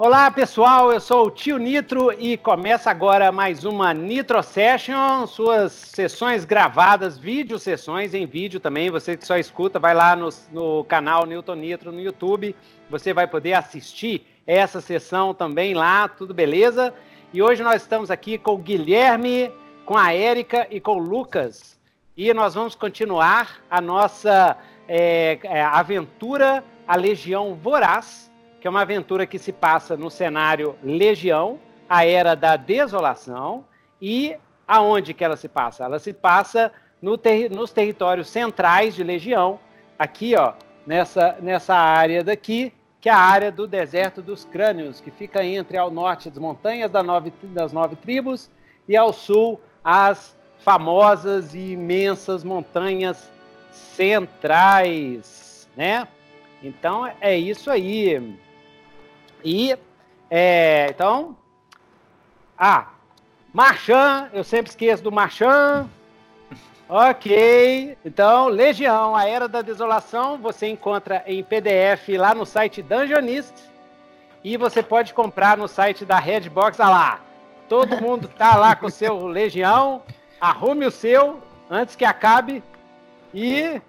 Olá pessoal, eu sou o Tio Nitro e começa agora mais uma Nitro Session, suas sessões gravadas, vídeo sessões em vídeo também. Você que só escuta, vai lá no, no canal Newton Nitro no YouTube, você vai poder assistir essa sessão também lá, tudo beleza? E hoje nós estamos aqui com o Guilherme, com a Érica e com o Lucas. E nós vamos continuar a nossa é, aventura, a Legião Voraz que é uma aventura que se passa no cenário Legião, a Era da Desolação, e aonde que ela se passa? Ela se passa no ter nos territórios centrais de Legião, aqui, ó, nessa, nessa área daqui, que é a área do deserto dos crânios, que fica entre ao norte as montanhas das nove, das nove tribos e ao sul as famosas e imensas montanhas centrais, né? Então é isso aí. E, é, então, ah, Marchand, eu sempre esqueço do Marchand. Ok, então, Legião, a Era da Desolação, você encontra em PDF lá no site Dungeonist e você pode comprar no site da Redbox. Ah lá, todo mundo tá lá com o seu Legião, arrume o seu antes que acabe e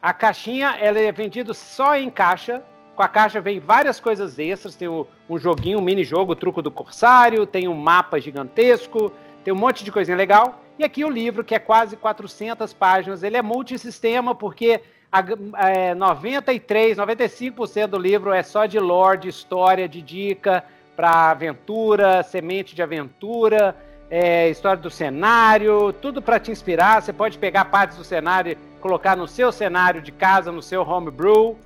a caixinha ela é vendida só em caixa com a caixa vem várias coisas extras, tem um, um joguinho, um mini-jogo, o truco do corsário, tem um mapa gigantesco, tem um monte de coisinha legal. E aqui o livro, que é quase 400 páginas, ele é multissistema, porque a, é, 93, 95% do livro é só de lore, de história, de dica para aventura, semente de aventura, é, história do cenário, tudo para te inspirar. Você pode pegar partes do cenário colocar no seu cenário de casa, no seu homebrew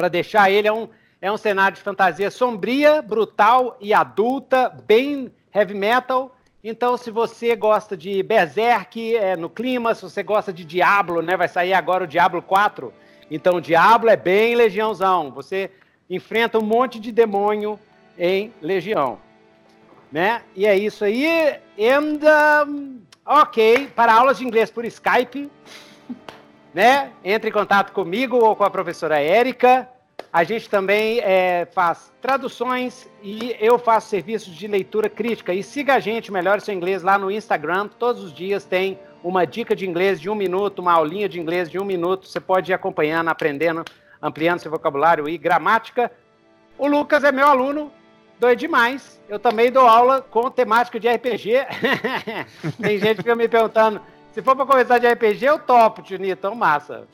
para deixar ele é um, é um cenário de fantasia sombria, brutal e adulta, bem heavy metal. Então, se você gosta de Berserk é, no clima, se você gosta de Diablo, né, vai sair agora o Diablo 4. Então, o Diablo é bem legiãozão. Você enfrenta um monte de demônio em legião, né? E é isso aí. And, um, ok, para aulas de inglês por Skype, né? Entre em contato comigo ou com a professora Érica. A gente também é, faz traduções e eu faço serviços de leitura crítica. E siga a gente, melhore seu inglês lá no Instagram. Todos os dias tem uma dica de inglês de um minuto, uma aulinha de inglês de um minuto. Você pode ir acompanhando, aprendendo, ampliando seu vocabulário e gramática. O Lucas é meu aluno, doido demais. Eu também dou aula com temática de RPG. tem gente que fica me perguntando se for para conversar de RPG, eu topo, Tio tão massa.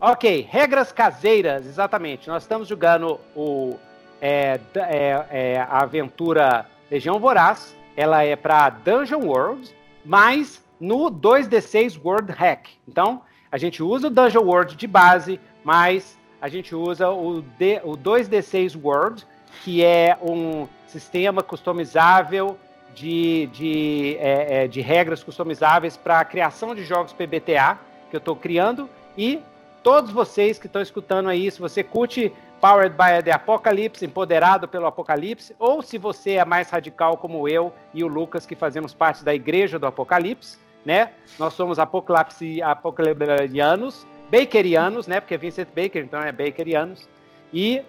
Ok, regras caseiras, exatamente. Nós estamos jogando o, é, é, é, a aventura Legião Voraz. Ela é para Dungeon World, mas no 2D6 World Hack. Então, a gente usa o Dungeon World de base, mas a gente usa o, D, o 2D6 World, que é um sistema customizável de, de, é, é, de regras customizáveis para a criação de jogos PBTA que eu estou criando e todos vocês que estão escutando aí, se você curte Powered by the Apocalypse, empoderado pelo Apocalipse, ou se você é mais radical como eu e o Lucas, que fazemos parte da Igreja do Apocalipse, né? Nós somos apocalipse, apocalipsianos, bakerianos, né? Porque é Vincent Baker, então é bakerianos. E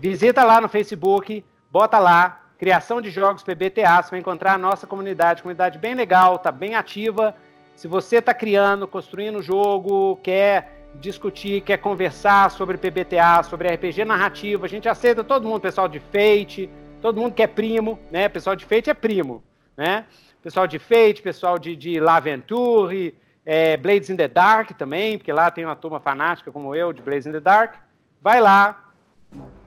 visita lá no Facebook, bota lá criação de jogos PBTA, você vai encontrar a nossa comunidade, comunidade bem legal, tá bem ativa. Se você está criando, construindo jogo, quer discutir, quer conversar sobre PBTA, sobre RPG narrativo, a gente aceita todo mundo, pessoal de Fate, todo mundo que é primo, né? Pessoal de Fate é primo, né? Pessoal de Fate, pessoal de, de L'Aventure, é, Blades in the Dark também, porque lá tem uma turma fanática como eu de Blades in the Dark. Vai lá,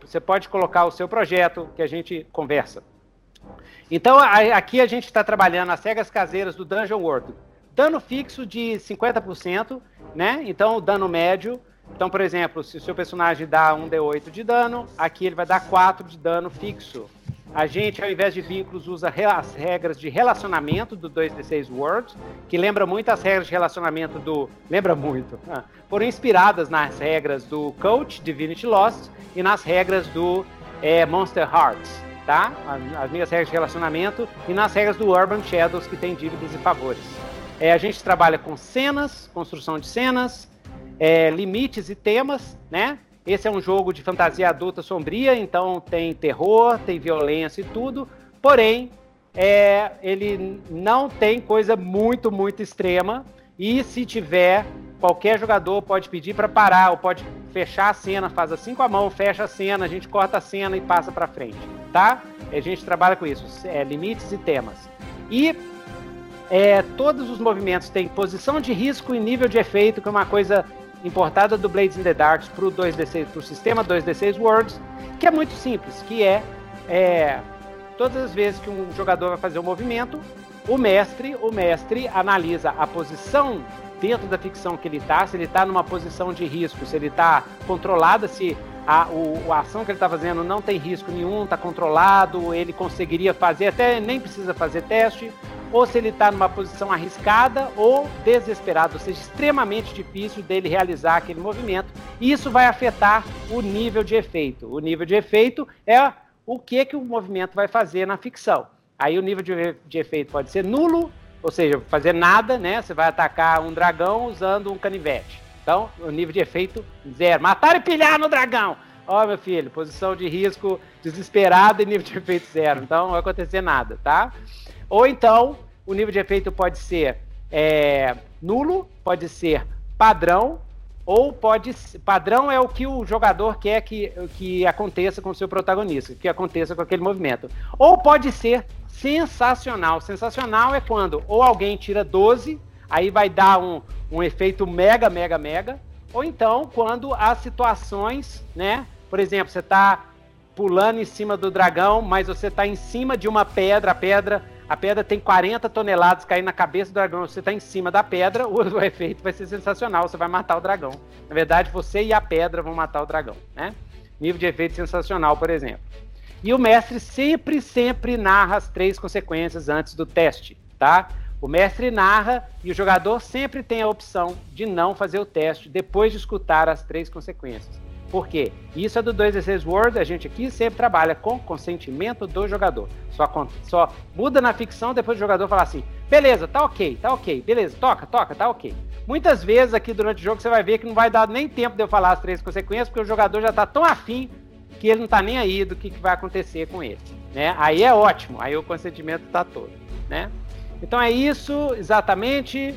você pode colocar o seu projeto que a gente conversa. Então, aqui a gente está trabalhando as regras caseiras do Dungeon World. Dano fixo de 50%, né? Então, o dano médio. Então, por exemplo, se o seu personagem dá um D8 de dano, aqui ele vai dar 4 de dano fixo. A gente, ao invés de vínculos, usa as regras de relacionamento do 2D6 Worlds, que lembra muito as regras de relacionamento do. Lembra muito. Ah, foram inspiradas nas regras do Coach Divinity Lost e nas regras do é, Monster Hearts, tá? As, as minhas regras de relacionamento e nas regras do Urban Shadows, que tem dívidas e favores. É, a gente trabalha com cenas, construção de cenas, é, limites e temas, né? esse é um jogo de fantasia adulta sombria, então tem terror, tem violência e tudo. Porém, é, ele não tem coisa muito, muito extrema. E se tiver, qualquer jogador pode pedir para parar, ou pode fechar a cena, faz assim com a mão, fecha a cena, a gente corta a cena e passa para frente, tá? A gente trabalha com isso, é, limites e temas. E é, todos os movimentos têm posição de risco e nível de efeito, que é uma coisa importada do Blades in the Dark para o 2D6, para o sistema 2D6 Worlds, que é muito simples, que é, é todas as vezes que um jogador vai fazer um movimento, o mestre, o mestre analisa a posição dentro da ficção que ele está, se ele está numa posição de risco, se ele está controlado, se a, o, a ação que ele está fazendo não tem risco nenhum, está controlado, ele conseguiria fazer, até nem precisa fazer teste, ou se ele está numa posição arriscada ou desesperado, ou seja, extremamente difícil dele realizar aquele movimento. Isso vai afetar o nível de efeito. O nível de efeito é o que, que o movimento vai fazer na ficção. Aí o nível de, de efeito pode ser nulo, ou seja, fazer nada, né? Você vai atacar um dragão usando um canivete. Então, o nível de efeito zero. Matar e pilhar no dragão. Ó, oh, meu filho, posição de risco desesperado e nível de efeito zero. Então, não vai acontecer nada, tá? Ou então, o nível de efeito pode ser é, nulo, pode ser padrão, ou pode padrão é o que o jogador quer que, que aconteça com o seu protagonista, que aconteça com aquele movimento. Ou pode ser sensacional. Sensacional é quando ou alguém tira 12, aí vai dar um, um efeito mega, mega, mega. Ou então quando as situações, né? Por exemplo, você está pulando em cima do dragão, mas você está em cima de uma pedra, a pedra a pedra tem 40 toneladas caindo na cabeça do dragão, você está em cima da pedra, o, o, efeito vai ser sensacional, você vai matar o dragão. Na verdade, você e a pedra vão matar o dragão, né? Nível de efeito sensacional, por exemplo. E o mestre sempre, sempre narra as três consequências antes do teste, tá? O mestre narra e o jogador sempre tem a opção de não fazer o teste depois de escutar as três consequências. Por quê? Isso é do 2D6 World, a gente aqui sempre trabalha com consentimento do jogador. Só, só muda na ficção depois do jogador falar assim: beleza, tá ok, tá ok, beleza, toca, toca, tá ok. Muitas vezes aqui durante o jogo você vai ver que não vai dar nem tempo de eu falar as três consequências, porque o jogador já tá tão afim que ele não tá nem aí do que, que vai acontecer com ele. Né? Aí é ótimo, aí o consentimento tá todo. Né? Então é isso exatamente.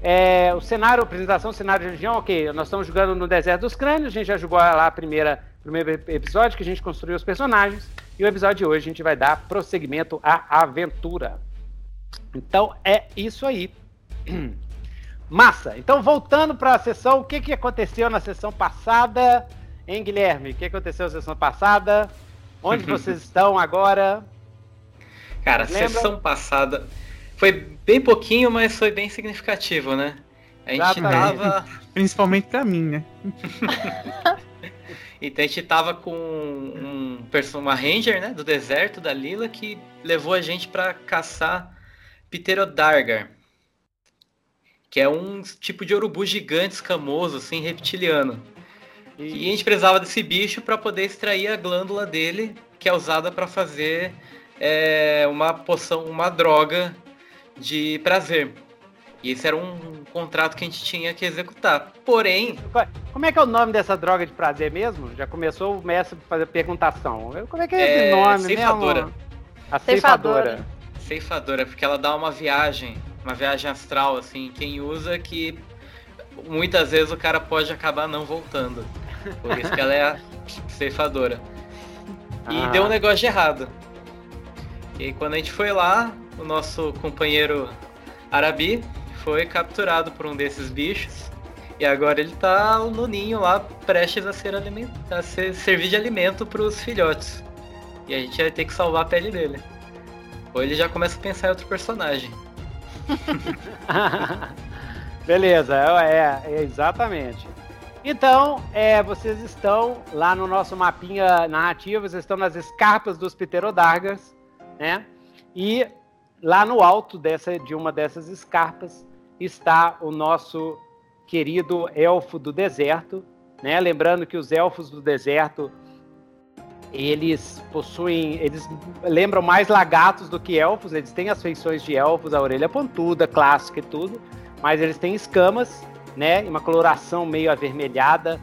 É, o cenário, apresentação, cenário de região, ok, nós estamos jogando no Deserto dos Crânios, a gente já jogou lá a primeira, primeiro episódio que a gente construiu os personagens, e o episódio de hoje a gente vai dar prosseguimento à aventura. Então é isso aí. Massa! Então voltando para a sessão, o que, que aconteceu na sessão passada, hein, Guilherme? O que aconteceu na sessão passada? Onde vocês estão agora? Cara, a sessão passada foi bem pouquinho, mas foi bem significativo, né? A gente Exatamente. tava. Principalmente pra mim, né? então a gente tava com um, uma Ranger, né? Do deserto da Lila que levou a gente para caçar Pterodargar. Que é um tipo de urubu gigante, escamoso, assim, reptiliano. E, e a gente precisava desse bicho para poder extrair a glândula dele, que é usada para fazer é, uma poção, uma droga de prazer. E esse era um contrato que a gente tinha que executar. Porém. Como é que é o nome dessa droga de prazer mesmo? Já começou o mestre a fazer perguntação. Como é que é, é esse nome ceifadora. mesmo? A ceifadora. Ceifadora, porque ela dá uma viagem, uma viagem astral, assim. Quem usa que muitas vezes o cara pode acabar não voltando. Por isso que ela é a ceifadora. E ah. deu um negócio de errado. E quando a gente foi lá, o nosso companheiro Arabi foi capturado por um desses bichos. E agora ele tá no ninho lá, prestes a ser, aliment... a ser... servir de alimento para os filhotes. E a gente vai ter que salvar a pele dele. Ou ele já começa a pensar em outro personagem. Beleza, é, é, exatamente. Então, é, vocês estão lá no nosso mapinha narrativo, vocês estão nas escarpas dos Pterodargas, né? E lá no alto dessa, de uma dessas escarpas está o nosso querido elfo do deserto, né? Lembrando que os elfos do deserto eles possuem, eles lembram mais lagartos do que elfos, eles têm as feições de elfos, a orelha pontuda, clássica e tudo, mas eles têm escamas, né? Uma coloração meio avermelhada,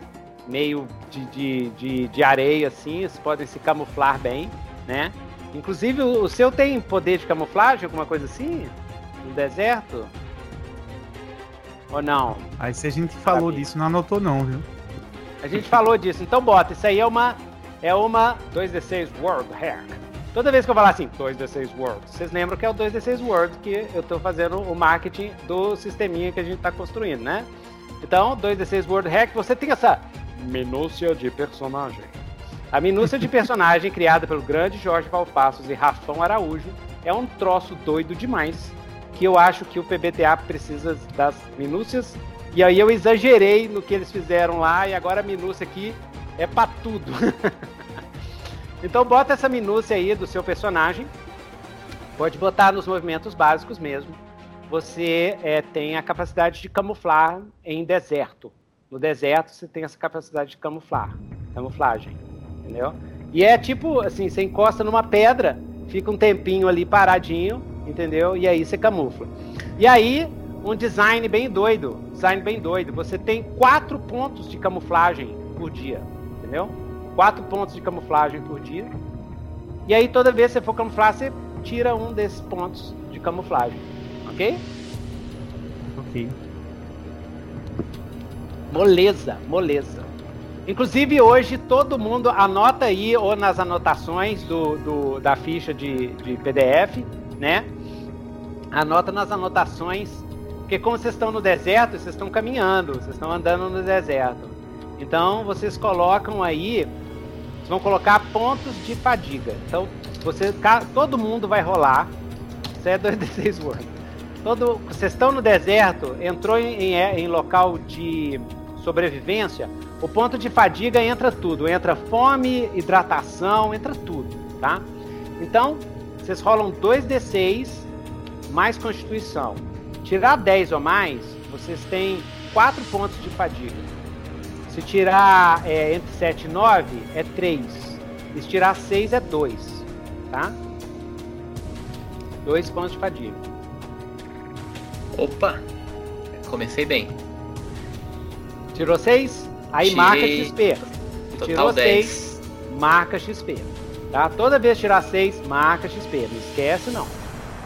meio de, de, de, de areia, assim, eles podem se camuflar bem, né? Inclusive, o, o seu tem poder de camuflagem, alguma coisa assim? No deserto? Ou não? Aí se a gente falou disso, não anotou não, viu? A gente falou disso, então bota. Isso aí é uma. É uma 2D6 World Hack. Toda vez que eu falar assim, 2D6 World, vocês lembram que é o 2D6 World que eu estou fazendo o marketing do sisteminha que a gente está construindo, né? Então, 2D6 World Hack, você tem essa minúcia de personagem. A minúcia de personagem criada pelo grande Jorge Valpassos e Rafão Araújo é um troço doido demais que eu acho que o PBTA precisa das minúcias. E aí eu exagerei no que eles fizeram lá e agora a minúcia aqui é para tudo. então bota essa minúcia aí do seu personagem. Pode botar nos movimentos básicos mesmo. Você é, tem a capacidade de camuflar em deserto. No deserto você tem essa capacidade de camuflar, camuflagem, entendeu? E é tipo assim, você encosta numa pedra, fica um tempinho ali paradinho, entendeu? E aí você camufla. E aí, um design bem doido, design bem doido. Você tem quatro pontos de camuflagem por dia, entendeu? Quatro pontos de camuflagem por dia. E aí, toda vez que você for camuflar, você tira um desses pontos de camuflagem, ok? Ok. Moleza, moleza. Inclusive hoje todo mundo anota aí ou nas anotações do, do da ficha de, de PDF, né? Anota nas anotações, porque como vocês estão no deserto, vocês estão caminhando, vocês estão andando no deserto. Então vocês colocam aí, vão colocar pontos de fadiga. Então você, todo mundo vai rolar. Isso é 2d6 Word. Todo, vocês estão no deserto, entrou em, em, em local de sobrevivência, o ponto de fadiga entra tudo, entra fome, hidratação, entra tudo, tá? Então, vocês rolam 2d6 mais constituição. Tirar 10 ou mais, vocês têm 4 pontos de fadiga. Se tirar é, entre 7 e 9, é 3. E se tirar 6, é 2. Tá? 2 pontos de fadiga. Opa! Comecei bem. Tirou 6? Aí Tirei marca XP. Total Tirou 10. 6, marca XP. Tá? Toda vez que tirar 6, marca XP. Não esquece, não.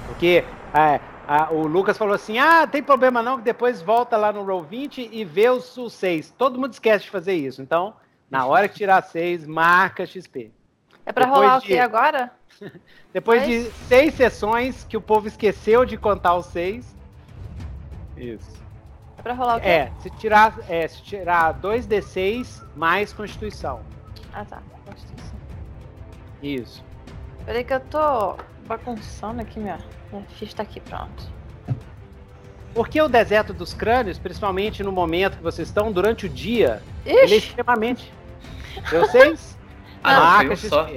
Porque é, a- o Lucas falou assim: ah, tem problema não, que depois volta lá no Roll 20 e vê os 6. Todo mundo esquece de fazer isso. Então, na hora que tirar 6, marca XP. É pra Depois rolar o de- quê agora? Depois Mas- de seis sessões que o povo esqueceu de contar os 6. Isso. É pra rolar o quê? É, se tirar, é, se tirar 2d6 mais Constituição. Ah, tá. Constituição. Isso. Peraí que eu tô bagunçando aqui, minha, ficha tá aqui, pronto. Porque o deserto dos crânios, principalmente no momento que vocês estão, durante o dia, ele é Ixi! extremamente. Deu seis? Ah, não, só.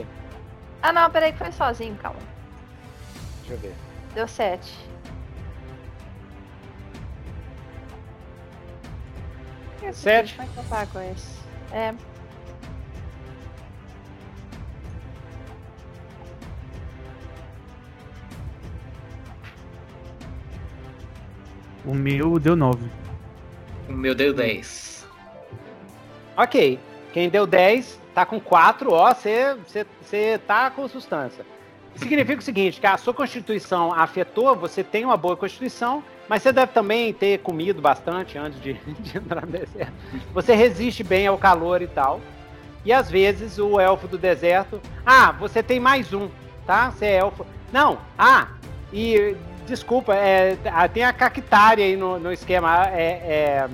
Ah, não, peraí que foi sozinho, calma. Deixa eu ver. Deu sete. Sete? Como é que eu pago esse? É. O meu deu 9. O meu deu 10. Ok. Quem deu 10 tá com 4, ó, você tá com substância. Significa o seguinte, que a sua constituição afetou, você tem uma boa constituição, mas você deve também ter comido bastante antes de, de entrar no deserto. Você resiste bem ao calor e tal. E às vezes o elfo do deserto. Ah, você tem mais um, tá? Você é elfo. Não, ah, e desculpa, é, ah, tem a cactária aí no, no esquema. É, é,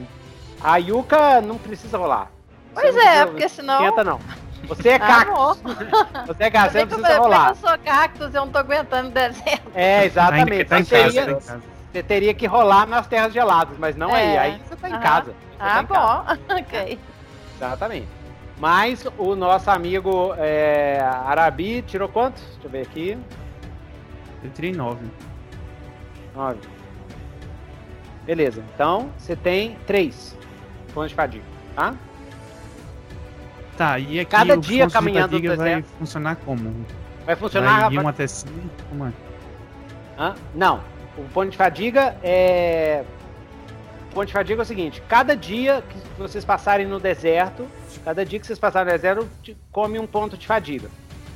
a Yuka não precisa rolar. Você Pois não é, precisa- porque senão. Esquenta não. Você é Ah, cactus. amor. Você é cactus, você não precisa rolar. eu sou cactus, eu não tô aguentando o deserto. É, exatamente. Tá em, Você tá em casa, teria, tá casa. você teria que rolar nas terras geladas, mas não aí. É. Aí você tá em Aham. casa. Você tá Ah, em casa. bom. ok. Exatamente. Mas o nosso amigo é, Arabi tirou quantos? Deixa eu ver aqui. Eu tirei 9. Nove. Beleza. Então, você tem três pontos de fadiga, tá? Tá, e aqui Cada o dia ponto de caminhando no vai deserto. funcionar como? Vai funcionar... Vai de vai- 1 até 5, como é? Hã? Não. O ponto de fadiga é. ponto de fadiga é o seguinte: cada dia que vocês passarem no deserto, cada dia que vocês passarem no deserto, come um ponto de fadiga,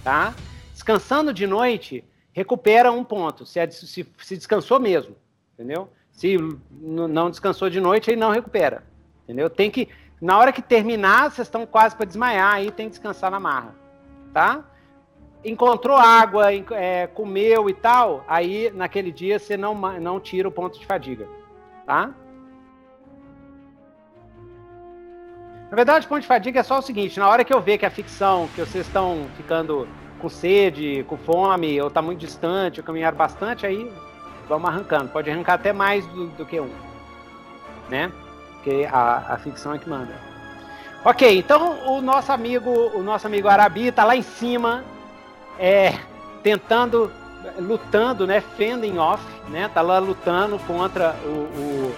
tá? Descansando de noite, recupera um ponto, se, é- se- se descansou mesmo, entendeu? Se não descansou de noite, aí não recupera, entendeu? Tem que, na hora que terminar, vocês estão quase para desmaiar, aí tem que descansar na marra, tá? Encontrou água, é, comeu e tal, aí naquele dia você não, não tira o ponto de fadiga, tá? Na verdade, ponto de fadiga é só o seguinte: na hora que eu ver que a ficção, que vocês estão ficando com sede, com fome, ou tá muito distante, ou caminharam bastante, aí vamos arrancando. Pode arrancar até mais do, do que um. Né? Porque a, a ficção é que manda. Ok, então o nosso amigo, o nosso amigo Arabi tá lá em cima, é, tentando, lutando, né? Fending off, né? Tá lá lutando contra o,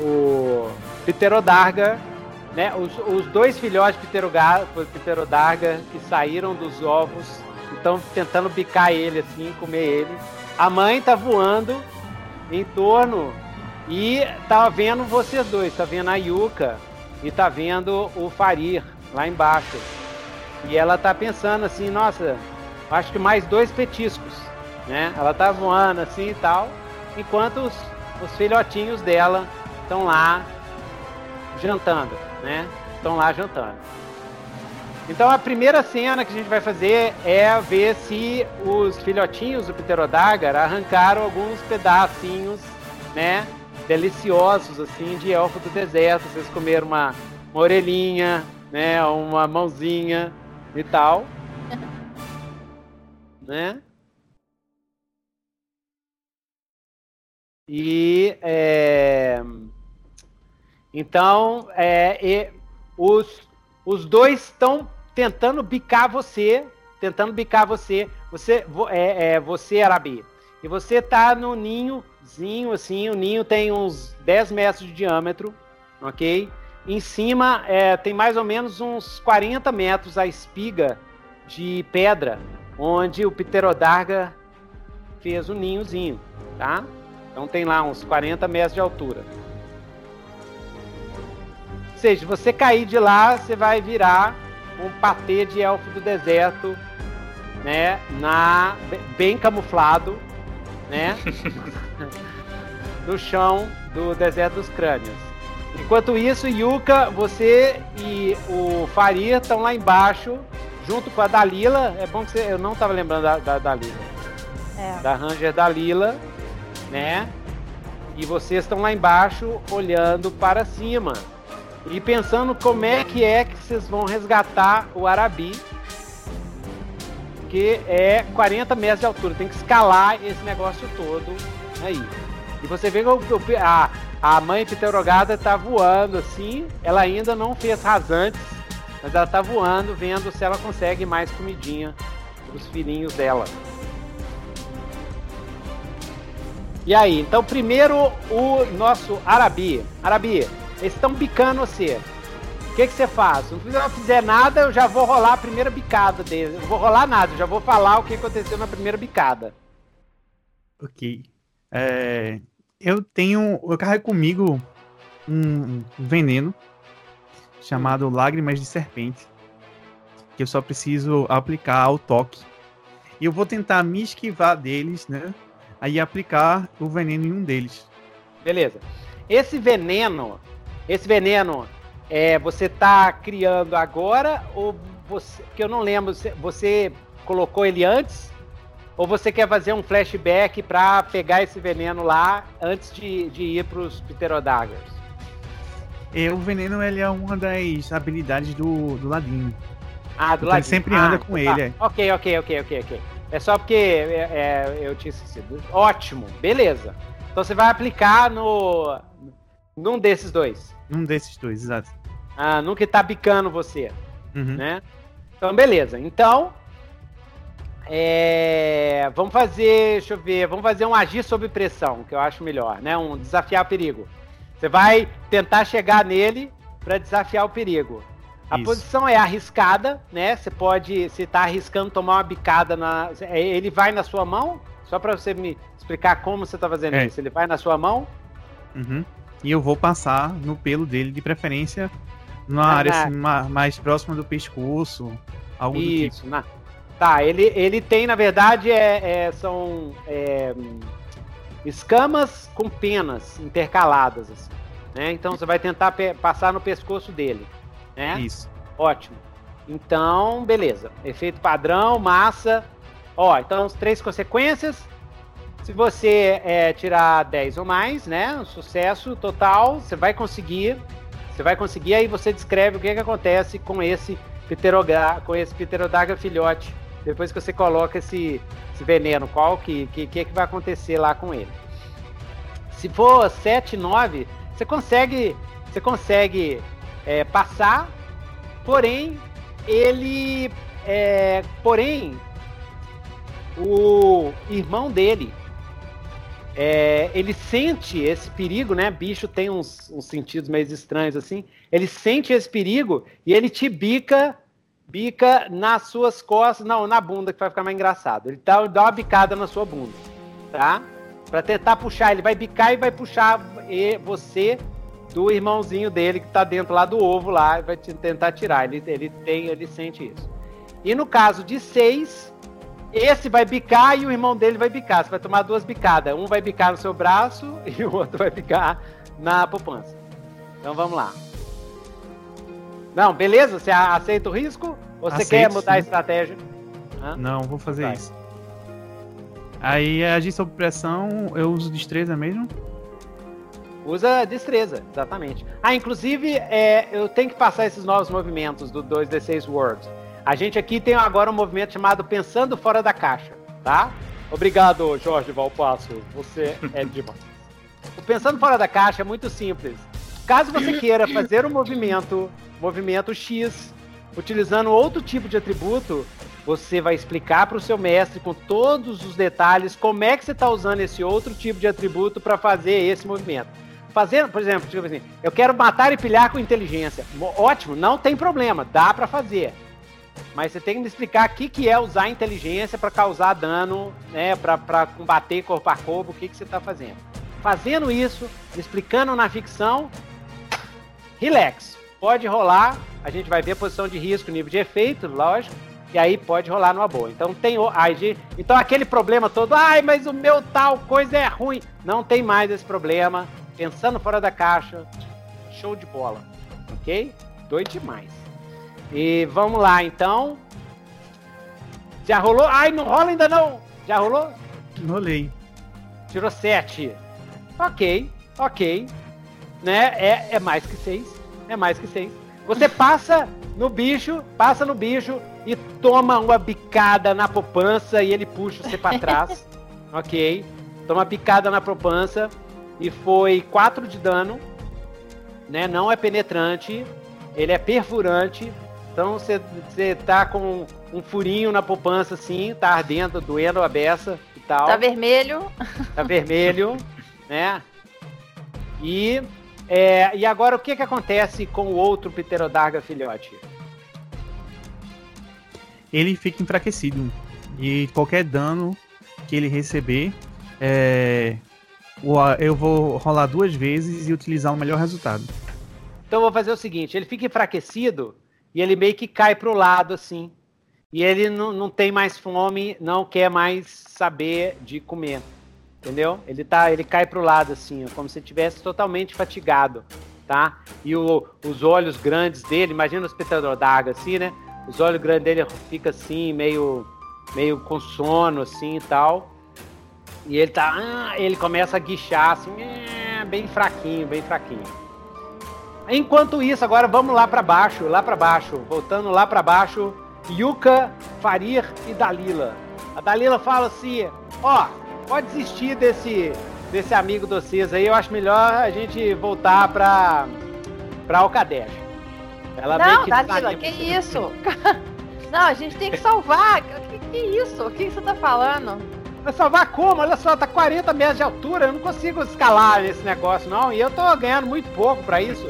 o, o Pterodarga, né? Os, os dois filhotes de Pterodarga que saíram dos ovos estão tentando bicar ele assim, comer ele. A mãe tá voando em torno e tá vendo vocês dois, tá vendo a Yuka e tá vendo o Farir lá embaixo. E ela tá pensando assim, nossa, acho que mais dois petiscos, né? Ela tá voando assim e tal, enquanto os, os filhotinhos dela estão lá jantando, né? Estão lá jantando. Então a primeira cena que a gente vai fazer é ver se os filhotinhos do Pterodagar arrancaram alguns pedacinhos, né? Deliciosos assim de elfo do deserto. Vocês comeram uma, uma orelhinha, né? Uma mãozinha e tal, né? E é, então é, e os, os dois estão tentando bicar você, tentando bicar você. Você vo- é, é você Arabi. E você tá no ninhozinho assim, o ninho tem uns 10 metros de diâmetro, ok? Em cima é, tem mais ou menos uns 40 metros a espiga de pedra, onde o Pterodarga fez o ninhozinho, tá? Então tem lá uns 40 metros de altura. Ou seja, se você cair de lá, você vai virar um patê de elfo do deserto, né? Na, bem camuflado, né? no chão do deserto dos crânios. Enquanto isso, Yuka, você e o Farir estão lá embaixo, junto com a Dalila. É bom que você. Eu não estava lembrando da, da Dalila. É. Da Ranger Dalila, né? E vocês estão lá embaixo olhando para cima e pensando como é que é que vocês vão resgatar o Arabi, que é 40 metros de altura. Tem que escalar esse negócio todo aí. E você vê que a, a mãe pterogada está voando assim. Ela ainda não fez rasantes, mas ela está voando, vendo se ela consegue mais comidinha os filhinhos dela. E aí, então primeiro o nosso Arabi. Arabi, eles estão bicando você. O que, que você faz? Se não fizer nada, eu já vou rolar a primeira bicada deles. Eu não vou rolar nada, eu já vou falar o que aconteceu na primeira bicada. Ok. É, eu tenho. Eu carrego comigo um veneno chamado Lágrimas de Serpente. Que eu só preciso aplicar ao toque. E eu vou tentar me esquivar deles, né? Aí aplicar o veneno em um deles. Beleza. Esse veneno, esse veneno, é, você tá criando agora ou você, que eu não lembro, você, colocou ele antes? Ou você quer fazer um flashback pra pegar esse veneno lá antes de, de ir pros Pterodaggers? E o veneno ele é uma das habilidades do, do ladino. Ah, do Então ele sempre anda com ele, é. Ok, ok, ok, ok, ok. É só porque é, é, eu tinha esquecido. Ótimo, beleza. Então você vai aplicar no. num desses dois. Um desses dois, exato. Ah, que tá bicando você, Uhum. né? Então, beleza. Então. é, vamos fazer. Deixa eu ver. Vamos fazer um agir sob pressão, que eu acho melhor, né? Um desafiar perigo. Você vai tentar chegar nele para desafiar o perigo. A Isso. posição é arriscada, né? Você pode, se tá arriscando tomar uma bicada na, é, ele vai na sua mão, só para você me explicar como você tá fazendo É. isso. Ele vai na sua mão, Uhum. E eu vou passar no pelo dele, de preferência numa Ah, área assim, ma- mais próxima do pescoço, algo do tipo. Isso, na- Tá, ele, ele tem, na verdade, é, é- são é, escamas com penas intercaladas, assim, né? Então você vai tentar passar no pescoço dele, né? Isso. Ótimo. Então, beleza. Efeito padrão, massa. Ó, então, as três consequências. Se você é, tirar 10 ou mais, né? Sucesso total, você vai conseguir. Você vai conseguir, aí você descreve o que, que acontece com esse pterodaga, com esse pterodaga filhote. Depois que você coloca esse, esse veneno, qual que, que, que, que vai acontecer lá com ele. Se for 7, 9, você consegue. Você consegue é, passar Porém, ele. É, porém, o irmão dele. É, ele sente esse perigo, né? Bicho tem uns, uns sentidos meio estranhos assim. Ele sente esse perigo e ele te bica, bica nas suas costas, não, na bunda, que vai ficar mais engraçado. Ele dá, dá uma bicada na sua bunda, tá? Pra tentar puxar, ele vai bicar e vai puxar você do irmãozinho dele que tá dentro lá do ovo lá vai te- tentar tirar. Ele, ele tem, ele sente isso. E no caso de seis, esse vai bicar e o irmão dele vai bicar. Você vai tomar duas bicadas. Um vai bicar no seu braço e o outro vai bicar na poupança. Então vamos lá. Não, beleza? Você a- aceita o risco? Ou você Aceito, quer mudar a sim. estratégia? Hã? Não, vou fazer Vai. isso. Aí, agir sob pressão, eu uso destreza mesmo? Usa destreza, exatamente. Ah, inclusive, é, eu tenho que passar esses novos movimentos do 2D6 Words. A gente aqui tem agora um movimento chamado Pensando Fora da Caixa, tá? Obrigado, Jorge Valpasso. Você é demais. O Pensando Fora da Caixa é muito simples. Caso você queira fazer um movimento, movimento X, utilizando outro tipo de atributo, você vai explicar para o seu mestre com todos os detalhes como é que você está usando esse outro tipo de atributo para fazer esse movimento. Fazendo, por exemplo, tipo assim, eu quero matar e pilhar com inteligência. Mo- Ótimo, não tem problema, dá para fazer. Mas você tem que me explicar o que, que é usar inteligência para causar dano, né, para combater corpo a corpo, o que, que você está fazendo. Fazendo isso, explicando na ficção, relax. Pode rolar, a gente vai ver a posição de risco, nível de efeito, lógico, e aí pode rolar numa boa. Então tem de- então aquele problema todo, ai, mas o meu tal coisa é ruim. Não tem mais esse problema. Pensando fora da caixa, show de bola, ok? Doido demais. E vamos lá, então. Já rolou? Ai, não rola ainda não. Já rolou? Rolei. Tirou 7. Ok, ok. Né? É, é mais que 6. É mais que 6. Você passa no bicho, passa no bicho e toma uma bicada na poupança e ele puxa você pra trás. ok. Toma bicada na poupança e foi 4 de dano. Né? Não é penetrante. Ele é perfurante. Então você tá com um furinho na poupança assim, tá ardendo, doendo a beça e tal Tá vermelho. tá vermelho, né? E, é, e agora o que, que acontece com o outro Pterodarga filhote? Ele fica enfraquecido. E qualquer dano que ele receber, é, eu vou rolar duas vezes e utilizar o melhor resultado. Então eu vou fazer o seguinte: ele fica enfraquecido e ele meio que cai pro lado assim. E ele não, não tem mais fome, não quer mais saber de comer. Entendeu? Ele tá, ele cai pro lado assim, como se estivesse totalmente fatigado, tá? E o- os olhos grandes dele, imagina os pterodaga assim, né? Os olhos grandes dele fica assim, meio meio com sono assim e tal. E ele tá, ah, ele começa a guichar assim, eh, bem fraquinho, bem fraquinho. Enquanto isso, agora vamos lá pra baixo, lá pra baixo, voltando lá pra baixo, Yuka, Farir e Dalila. A Dalila fala assim: ó, pode desistir desse desse amigo de vocês aí, eu acho melhor a gente voltar pra pra Alcadeja. Ela Não, que Dalila, que isso? Não, a gente tem que salvar. Que, que isso? O que, que você tá falando? Vai salvar como? Olha só, tá 40 metros de altura, eu não consigo escalar esse negócio não, e eu tô ganhando muito pouco pra isso.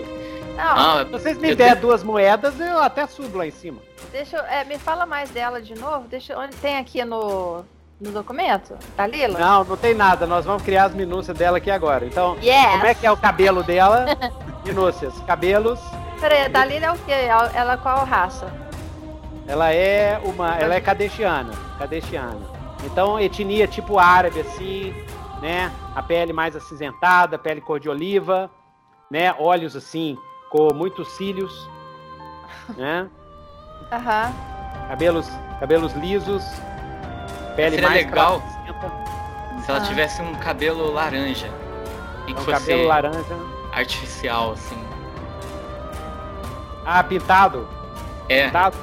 Não, Ah, Se vocês me Eu der tenho- duas moedas, eu até subo lá em cima. deixa eu. É, me fala mais dela de novo. Deixa, onde tem aqui no. no documento? Dalila? Não, não tem nada. Nós vamos criar as minúcias dela aqui agora. Então, Yes! como é que é o cabelo dela? Minúcias. Cabelos. Peraí, a Dalila é o quê? Ela ela qual raça? Ela é uma. Ela é cadestiana. Cadestiana. Então, etnia tipo árabe, assim, né? A pele mais acinzentada, pele cor de oliva, né? Olhos assim, com muitos cílios, né? Aham. Cabelos, cabelos lisos, pele Seria mais legal. Se ela tivesse um cabelo laranja. E que um fosse cabelo laranja. artificial, assim. Ah, pintado, É, pintado,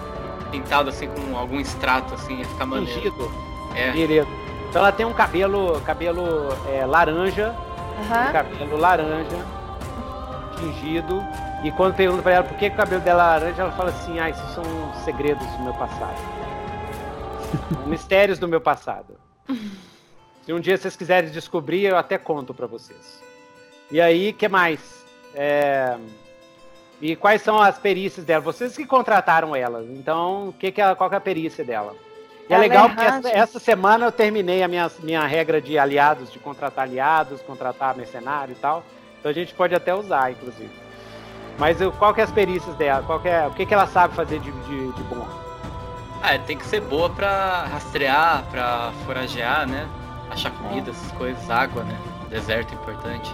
pintado assim com algum extrato, assim, ia ficar maneiro. tingido. É, Beleza. Então ela tem um cabelo, cabelo é, laranja, um Aham. cabelo laranja, tingido. E quando pergunta pra ela por que que o cabelo dela é laranja, ela fala assim: Ah, esses são segredos do meu passado. Mistérios do meu passado. Se um dia vocês quiserem descobrir, eu até conto pra vocês. E aí, que mais? É, E quais são as perícias dela? Vocês que contrataram ela. Então, o que que ela, qual que é a perícia dela? E é Ela é legal porque essa, essa semana eu terminei a minha, minha regra de aliados, de contratar aliados, contratar mercenário e tal. Então a gente pode até usar, inclusive. Mas qual que é as perícias dela? Qual que é, o que, que ela sabe fazer de, de, de bom? Ah, tem que ser boa pra rastrear, pra foragear, né? Achar comida, essas coisas, água, né? Deserto é importante.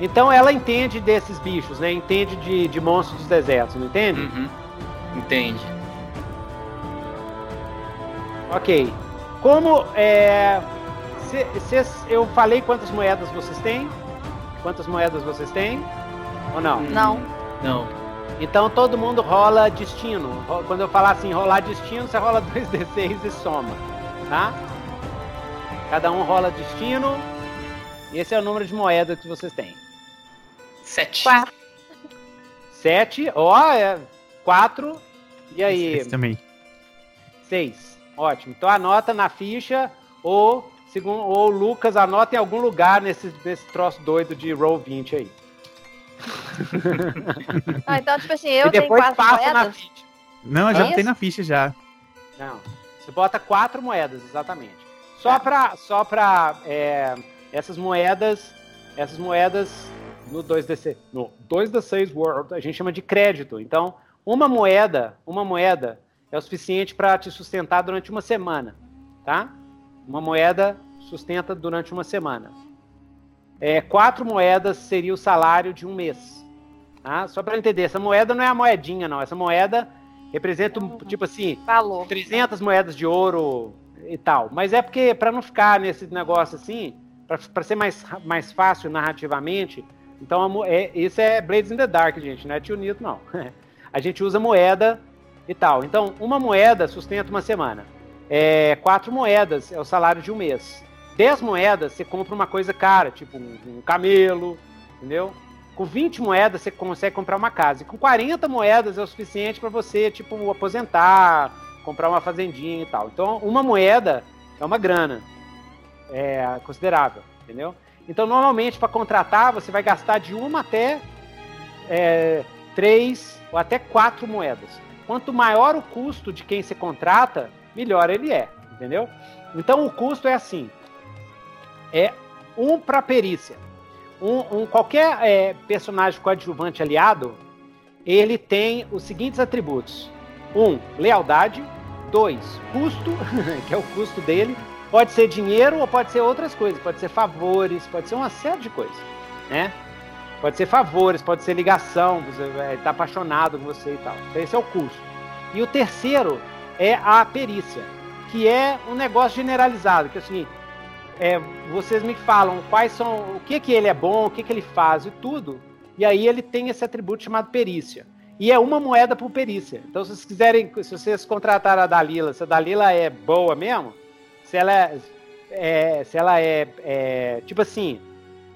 Então ela entende desses bichos, né? Entende de, de monstros dos desertos, não entende? Uhum. Entende. Ok. Como é. cê- cês- eu falei quantas moedas vocês têm? Quantas moedas vocês têm? Ou não? Não. Não. Então todo mundo rola destino. Quando eu falar assim, rolar destino, você rola 2d6 e soma, tá? Cada um rola destino. E esse é o número de moedas que vocês têm. Sete. Quatro. 7, ó, é 4. E aí? Esse também. 6. Ótimo. Então anota na ficha ou segundo ou o Lucas anota em algum lugar nesse, nesse troço doido de roll 20 aí. Ah, então, tipo assim, eu e tenho depois quatro passa na moedas. ficha. Não, eu já É tem na ficha já. Não. Você bota quatro moedas, exatamente. Só pra. Só pra é, essas moedas. Essas moedas no 2D6. No 2D6 World, a gente chama de crédito. Então, uma moeda, uma moeda é o suficiente para te sustentar durante uma semana. Tá? Uma moeda sustenta durante uma semana. É, quatro moedas seria o salário de um mês. Tá? Só para entender, essa moeda não é a moedinha, não. Essa moeda representa, um, tipo assim, Falou. 300 moedas de ouro e tal. Mas é porque, para não ficar nesse negócio assim, para ser mais, mais fácil narrativamente, então é, isso é Blades in the Dark, gente, não é Tio Nito, não. a gente usa moeda e tal. Então, uma moeda sustenta uma semana. É, quatro moedas é o salário de um mês. Dez moedas você compra uma coisa cara, tipo um, um camelo, entendeu? Com 20 moedas você consegue comprar uma casa. E com 40 moedas é o suficiente para você, tipo, aposentar, comprar uma fazendinha e tal. Então, uma moeda é uma grana é, considerável, entendeu? Então, normalmente, para contratar, você vai gastar de uma até é, três ou até quatro moedas. Quanto maior o custo de quem se contrata, melhor ele é, entendeu? Então, o custo é assim: é um para perícia. Um, um- qualquer é, personagem coadjuvante aliado, ele tem os seguintes atributos: um, lealdade; dois, custo, que é o custo dele. Pode ser dinheiro ou pode ser outras coisas, pode ser favores, pode ser uma série de coisas, né? Pode ser favores, pode ser ligação, você vai estar apaixonado com você e tal. Então, esse é o custo. E o terceiro é a perícia, que é um negócio generalizado, que é o seguinte, é, vocês me falam quais são, o que que ele é bom, o que que ele faz e tudo, e aí ele tem esse atributo chamado perícia. E é uma moeda por perícia. Então, se vocês quiserem, se vocês contratarem a Dalila, se a Dalila é boa mesmo, se ela é, é- se ela é, é, tipo assim,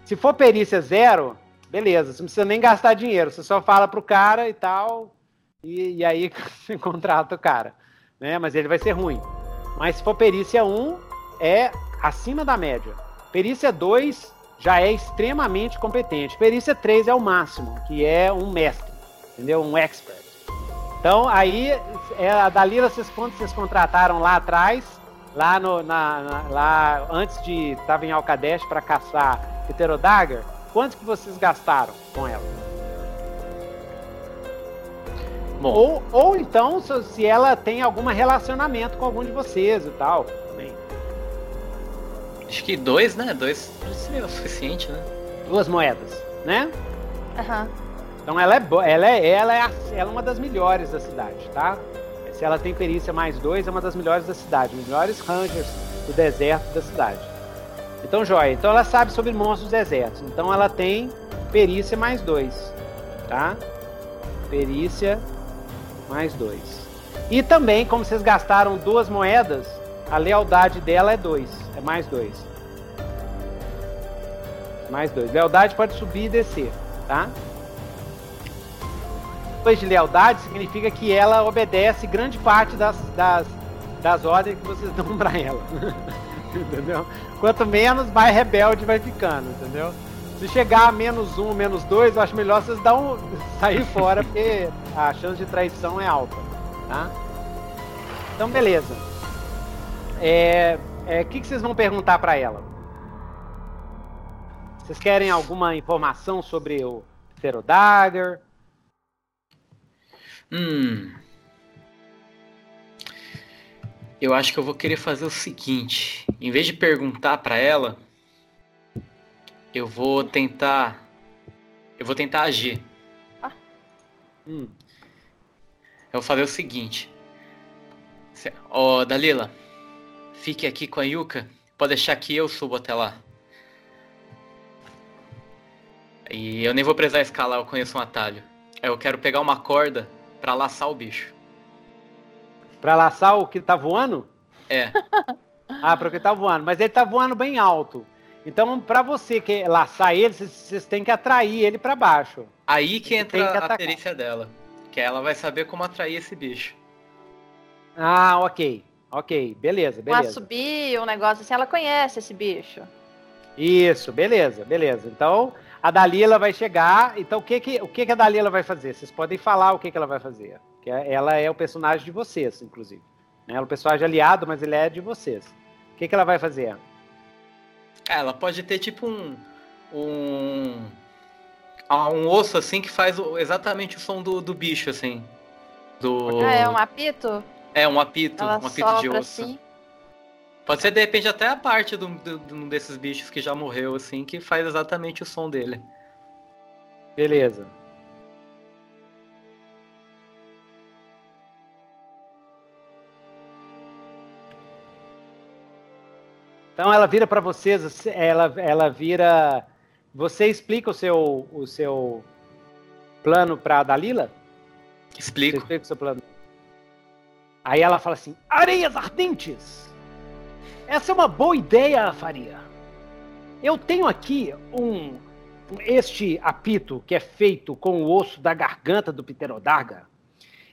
se for perícia zero, beleza, você não precisa nem gastar dinheiro, você só fala pro cara e tal, e, e aí você contrata o cara, né? Mas ele vai ser ruim. Mas se for perícia 1, é acima da média. Perícia 2 já é extremamente competente. Perícia 3 é o máximo, que é um mestre, entendeu? Um expert. Então, aí, é, a Dalila, vocês, quando vocês contrataram lá atrás, lá, no, na, na- lá antes de estava em Alcadesh para caçar Pterodagger, quanto que vocês gastaram com ela? Bom, Ou, ou então, se, se ela tem algum relacionamento com algum de vocês e tal. Acho que dois, né? Dois seria o suficiente, né? Duas moedas, né? Aham. Então ela é, ela é, ela é, a- ela é uma das melhores da cidade, tá? Se ela tem perícia mais dois, é uma das melhores da cidade, melhores rangers do deserto da cidade. Então, joia. Então ela sabe sobre monstros desertos. Então ela tem perícia mais dois, tá? Perícia mais dois. E também, como vocês gastaram duas moedas, a lealdade dela é dois, é mais dois. Mais dois. Lealdade pode subir e descer, tá? Depois de lealdade significa que ela obedece grande parte das, das, das ordens que vocês dão pra ela. entendeu? Quanto menos, mais rebelde vai ficando, entendeu? Se chegar a menos um, menos dois, eu acho melhor vocês dar um, sair fora, porque a chance de traição é alta, tá? Então, beleza. É, é, O que, que vocês vão perguntar pra ela? Vocês querem alguma informação sobre o Pterodagger? Hum. Eu acho que eu vou querer fazer o seguinte: em vez de perguntar pra ela, eu vou tentar. Eu vou tentar agir. Hum. Eu vou fazer o seguinte. Ó, Dalila, fique aqui com a Yuka. Pode deixar que eu subo até lá. E eu nem vou precisar escalar, eu conheço um atalho. Eu quero pegar uma corda pra laçar o bicho. Pra laçar o que tá voando? É, Ah, para o que tá voando. Mas ele tá voando bem alto. Então, pra você que laçar ele, vocês- têm que atrair ele pra baixo. aí que Tem entra que a perícia dela. Que ela vai saber como atrair esse bicho. Ah, ok. Ok, beleza, Um beleza. assobio, um negócio assim, ela conhece esse bicho. Isso, beleza, beleza. Então, a Dalila vai chegar. Então, o que que, o que que a Dalila vai fazer? Vocês podem falar o que que ela vai fazer. Que é- ela é o personagem de vocês, inclusive. Né? Ela é o personagem aliado, mas ele é de vocês. O que que ela vai fazer? Ah, Ela pode ter tipo um. Um. ah, Um osso assim que faz exatamente o som do, do bicho, assim. Do. Ah, é um apito? É, um apito, Ela um apito de osso. assim. Pode ser de repente até a parte de um desses bichos que já morreu, assim, que faz exatamente o som dele. Beleza. Então ela vira para vocês, ela, ela vira. Você explica o seu, o seu plano para Dalila? Você Explico. explica o seu plano. Aí ela fala assim: Areias ardentes! Essa é uma boa ideia, Faria. Eu tenho aqui um. Este apito que é feito com o osso da garganta do Pterodarga.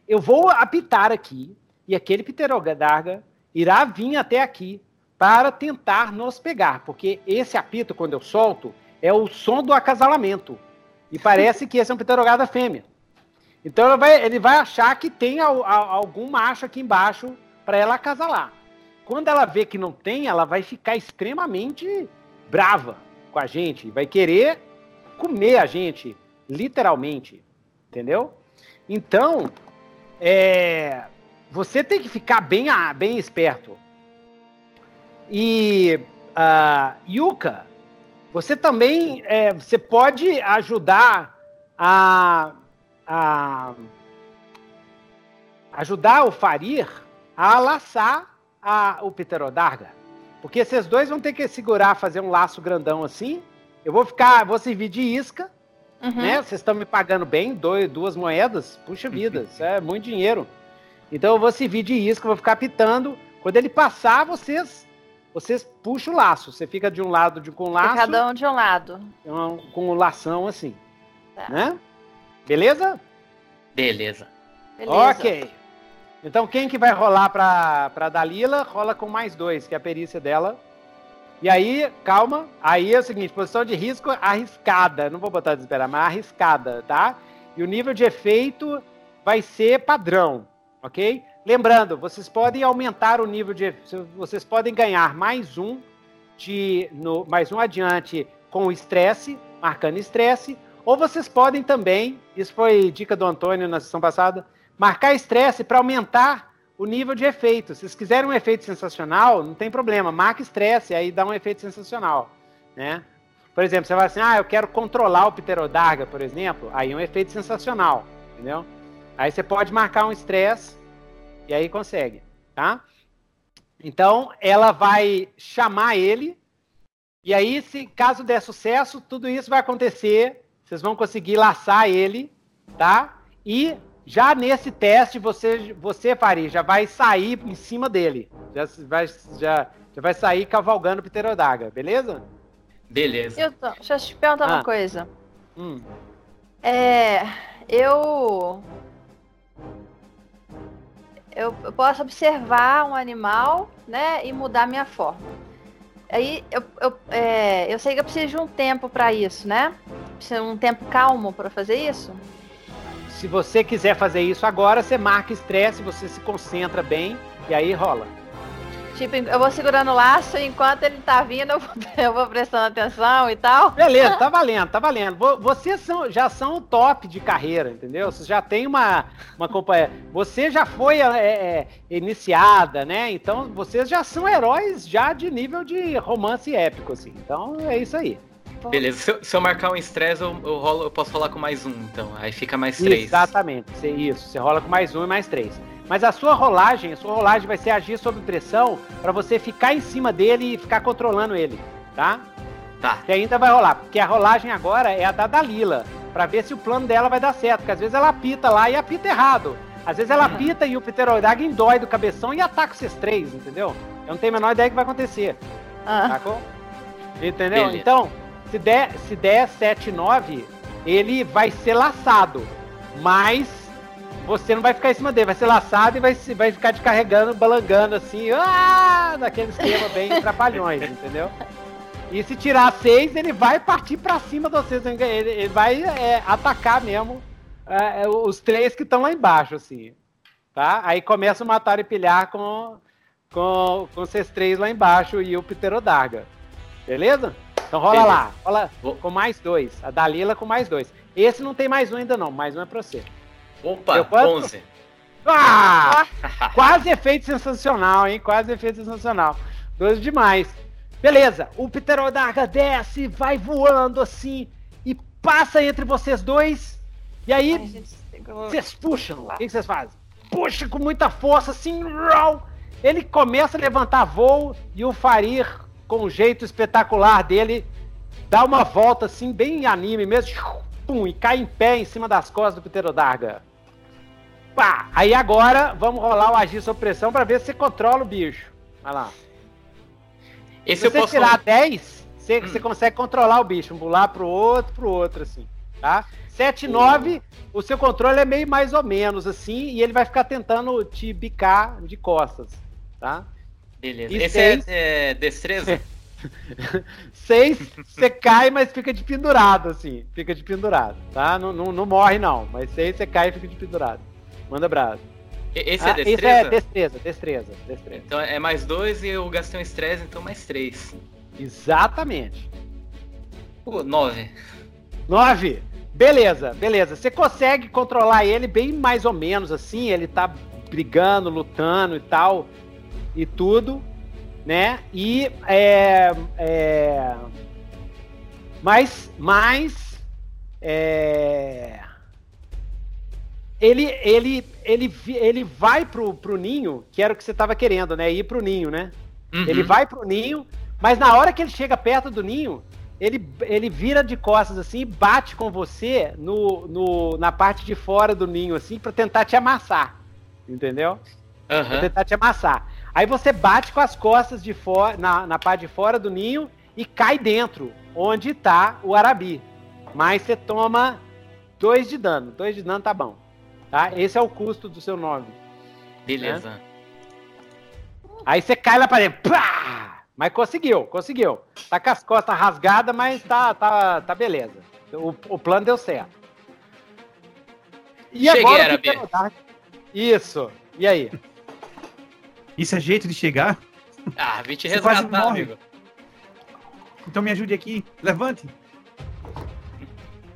Eu vou apitar aqui e aquele Pterodarga irá vir até aqui para tentar nos pegar, porque esse apito, quando eu solto, é o som do acasalamento. E parece que esse é um Pterodarga fêmea. Então vai- ele vai achar que tem al- al- algum macho aqui embaixo para ela acasalar. Quando ela vê que não tem, ela vai ficar extremamente brava com a gente, vai querer comer a gente, literalmente, entendeu? Então, é, você tem que ficar bem, a- bem esperto. E ah, Yuka, você também é, você pode ajudar a, a ajudar o Farir a laçar a, o Pterodarga. Porque esses dois vão ter que segurar, fazer um laço grandão assim. Eu vou ficar, vou servir de isca, Uhum. né? Vocês estão me pagando bem, dois, duas moedas. Puxa vida, isso é muito dinheiro. Então eu vou servir de isca, vou ficar pitando. Quando ele passar, vocês vocês puxam o laço. Você fica de um lado de com Fica laço, cada um de um lado. um- com o lação assim, Tá. né? Beleza? Beleza. Beleza. Ok. Então quem que vai rolar pra, pra Dalila, rola com mais dois, que é a perícia dela. E aí, calma, aí é o seguinte, posição de risco arriscada, não vou botar desesperar, mas arriscada, tá? E o nível de efeito vai ser padrão, ok? Lembrando, vocês podem aumentar o nível de. Vocês podem ganhar mais um de. No, mais um adiante com o estresse, marcando estresse. Ou vocês podem também, isso foi dica do Antônio na sessão passada, marcar estresse para aumentar o nível de efeito. Se vocês quiserem um efeito sensacional, não tem problema, marca estresse, aí dá um efeito sensacional, né? Por exemplo, você vai assim, ah, eu quero controlar o pterodarga, por exemplo, aí é um efeito sensacional, entendeu? Aí você pode marcar um estresse e aí consegue, tá? Então, ela vai chamar ele, e aí, se caso der sucesso, tudo isso vai acontecer vocês vão conseguir laçar ele, tá? E já nesse teste, você, você Fari, já vai sair em cima dele. Já vai, já, já vai sair cavalgando o pterodaga, beleza? Beleza. Eu tô, deixa eu te perguntar ah. uma coisa. Hum. É. Eu. Eu posso observar um animal, né, e mudar minha forma. Aí eu, eu, é, eu sei que eu preciso de um tempo para isso, né? Precisa um tempo calmo para fazer isso. Se você quiser fazer isso agora, você marca estresse, você se concentra bem e aí rola. Tipo, eu vou segurando o laço enquanto ele tá vindo, eu vou, eu vou prestando atenção e tal. Beleza, tá valendo, tá valendo. Vocês são, já são o top de carreira, entendeu? Você já tem uma, uma companhia. Você já foi é, é, iniciada, né? Então vocês já são heróis já de nível de romance épico, assim. Então é isso aí. Beleza, se eu, se eu, marcar um estresse, eu, eu, rolo, eu posso rolar com mais um, então. Aí fica mais três. Exatamente, isso. Você rola com mais um e mais três. Mas a sua rolagem, a sua rolagem vai ser agir sob pressão para você ficar em cima dele e ficar controlando ele, tá? Tá. Que ainda vai rolar, porque a rolagem agora é a da Dalila, para ver se o plano dela vai dar certo, porque às vezes ela apita lá e apita errado. Às vezes ela uhum. apita e o Pterodag endói do cabeção e ataca vocês três, entendeu? Eu não tenho a menor ideia do que vai acontecer. Ah. Sacou? Entendeu? Beleza. Então, se der, se der 7 9, ele vai ser laçado. Mas você não vai ficar em cima dele, vai ser laçado e vai, vai ficar te carregando, balangando assim, ah, naquele esquema bem trapalhões, entendeu? E se tirar seis, ele vai partir para cima de vocês, ele, ele vai é, atacar mesmo é, é os três que estão lá embaixo, assim, tá? Aí começa a matar e pilhar com, com, com vocês três lá embaixo e o Pterodarga, beleza? Então rola beleza. lá, rola com mais dois, a Dalila com mais dois. Esse não tem mais um ainda não, mais um é pra você. Opa, 11. Ah! quase efeito sensacional, hein? Quase efeito sensacional. Dois demais. Beleza, o Pterodarga desce, vai voando assim e passa entre vocês dois. E aí, vocês puxam. O que vocês fazem? Puxa com muita força, assim. Ele começa a levantar voo e o Farir, com um jeito espetacular dele, dá uma volta assim, bem anime mesmo. Pum, e cai em pé em cima das costas do Pterodarga. Pá! Aí agora vamos rolar o agir sob pressão pra ver se você controla o bicho. Vai lá. Esse se você posso... tirar 10, você, hum. você consegue controlar o bicho, um pular pro outro, pro outro, assim. Tá? 7 9, o seu controle é meio mais ou menos assim, e ele vai ficar tentando te bicar de costas, tá? Beleza. E Esse seis... é, é destreza? 6, você cai, mas fica de pendurado, assim. Fica de pendurado, tá? Não, não, não morre, não. Mas 6, você cai e fica de pendurado. Manda brasa. Esse é ah, é destreza? Esse é destreza, destreza, destreza. Então é mais dois e eu gastei um estresse, então mais três. Exatamente. Pô, nove. Nove? Beleza, beleza. Você consegue controlar ele bem mais ou menos assim, ele tá brigando, lutando e tal, e tudo, né? E é. é mas, mas. É, ele, ele, ele, ele vai pro, pro ninho, que era o que você tava querendo, né? Ir pro ninho, né? Uhum. Ele vai pro ninho, mas na hora que ele chega perto do ninho, ele, ele vira de costas assim e bate com você no, no, na parte de fora do ninho, assim, para tentar te amassar. Entendeu? Uhum. Pra tentar te amassar. Aí você bate com as costas de fora, na, na parte de fora do ninho e cai dentro, onde tá o arabi. Mas você toma dois de dano. Dois de dano tá bom. Tá? Esse é o custo do seu nome. Beleza. Né? Aí você cai lá pra dentro. Pá! Mas conseguiu, conseguiu. Tá com as costas rasgadas, mas tá, tá, tá beleza. O, o plano deu certo. E Cheguei, agora Arabi. Isso. E aí? Isso é jeito de chegar? Ah, vim te Você quase resgatar, morre. amigo. Então me ajude aqui. Levante.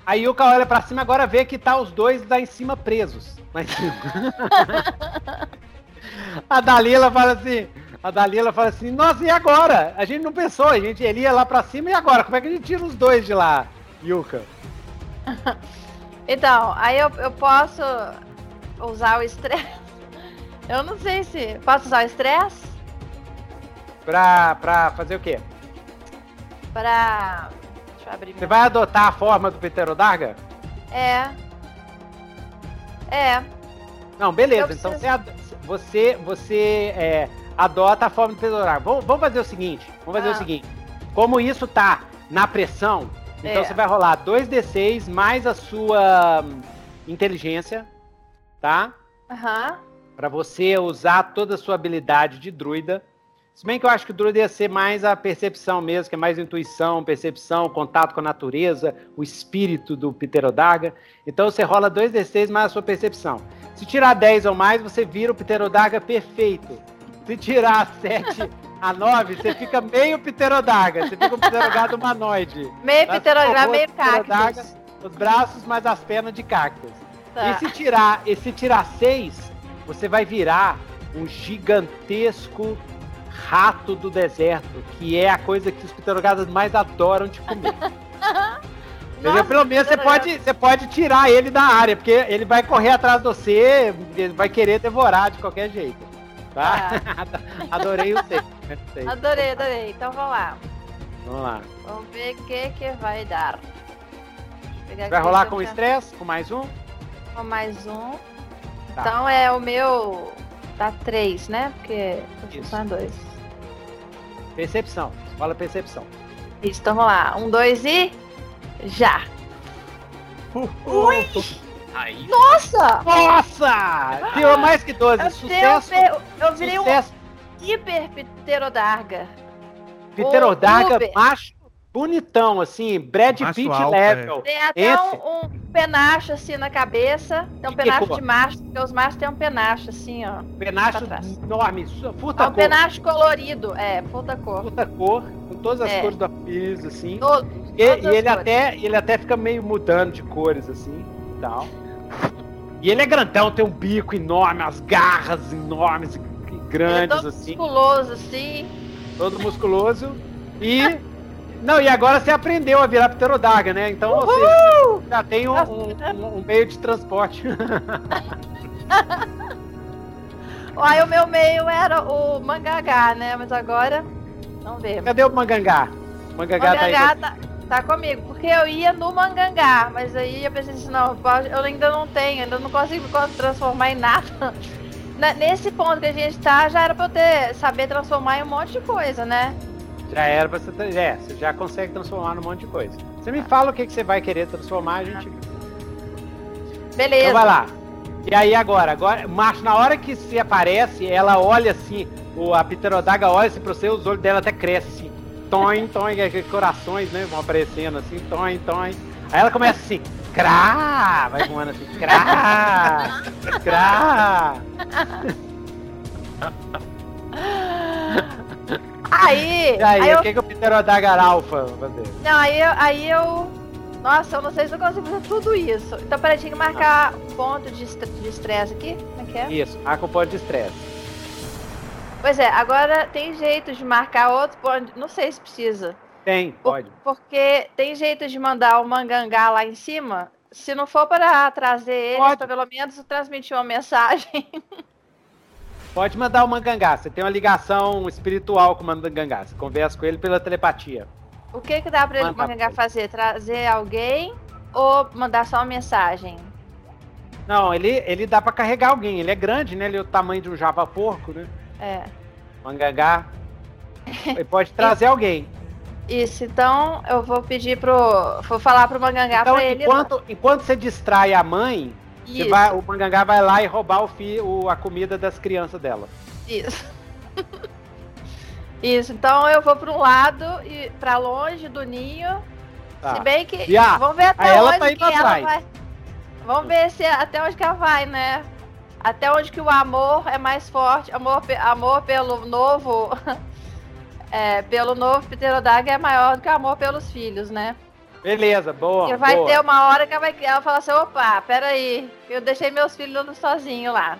A Yuka olha pra cima agora vê que tá os dois lá em cima presos. Mas... a Dalila fala assim. A Dalila fala assim, nossa, e agora? A gente não pensou, a gente ele ia lá pra cima e agora? Como é que a gente tira os dois de lá, Yuka? Então, aí eu, eu posso usar o estresse. Eu não sei se. Posso usar o estresse? Pra, pra fazer o quê? Pra. Deixa eu abrir Você vai adotar a forma do Pterodarga? É. É. Não, beleza. Então você, ad- você, você é, adota a forma do Pterodarga. Vamos, vamos fazer o seguinte. Vamos fazer Ah. o seguinte. Como isso tá na pressão, então É. você vai rolar 2d6 mais a sua hum, inteligência, tá? Aham. Pra você usar toda a sua habilidade de druida. Se bem que eu acho que o druida ia ser mais a percepção mesmo, que é mais intuição, percepção, contato com a natureza, o espírito do Pterodarga. Então você rola 2d6 mais a sua percepção. Se tirar 10 ou mais, você vira o Pterodarga perfeito. Se tirar 7 a 9, você fica meio Pterodarga. Você fica um Pterodarga humanoide. Meio pterodarga, Robô meio cactus. Os braços mais as pernas de cactus. Tá. E se tirar, e se tirar seis, você vai virar um gigantesco rato do deserto, que é a coisa que os pterogadas mais adoram de comer. Nossa, Pelo menos você pode, você pode tirar ele da área, porque ele vai correr atrás de você, ele vai querer devorar de qualquer jeito. Tá? Adorei o né? Seis. Adorei, adorei. Então vamos lá. Vamos lá. Vamos ver o que, que vai dar. Vai rolar eu com estresse, com mais um? Com mais um. Tá. Então é o meu. Dá três, né? Porque são dois. Percepção. Rola percepção. Isso, então vamos lá. Um, dois e. Já! Ui! Aí, Nossa! Nossa! Tirou mais que 12. Eu, Sucesso. tenho- eu virei um Sucesso. hiper pterodarga. Pterodarga macho bonitão, assim, Brad Macho Pitt level. Tem até Esse? um, um penacho assim na cabeça. Tem um que penacho cor? de macho, porque os machos têm um penacho assim, ó. Penacho enorme, su- É um cor. penacho colorido, é, puta cor. Puta cor, com todas as É. cores do arco-íris, assim. Todo, E, e ele, cores. até, ele até fica meio mudando de cores, assim, e tal. E ele é grandão, tem um bico enorme, as garras enormes e e Ele é grandes, todo assim. musculoso, assim. todo musculoso. E. Não, e agora você aprendeu a virar pterodaga, né? Então você já tem um, um- um- meio de transporte. Aí o meu meio era o mangagá, né? Mas agora. Vamos ver. Cadê o mangangá? O mangangá, tá aí. mangangá tá, tá comigo. Porque eu ia no mangangá, mas aí eu pensei assim, não, eu ainda não tenho, ainda não consigo transformar em nada. Na- Nesse ponto que a gente tá, já era pra eu ter, saber transformar em um monte de coisa, né? Já era pra você. É, você já consegue transformar num monte de coisa. Você me fala o que, que você vai querer transformar, a gente. Beleza. Então vai lá. E aí agora, agora, macho, na hora que se aparece, ela olha assim, o, a pterodaga olha assim pra você, os olhos dela até crescem assim. Toim, toim, aqueles corações, né? Vão aparecendo assim, toim, toim. Aí ela começa assim, crá! Vai voando assim, crá! Crá! Aí, E aí, aí eu, o que, que o pterodaga alfa vai fazer? não, aí eu, aí eu, nossa, eu não sei se eu consigo fazer tudo isso. Então, peraí, tinha que marcar ponto de estre- de estresse aqui, como é que é? Isso, marca o ponto de estresse. Pois é, agora tem jeito de marcar outro ponto, não sei se precisa. Tem, pode. Porque tem jeito de mandar o mangangá lá em cima. Se não for para trazer para pelo menos transmitir uma mensagem. Pode mandar o mangangá. Você tem uma ligação espiritual com o mangangá. Você conversa com ele pela telepatia. O que que dá para ele mangangá pra fazer? Trazer alguém ou mandar só uma mensagem? Não, ele, ele dá pra carregar alguém. Ele é grande, né? Ele é o tamanho de um java porco, né? É. Mangangá. Ele pode trazer alguém. Isso, então eu vou pedir pro. Vou falar pro mangangá Então, pra ele. enquanto, enquanto você distrai a mãe, vai- o mangangá vai lá e roubar o fi, o, a comida das crianças dela. isso. Isso, então eu vou para um lado e para longe do ninho. Tá. Se bem que. Vamos ver até aí onde tá que ela vai. Vamos ver se até onde que ela vai, né? Até onde que o amor é mais forte. Amor, amor pelo novo. é, pelo novo Pterodáctilo é maior do que o amor pelos filhos, né? Beleza, boa. Porque vai boa. ter uma hora que ela vai ela fala assim, opa, peraí, eu deixei meus filhos sozinhos lá.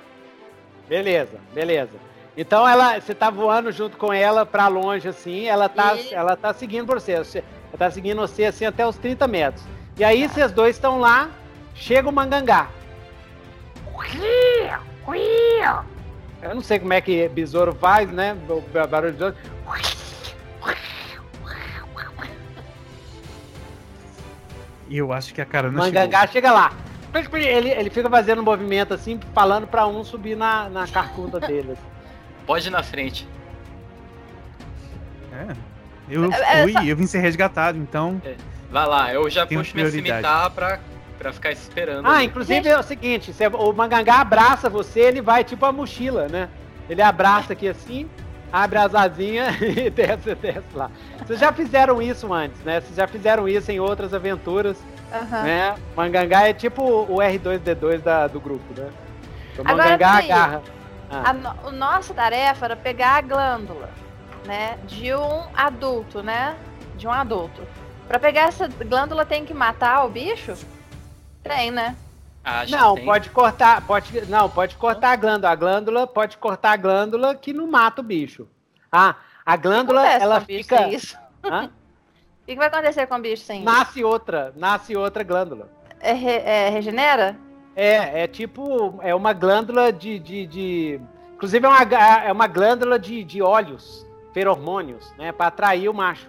Beleza, beleza. Então ela, você tá voando junto com ela pra longe assim, ela tá, E- ela tá seguindo por você, você- ela tá seguindo você assim até os 30 metros. E aí vocês dois estão lá, chega o mangangá. Eu não sei como é que besouro faz, né? O barulho de besouro. E eu acho que a cara O não mangangá chega lá. Ele, ele fica fazendo um movimento assim, falando pra um subir na, na carcunda dele. Pode ir na frente. É. Eu É, é, fui, eu vim ser resgatado, então. Vai lá, eu já puxo minha cimitarra pra, pra ficar esperando. Ah, ali. inclusive é o seguinte, o mangangá abraça você, ele vai tipo a mochila, né? Ele abraça aqui assim, abre as asinhas e desce, desce lá. Vocês já fizeram isso antes, né? Vocês já fizeram isso em outras aventuras, Aham. né? Mangangá é tipo o R2D2 da, do grupo, né? O Agora, mangangá agarra. A, no, a nossa tarefa era pegar a glândula, né? De um adulto, né? De um adulto. Pra pegar essa glândula tem que matar o bicho? Tem, né? Acho Não, tem. pode cortar, pode, não, pode cortar a glândula. A glândula pode cortar a glândula que não mata o bicho. Ah, a glândula Acontece ela com o bicho fica, sem isso. Hã? O que, vai acontecer com o bicho sem isso? nasce outra, nasce outra glândula. É, re- é, regenera? É, é tipo, é uma glândula de, de, de- inclusive é uma, é uma glândula de, de óleos, feromônios, né, para atrair o macho.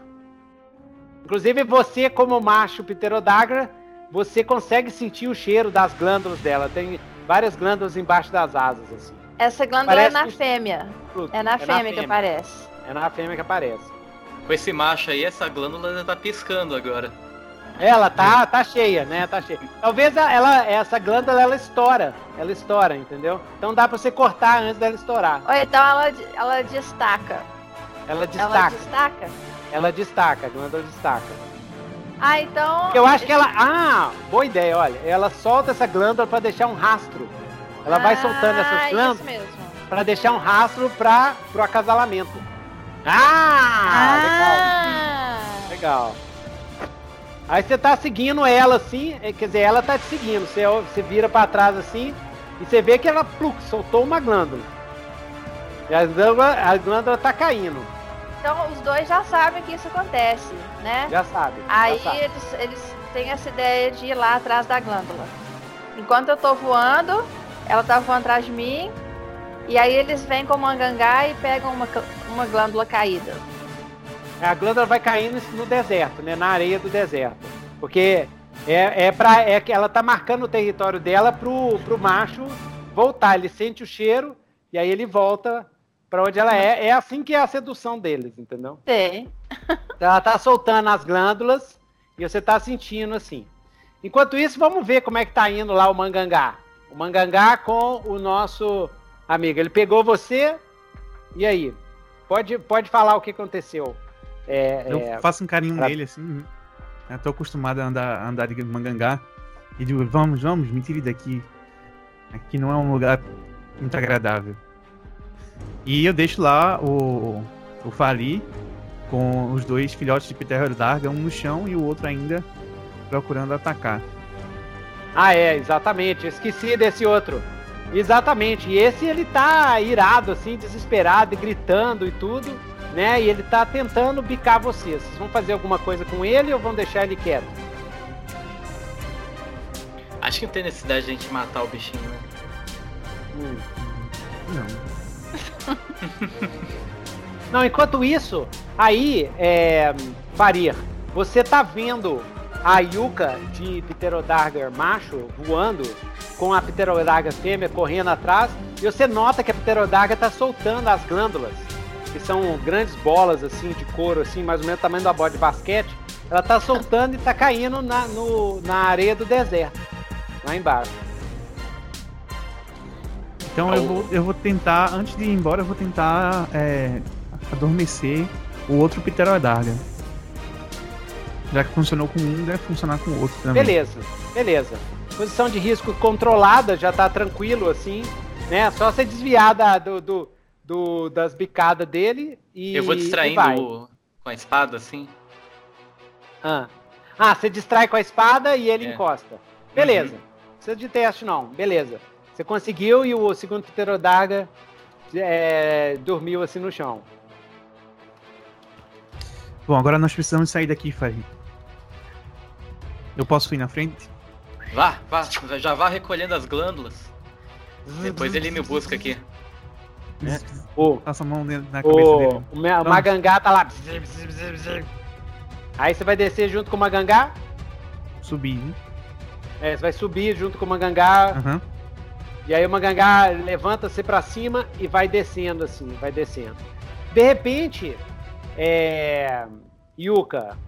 Inclusive você, como macho pterodagra, você consegue sentir o cheiro das glândulas dela. Tem várias glândulas embaixo das asas, assim. Essa glândula Parece é na que- fêmea. Fruto. É na fêmea que aparece. É na fêmea que aparece. Com esse macho aí, essa glândula já tá piscando agora. Ela tá, tá cheia, né? Tá cheia. Talvez ela, essa glândula ela estoura. Ela estoura, entendeu? Então dá pra você cortar antes dela estourar. Ou então ela, ela destaca. Ela Ela destaca. destaca? Ela destaca, a glândula destaca. Ah, então. Eu acho que ela. Ah, boa ideia, olha. Ela solta essa glândula pra deixar um rastro. Ela vai soltando Ah, essas glândulas mesmo. pra deixar um rastro para pro acasalamento. Ah, Ah! legal, legal. Aí você tá seguindo ela assim, é, quer dizer, ela tá te seguindo. Você, você vira pra trás assim e você vê que ela pluk, soltou uma glândula. E a glândula, a glândula tá caindo, Então os dois já sabem que isso acontece, né? já sabe. Aí já sabe. eles, eles têm essa ideia de ir lá atrás da glândula. Enquanto eu tô voando, ela tá voando atrás de mim. E aí eles vêm com o mangangá e pegam uma, uma glândula caída. A glândula vai caindo no deserto, né? Na areia do deserto. Porque é, é para é que ela tá marcando o território dela pro, pro macho voltar. Ele sente o cheiro e aí ele volta para onde ela é. É assim que é a sedução deles, entendeu? Tem. Então, Ela tá soltando as glândulas e você tá sentindo assim. Enquanto isso, vamos ver como é que tá indo lá o mangangá. O mangangá com o nosso amigo. Ele pegou você e aí? Pode, pode falar o que aconteceu. É, Eu é, faço um carinho pra- nele, assim. Eu tô acostumado a andar, a andar de mangangá. E digo, vamos, vamos, me tire daqui. Aqui não é um lugar muito agradável. E eu deixo lá o, o Fali com os dois filhotes de Pterodarga, um no chão e o outro ainda procurando atacar. Ah, é, exatamente. Eu esqueci desse outro. Exatamente. E esse ele tá irado, assim, desesperado, e gritando e tudo, né? E ele tá tentando bicar vocês. Vocês vão fazer alguma coisa com ele ou vão deixar ele quieto? Acho que não tem necessidade de a gente matar o bichinho, né? Hum. Não. Não, enquanto isso, aí, é, Farir, você tá vendo a Yuka de Pterodarga macho voando com a Pterodarga fêmea correndo atrás e você nota que a Pterodarga tá soltando as glândulas, que são grandes bolas assim de couro, assim, mais ou menos do tamanho da bola de basquete. Ela tá soltando e tá caindo na, no- na areia do deserto, lá embaixo. Então eu vou, eu vou tentar, antes de ir embora, eu vou tentar é, adormecer o outro Pterodarga. Já que funcionou com um, deve funcionar com o outro também. Beleza, beleza. posição de risco controlada, já tá tranquilo assim, né? Só você desviar da, do, do, do- das bicadas dele e. Eu vou distraindo vai. o- com a espada, assim. Ah. Ah, você distrai com a espada e ele É. encosta. Beleza. Não precisa de teste, não. Beleza. Você conseguiu e o segundo pterodarga é, dormiu assim no chão. Bom, agora nós precisamos sair daqui, Farid. Eu posso ir na frente? Vá, vá, já vá recolhendo as glândulas. Depois ele me busca aqui. O, Passa a mão na cabeça o, dele. o, me- o Magangá tá lá. Aí você vai descer junto com o Magangá. Subir, né? É, você vai subir junto com o Magangá. Aham. E aí o Magangá levanta-se pra cima e vai descendo assim, vai descendo. De repente, é... Yuka,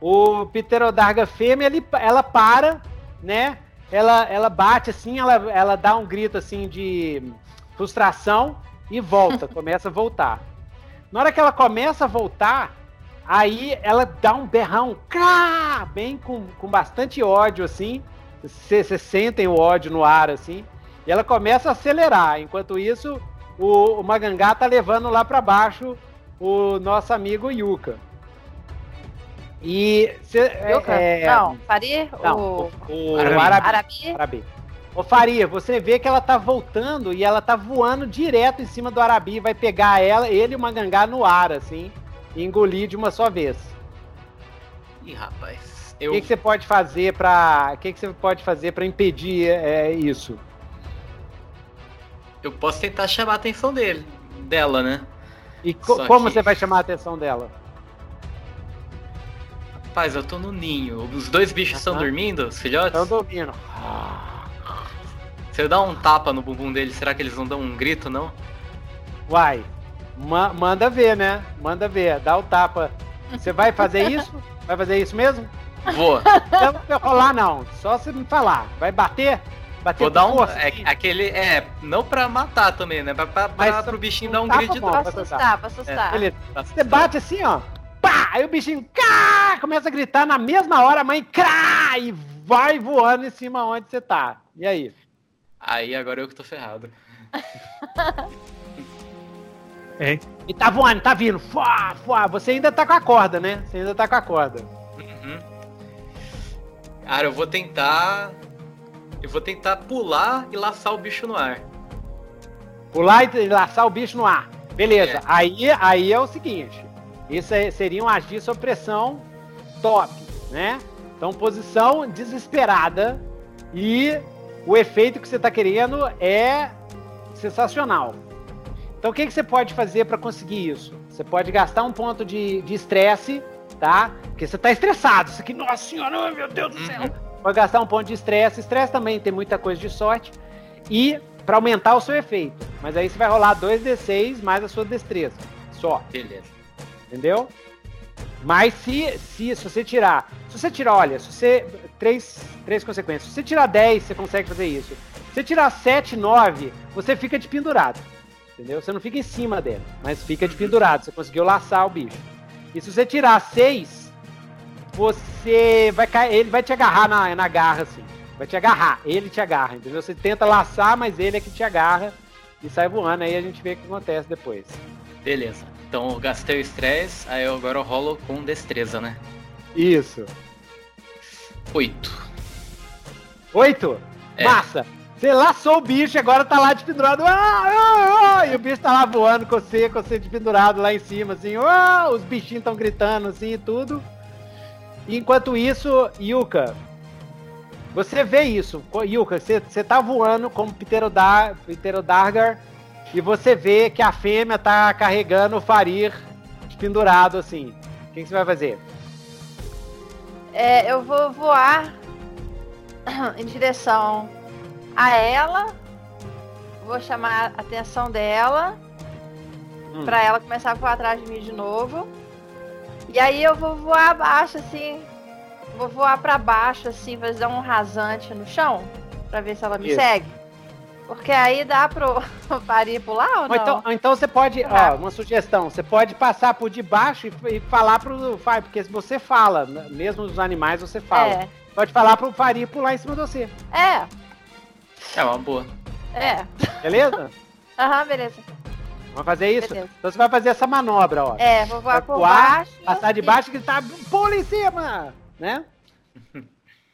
o Pterodarga fêmea, ele, ela para, né? Ela, ela bate assim, ela, ela dá um grito assim de frustração e volta, começa a voltar. Na hora que ela começa a voltar, aí ela dá um berrão, cá, bem com, com bastante ódio assim. Vocês sentem o ódio no ar assim. E ela começa a acelerar. Enquanto isso, o, o Magangá tá levando lá pra baixo o nosso amigo Yuka. E cê, Yuka? é, Não, Faria? não, o o, o Arabi. Arabi. Arabi? Ô Faria, você vê que ela tá voltando e ela tá voando direto em cima do Arabi, vai pegar ela, ele e o Magangá no ar, assim, e engolir de uma só vez. Ih, rapaz. O Eu, que, que você pode fazer pra. O que, que você pode fazer para impedir é, isso? Eu posso tentar chamar a atenção dele. Dela, né? E co- como que- você vai chamar a atenção dela? Rapaz, eu tô no ninho. Os dois bichos estão dormindo, os filhotes? Estão dormindo. Se eu dar um tapa no bumbum deles, será que eles não dão um grito, não? Vai. Ma- manda ver, né? Manda ver. Dá o tapa. Você vai fazer isso? Vai fazer isso mesmo? Vou. Não vai rolar, não. Só você me falar. Vai bater? Bater Vou dar um. força, É, assim? aquele. É, não pra matar também, né? Pra, pra, Mas pra, pro bichinho um dar um tapa grito. Pra assustar, pra assustar. Beleza. Você bate assim, ó. Pá! Aí o bichinho cá, começa a gritar na mesma hora, a mãe crá! E vai voando em cima onde você tá. E aí? Aí agora eu que tô ferrado. É, E tá voando, tá vindo. Fuá, fuá. Você ainda tá com a corda, né? Você ainda tá com a corda. Uhum. Cara, eu vou tentar. Eu vou tentar pular e laçar o bicho no ar. Pular e laçar o bicho no ar. Beleza. É. Aí, aí é o seguinte. Isso seria um agir sob pressão top, né? Então, posição desesperada e o efeito que você tá querendo é sensacional. Então, o que, que você pode fazer para conseguir isso? Você pode gastar um ponto de de estresse, tá? Porque você tá estressado. Isso aqui, nossa senhora, ai, meu Deus do céu. Uhum. Pode gastar um ponto de estresse. Estresse também tem muita coisa de sorte. E para aumentar o seu efeito. Mas aí você vai rolar 2d6 mais a sua destreza. Só. Beleza. Entendeu? Mas se, se, se você tirar. Se você tirar, olha, se você. Três, três consequências. Se você tirar 10, você consegue fazer isso. Se você tirar 7, 9, você fica de pendurado. Entendeu? Você não fica em cima dele, mas fica de pendurado. Você conseguiu laçar o bicho. E se você tirar 6, você vai cair. Ele vai te agarrar na, na garra, assim. Vai te agarrar. Ele te agarra, entendeu? Você tenta laçar, mas ele é que te agarra e sai voando. Aí a gente vê o que acontece depois. Beleza. Então eu gastei o estresse, aí eu agora eu rolo com destreza, né? Isso. Oito. Oito? É. Massa! Você laçou o bicho e agora tá lá de pendurado. Ah, ah, ah, e o bicho tá lá voando com você, com você de pendurado lá em cima, assim. Ah, os bichinhos estão gritando assim e tudo. Enquanto isso, Yuka, você vê isso. Yuka, você, você tá voando como Pterodar, Pterodargar e você vê que a fêmea tá carregando o Farir pendurado assim. O que, que você vai fazer? É, eu vou voar em direção a ela. Vou chamar a atenção dela Hum. pra ela começar a voar atrás de mim de novo. E aí eu vou voar abaixo assim. Vou voar pra baixo assim, fazer um rasante no chão pra ver se ela me Isso. segue. Porque aí dá pro Fari pular ou Ou não? então, ou então você pode, ó, Tá. uma sugestão, você pode passar por debaixo e, e falar pro Fari, porque se você fala, né, mesmo os animais você fala. é. Pode falar pro Fari pular em cima de você, É, É uma boa. é. beleza? Aham, beleza. Vamos fazer isso? Beleza. Então você vai fazer essa manobra, ó. É, vou voar Vai por voar, baixo. Passar de baixo e gritar, pula em cima, né?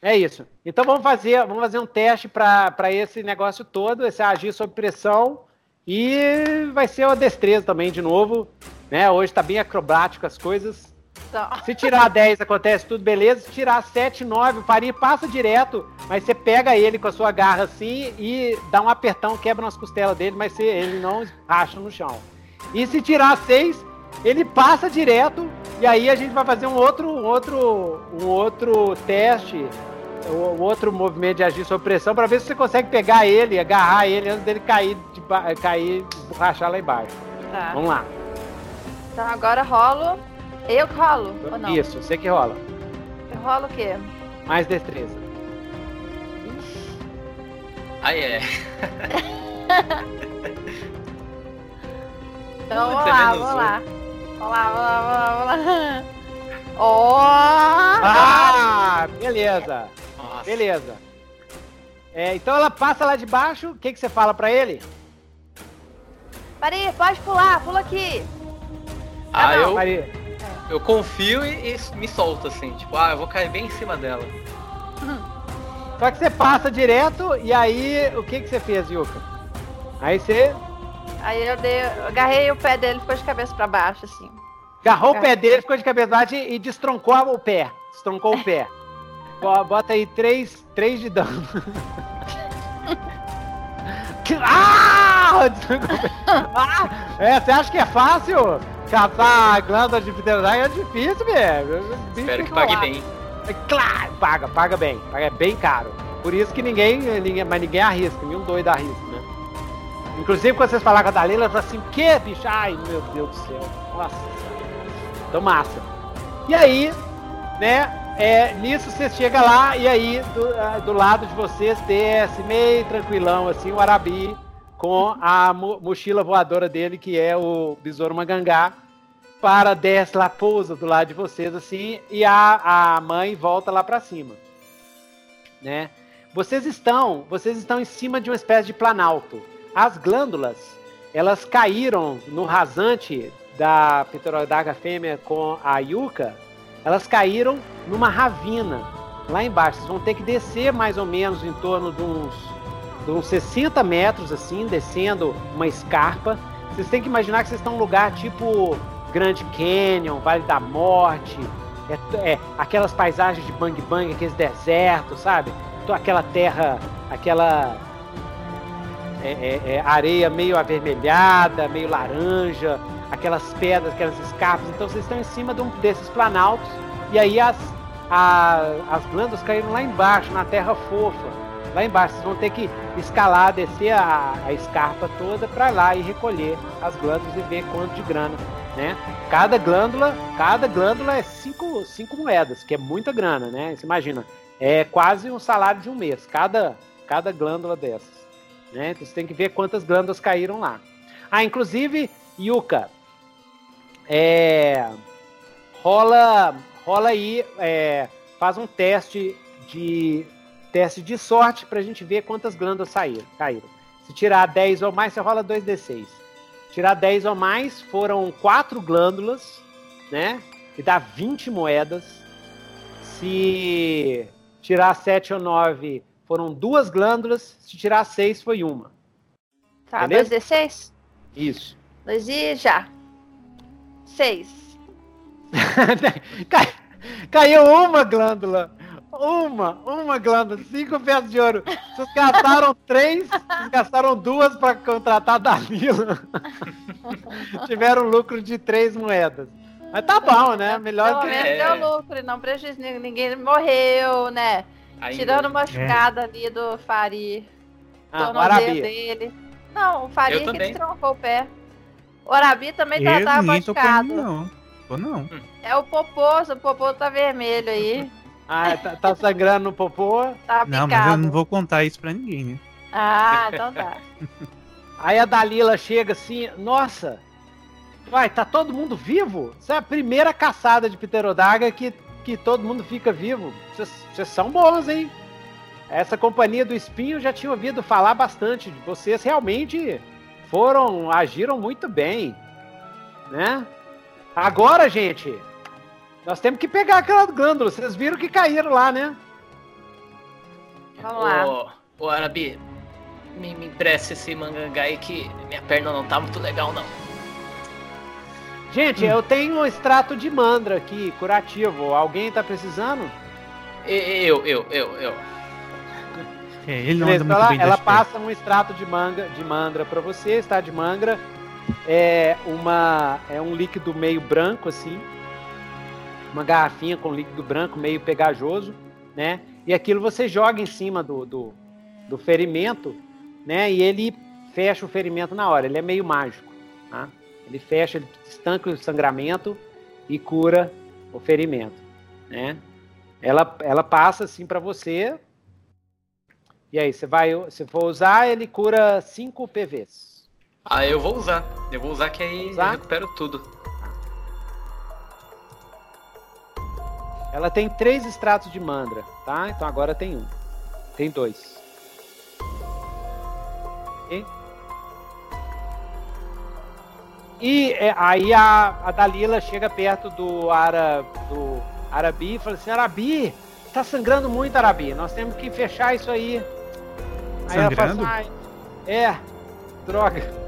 É isso. Então vamos fazer, vamos fazer um teste para esse negócio todo, esse agir sob pressão. E vai ser uma destreza também, de novo. Né? Hoje tá bem acrobático as coisas. Então, Se tirar 10, acontece tudo beleza. Se tirar 7, 9, o passa direto, mas você pega ele com a sua garra assim e dá um apertão, quebra nas costelas dele, mas você- ele não racha no chão. E se tirar 6, ele passa direto e aí a gente vai fazer um outro, um outro, um outro teste, um outro movimento de agir sob pressão para ver se você consegue pegar ele, agarrar ele antes dele cair, de cair, rachar lá embaixo. tá. Vamos lá. Então agora rolo. Eu que rolo? Ou não? Isso, você que rola. Eu rolo o quê? Mais destreza. Aí é. Então Putz, vamos é lá, vamos lá. Vamos lá, vamos lá, vamos lá. Ó! Ah, beleza. Nossa. Beleza. É, então ela passa lá de baixo. O que, que você fala pra ele? Pari, pode pular, pula aqui. Ah, não. eu, Maria. Eu confio e, e me solto assim. Tipo, ah, eu vou cair bem em cima dela. Só que você passa direto e aí o que, que você fez, Yuka? Aí você Aí eu, dei, eu agarrei o pé dele e ficou de cabeça pra baixo, assim. agarrou o É. pé dele, ficou de cabeça baixa e destroncou o pé. Destroncou o pé. Bo- Bota aí três, três de dano. ah! O. Ah! É, você acha que é fácil? Caçar a glândula de pterodactyl é difícil, velho. O bicho Espero que pague lá. bem. É claro, paga, paga bem. Paga é bem caro. Por isso que ninguém, ninguém mas ninguém arrisca, nenhum doido arrisca, né? Inclusive, quando vocês falaram com a Dalila, ela falou assim, o que, bicho? Ai, meu Deus do céu. Nossa. Então, massa. E aí, né, é, nisso você chega lá e aí, do, ah, do lado de vocês, desce meio tranquilão, assim, o Arabi com a mo- mochila voadora dele, que é o Besouro Mangangá, para desce lá, pousa do lado de vocês, assim, e a, a mãe volta lá para cima, né? Vocês estão, vocês estão em cima de uma espécie de planalto. As glândulas, elas caíram no rasante da Pterodaga fêmea com a Yuka, elas caíram numa ravina lá embaixo. Vocês vão ter que descer mais ou menos em torno de uns, de uns 60 metros, assim, descendo uma escarpa. Vocês têm que imaginar que vocês estão num lugar tipo Grand Canyon, Vale da Morte, é, é, aquelas paisagens de bang bang, aqueles desertos, sabe? Toda aquela terra, aquela é, é, é, areia meio avermelhada, meio laranja, aquelas pedras, aquelas escarpas. Então vocês estão em cima de um desses planaltos e aí as, a- as glândulas caíram lá embaixo, na terra fofa. Lá embaixo, vocês vão ter que escalar, descer a, a escarpa toda para lá e recolher as glândulas e ver quanto de grana, né? Cada glândula, cada glândula é cinco, cinco moedas, que é muita grana, né? Você imagina, é quase um salário de um mês, cada, cada glândula dessas, né? Então você tem que ver quantas glândulas caíram lá. Ah, inclusive, Yuka, é, rola, rola aí, é, faz um teste de teste de sorte pra gente ver quantas glândulas saíram, caíram. Se tirar 10 ou mais, você rola 2d6. Tirar 10 ou mais, foram 4 glândulas, né? Que dá 20 moedas. Se tirar 7 ou 9, foram duas glândulas. Se tirar 6, foi uma. Tá, Beleza? 2d6? Isso. 2 e já. 6. Cai- Caiu uma glândula. Uma, uma glândula, cinco peças de ouro. Vocês gastaram três, vocês gastaram duas para contratar a Dalila. Tiveram lucro de três moedas. Mas tá bom, né? Melhor Pelo que. menos É. deu lucro não prejuízo. Ninguém- Ninguém morreu, né? Ainda. Tirando uma machucada ali do Fari. Ah, o Arabi. dele. Não, o Fari que destroncou o pé. O Arabi também tá, Eu machucado. mim, não. Tô não. É o Popô, o Popô tá vermelho aí. Ah, tá, tá sangrando no popô. Tá Não, mas eu não vou contar isso pra ninguém, né? Ah, então tá. Aí a Dalila chega assim, nossa, vai, tá todo mundo vivo? Essa é a primeira caçada de pterodaga que, que todo mundo fica vivo. Vocês são bons, hein? Essa companhia do espinho já tinha ouvido falar bastante. Vocês realmente foram, agiram muito bem, né? Agora, gente, nós temos que pegar aquela glândula. Vocês viram que caíram lá, né? Vamos lá. Ô, ô Arabi, me, me empresta esse mangangá aí que minha perna não tá muito legal, não. Gente, eu tenho um extrato de mandra aqui, curativo. Alguém tá precisando? Eu, eu, eu, eu. É, ele não Beleza, anda muito ela bem ela passa um extrato de manga, de mandra para você, extrato de mangra é uma é um líquido meio branco assim, uma garrafinha com líquido branco meio pegajoso, né? E aquilo você joga em cima do, do, do ferimento, né? E ele fecha o ferimento na hora. Ele é meio mágico, tá? Ele fecha, ele estanca o sangramento e cura o ferimento, né? Ela, ela passa assim para você, e aí, você vai, se for usar, ele cura 5 PVs. Ah, eu vou usar. Eu vou usar que aí Usar? eu recupero tudo. Ela tem três extratos de mandra, tá? Então agora tem um. Tem dois. Ok? E é, aí a, a Dalila chega perto do Ara, do Arabi e fala assim, Arabi, tá sangrando muito, Arabi. Nós temos que fechar isso aí. Aí ela fala Sangrando? assim, "Ai, é, droga.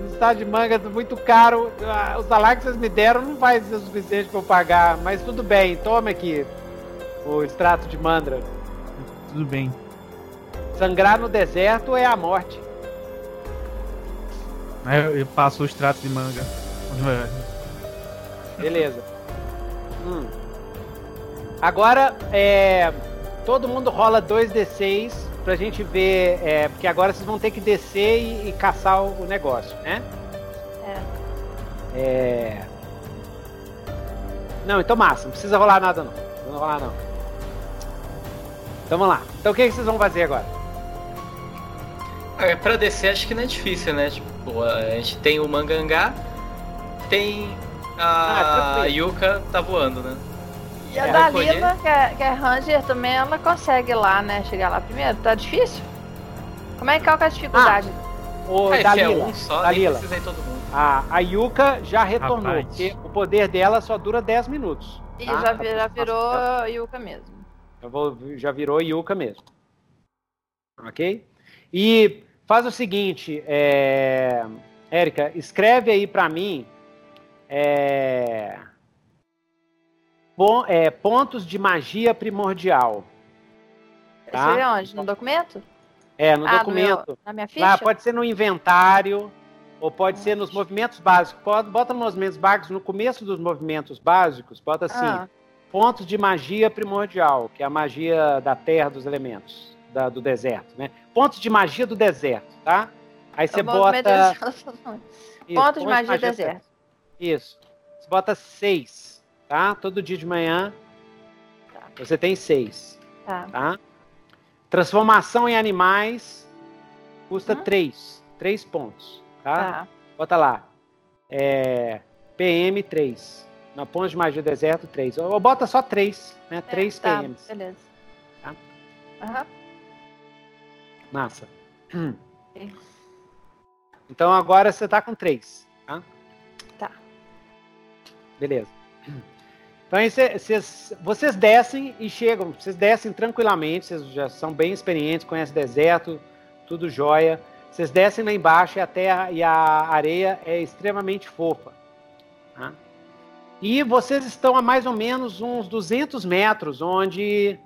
O estado de manga muito caro. Ah, O salário que vocês me deram não vai ser o suficiente para eu pagar. Mas tudo bem, toma aqui o extrato de mandra. Tudo bem. Sangrar no deserto é a morte. Eu, eu passo o extrato de manga. Beleza. Hum. Agora, é, todo mundo rola 2d6 pra gente ver. É, porque agora vocês vão ter que descer e, e caçar o, o negócio, né? É. Não, então massa, não precisa rolar nada não. Não vai rolar não. Então vamos lá. Então o que, que vocês vão fazer agora? Ah, é pra descer acho que não é difícil, né? Tipo, a gente tem o mangangá, tem Ah, a tranquilo. Yuka tá voando, né? E a É, Dalila, que é, que é Ranger também, ela consegue lá, né? Chegar lá primeiro. Tá difícil? Como é que é a dificuldade? Ah, se é Dalila, um só, Dalila. a, a Yuka já retornou, Rapaz. porque o poder dela só dura 10 minutos. E tá? já, A vi- já virou Yuka mesmo. Eu vou- já virou Yuka mesmo. Ok? E faz o seguinte, é... Érica, escreve aí pra mim é... pon- é, pontos de magia primordial. Tá? É onde? No documento? É, no ah, no documento. meu- na minha ficha? Ah, pode ser no inventário, ou pode ser nos movimentos básicos. Pode, bota nos movimentos básicos, no começo dos movimentos básicos, bota assim, Ah, pontos de magia primordial, que é a magia da terra, dos elementos, da- do deserto, né? Pontos de magia do deserto, tá? Aí você bota... desse- isso, Ponto de magia do do deserto. Isso. Você bota seis, tá? Todo dia de manhã Tá. você tem seis, Tá. tá? Transformação em animais custa Hum. três, três pontos, tá? Tá. Bota lá. É, PM 3. Na ponte de magia do deserto, 3. Ou, ou bota só 3, né? 3 tá, PMs. Beleza. Tá. Aham. Massa. Ok. Então agora você tá com 3, tá? Tá. Beleza. Então cês- vocês descem e chegam, vocês descem tranquilamente, vocês já são bem experientes, conhecem deserto, tudo jóia. Vocês descem lá embaixo e a terra e a areia é extremamente fofa. tá? E vocês estão a mais ou menos uns 200 metros, onde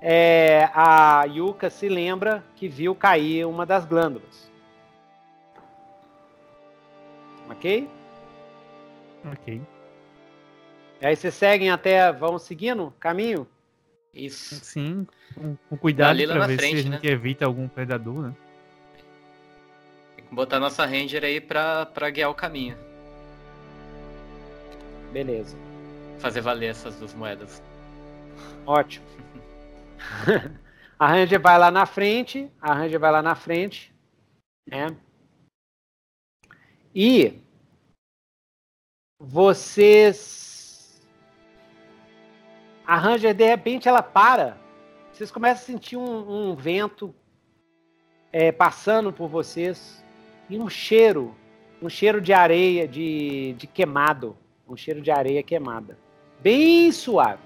é, a Yuka se lembra que viu cair uma das glândulas. Ok? Ok. E aí vocês seguem até, vão seguindo o caminho? Isso. Sim, com, com cuidado pra na ver frente, se a gente né? evita algum predador, né? Tem que botar nossa Ranger aí pra, pra guiar o caminho. Beleza. Fazer valer essas duas moedas. Ótimo. A Ranger vai lá na frente, a Ranger vai lá na frente, né? E vocês a Ranger de repente ela para. Vocês começam a sentir um, um vento é, passando por vocês e um cheiro, um cheiro de areia, de, de queimado, um cheiro de areia queimada, bem suave.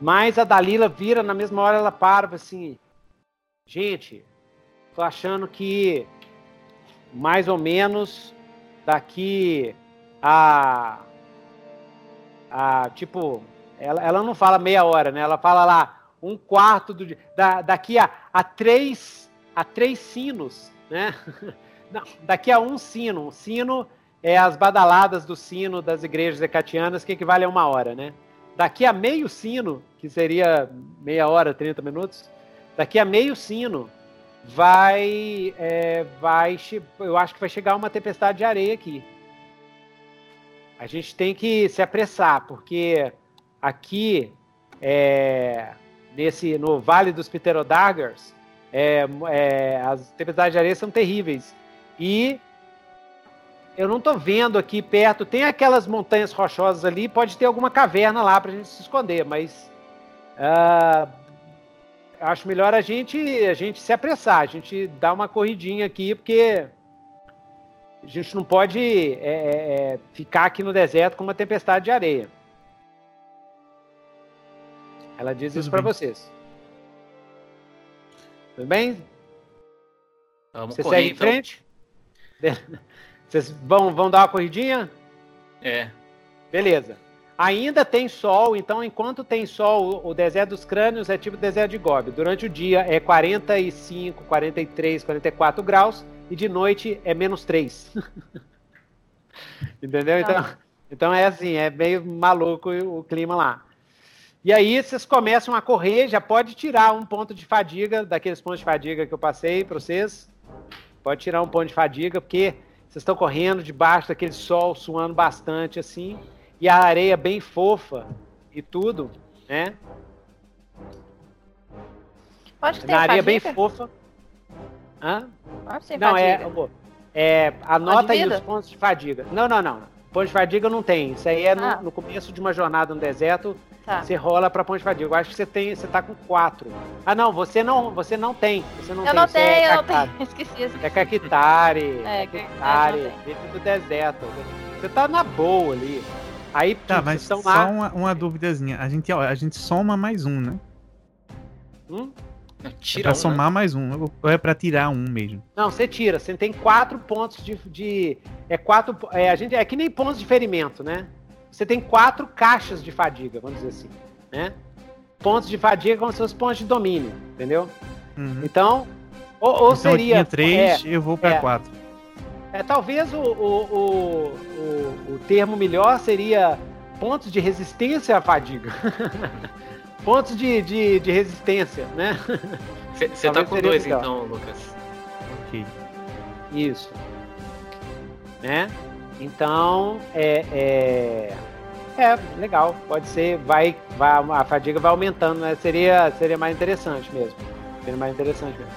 Mas a Dalila vira, na mesma hora ela para, assim, gente, tô achando que mais ou menos daqui a, a tipo, ela, ela não fala meia hora, né? Ela fala lá um quarto do da, daqui a, a três a três sinos, né? Não, daqui a um sino, um sino é as badaladas do sino das igrejas ecatianas que equivale a uma hora, né? Daqui a meio sino, que seria meia hora, 30 minutos, daqui a meio sino vai, é, vai, eu acho que vai chegar uma tempestade de areia aqui. A gente tem que se apressar, porque aqui, é, nesse, no Vale dos Pterodaggers, é, é, as tempestades de areia são terríveis. E eu não estou vendo aqui perto, tem aquelas montanhas rochosas ali, pode ter alguma caverna lá para a gente se esconder, mas uh, acho melhor a gente, a gente se apressar, a gente dar uma corridinha aqui, porque a gente não pode é, é, é, ficar aqui no deserto com uma tempestade de areia. Ela diz Tudo isso para vocês. Tudo bem? Vamos Você correr, segue em então. frente? Vocês vão, vão dar uma corridinha? É. Beleza. Ainda tem sol, então enquanto tem sol, o deserto dos crânios é tipo o deserto de Gobi. Durante o dia é 45, 43, 44 graus e de noite é menos 3. Entendeu? Então, tá. então é assim, é meio maluco o clima lá. E aí vocês começam a correr, já pode tirar um ponto de fadiga, daqueles pontos de fadiga que eu passei para vocês. Pode tirar um ponto de fadiga, porque vocês estão correndo debaixo daquele sol, suando bastante assim, e a areia bem fofa e tudo, né? Pode ter Na areia fadiga? bem fofa. Hã? Pode ser não, fadiga. é, é. Anota aí os pontos de fadiga. Não, não, não. Ponto de fadiga não tem. Isso aí é no, ah. no começo de uma jornada no deserto. Tá. Você rola para ponto de fadiga. Eu acho que você tem, você tá com quatro. Ah, não, você não, você não tem. Você não eu tem. não tenho, é eu não tenho. Esqueci, esqueci. É Kakitari. É, Kakitari. Dentro do deserto. Você tá na boa ali. Aí, tá, mas só lá... uma, uma duvidazinha. A gente, ó, a gente soma mais um, né? Hum? Tira é pra um, somar né? mais um, ou é pra tirar um mesmo? Não, você tira. Você tem quatro pontos de. de é quatro. É, a gente, é que nem pontos de ferimento, né? Você tem quatro caixas de fadiga, vamos dizer assim. Né? Pontos de fadiga como se fossem pontos de domínio, entendeu? Uhum. Então, ou, ou então seria. Eu tinha três, é, eu vou para é, quatro. É, talvez o, o, o, o termo melhor seria pontos de resistência à fadiga. pontos de, de, de resistência, né? Você tá com dois legal. então, Lucas. Ok. Isso. Né? Então, é, é, é, legal. Pode ser, vai, vai, a fadiga vai aumentando, né? Seria, seria mais interessante mesmo. Seria mais interessante mesmo.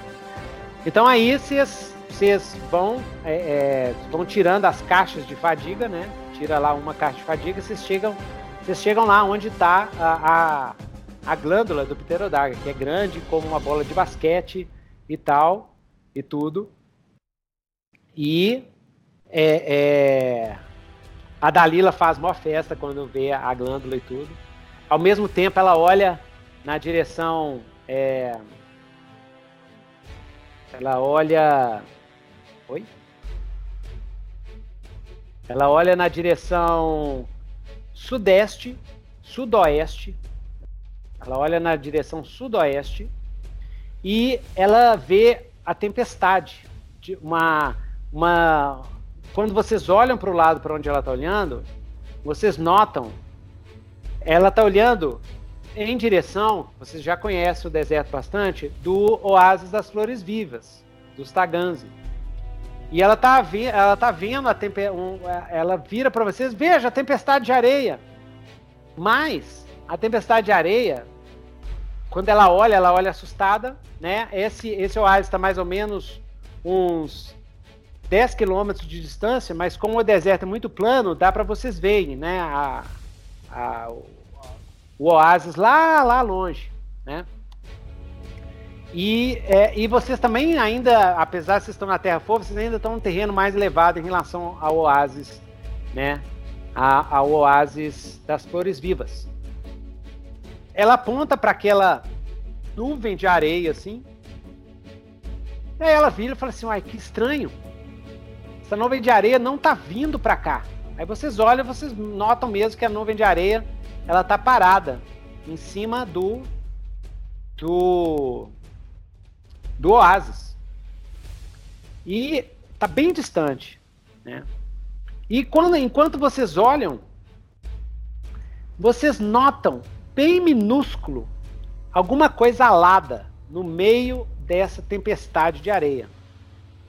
Então aí vocês, vocês vão, é, é, vão tirando as caixas de fadiga, né? Tira lá uma caixa de fadiga, vocês chegam, vocês chegam lá onde está a, a a glândula do pterodáctilo, que é grande como uma bola de basquete e tal, e tudo. E é, é, a Dalila faz uma festa quando vê a glândula e tudo. Ao mesmo tempo, ela olha na direção. É, ela olha. Oi? Ela olha na direção sudeste, sudoeste ela olha na direção sudoeste e ela vê a tempestade. Uma, uma, quando vocês olham para o lado para onde ela está olhando, vocês notam, ela está olhando em direção, vocês já conhecem o deserto bastante, do Oásis das Flores Vivas, dos Taganzi. E ela está ela tá vendo a tempe, um, ela vira para vocês, veja a tempestade de areia. Mas a tempestade de areia quando ela olha, ela olha assustada, né? Esse, esse oásis está mais ou menos uns 10 quilômetros de distância, mas como o deserto é muito plano, dá para vocês verem, né? A, a, o, o oásis lá, lá longe, né? E, é, e vocês também ainda, apesar de vocês estão na Terra Fofa, vocês ainda estão num terreno mais elevado em relação ao oásis, né? A, ao oásis das flores vivas. Ela aponta para aquela nuvem de areia, assim. Aí ela vira e fala assim, uai, que estranho. Essa nuvem de areia não tá vindo para cá. Aí vocês olham, vocês notam mesmo que a nuvem de areia, ela tá parada em cima do do do oásis. E tá bem distante, né? E quando, enquanto vocês olham, vocês notam bem minúsculo alguma coisa alada no meio dessa tempestade de areia.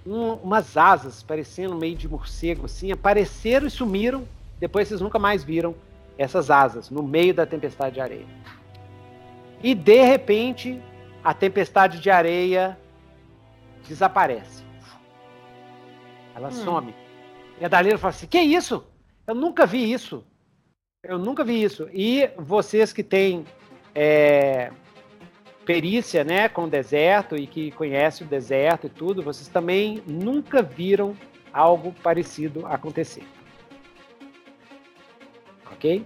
Um, umas asas parecendo meio de morcego assim, apareceram e sumiram. Depois vocês nunca mais viram essas asas no meio da tempestade de areia. E de repente, a tempestade de areia desaparece. Ela hum. some. E a Dalila fala assim: Que isso? Eu nunca vi isso. Eu nunca vi isso. E vocês que têm é, perícia né, com o deserto e que conhecem o deserto e tudo, vocês também nunca viram algo parecido acontecer. Ok?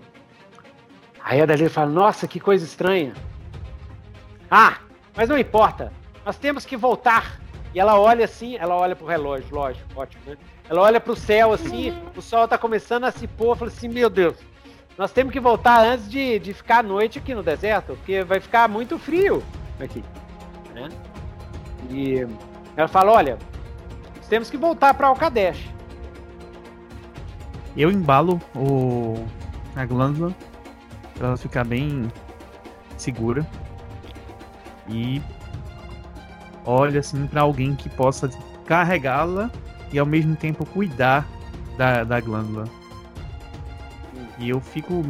Aí a Dalila fala: Nossa, que coisa estranha. Ah, mas não importa. Nós temos que voltar e ela olha assim, ela olha pro relógio, lógico, ótimo, né? Ela olha pro céu assim, o sol tá começando a se pôr, fala assim, meu Deus, nós temos que voltar antes de, de ficar à noite aqui no deserto, porque vai ficar muito frio aqui, né? E ela fala, olha, nós temos que voltar para Alcadesh. Eu embalo o a glândula para ela ficar bem segura e olha assim para alguém que possa carregá-la e ao mesmo tempo cuidar da, da glândula. E eu fico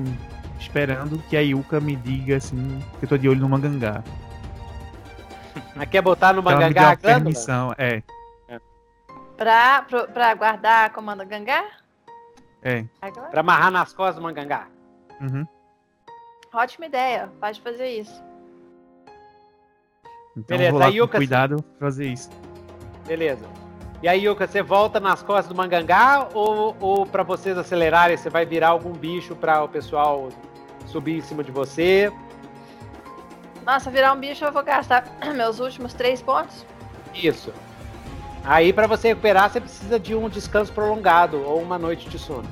esperando que a Yuka me diga assim que eu tô de olho no mangangá. Mas quer botar no mangangá a? Permissão, é. é. Pra, pra, pra guardar a comanda gangá? É. Agora? Pra amarrar nas costas do mangangá? Uhum. Ótima ideia, pode fazer isso. Então Beleza, vou lá Yuka, com cuidado fazer isso. Beleza. E aí, Yuka, você volta nas costas do Mangangá ou, ou para vocês acelerarem, você vai virar algum bicho para o pessoal subir em cima de você? Nossa, virar um bicho eu vou gastar meus últimos três pontos? Isso. Aí, para você recuperar, você precisa de um descanso prolongado ou uma noite de sono.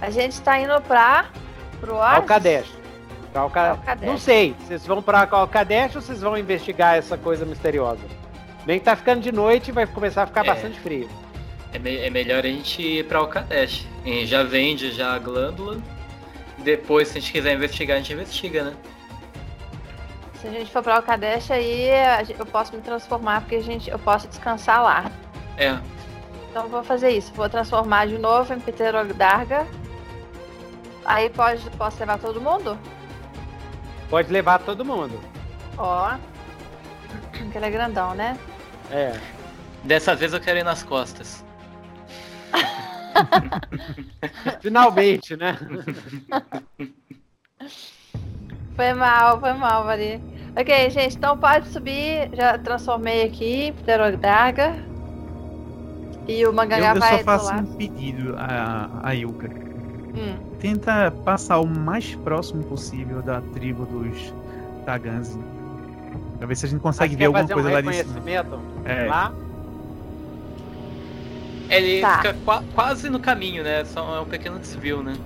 A gente tá indo pra. pro? Alcadesh. Calca... Não sei, vocês vão pra Calcadesh ou vocês vão investigar essa coisa misteriosa? Bem que tá ficando de noite e vai começar a ficar é. bastante frio. É, me é, melhor a gente ir pra Alcadesh. Já vende já a glândula. Depois, se a gente quiser investigar, a gente investiga, né? Se a gente for pra Alcadesh, aí eu posso me transformar, porque a gente, eu posso descansar lá. É. Então vou fazer isso. Vou transformar de novo em Pterodarga. Aí pode, posso levar todo mundo? Pode levar todo mundo. Ó. Que ele é grandão, né? É. Dessa vez eu quero ir nas costas. Finalmente, né? Foi mal, foi mal, Vari. Ok, gente, então pode subir. Já transformei aqui, Pterodaga. E o Mangangá vai. Eu só faço um pedido a, a Yuka. Hum. Tenta passar o mais próximo possível da tribo dos Taganzi. Pra ver se a gente consegue ver alguma coisa um lá de cima. É. Lá? Ele tá. fica qu quase no caminho, né? Só é um pequeno desvio, né?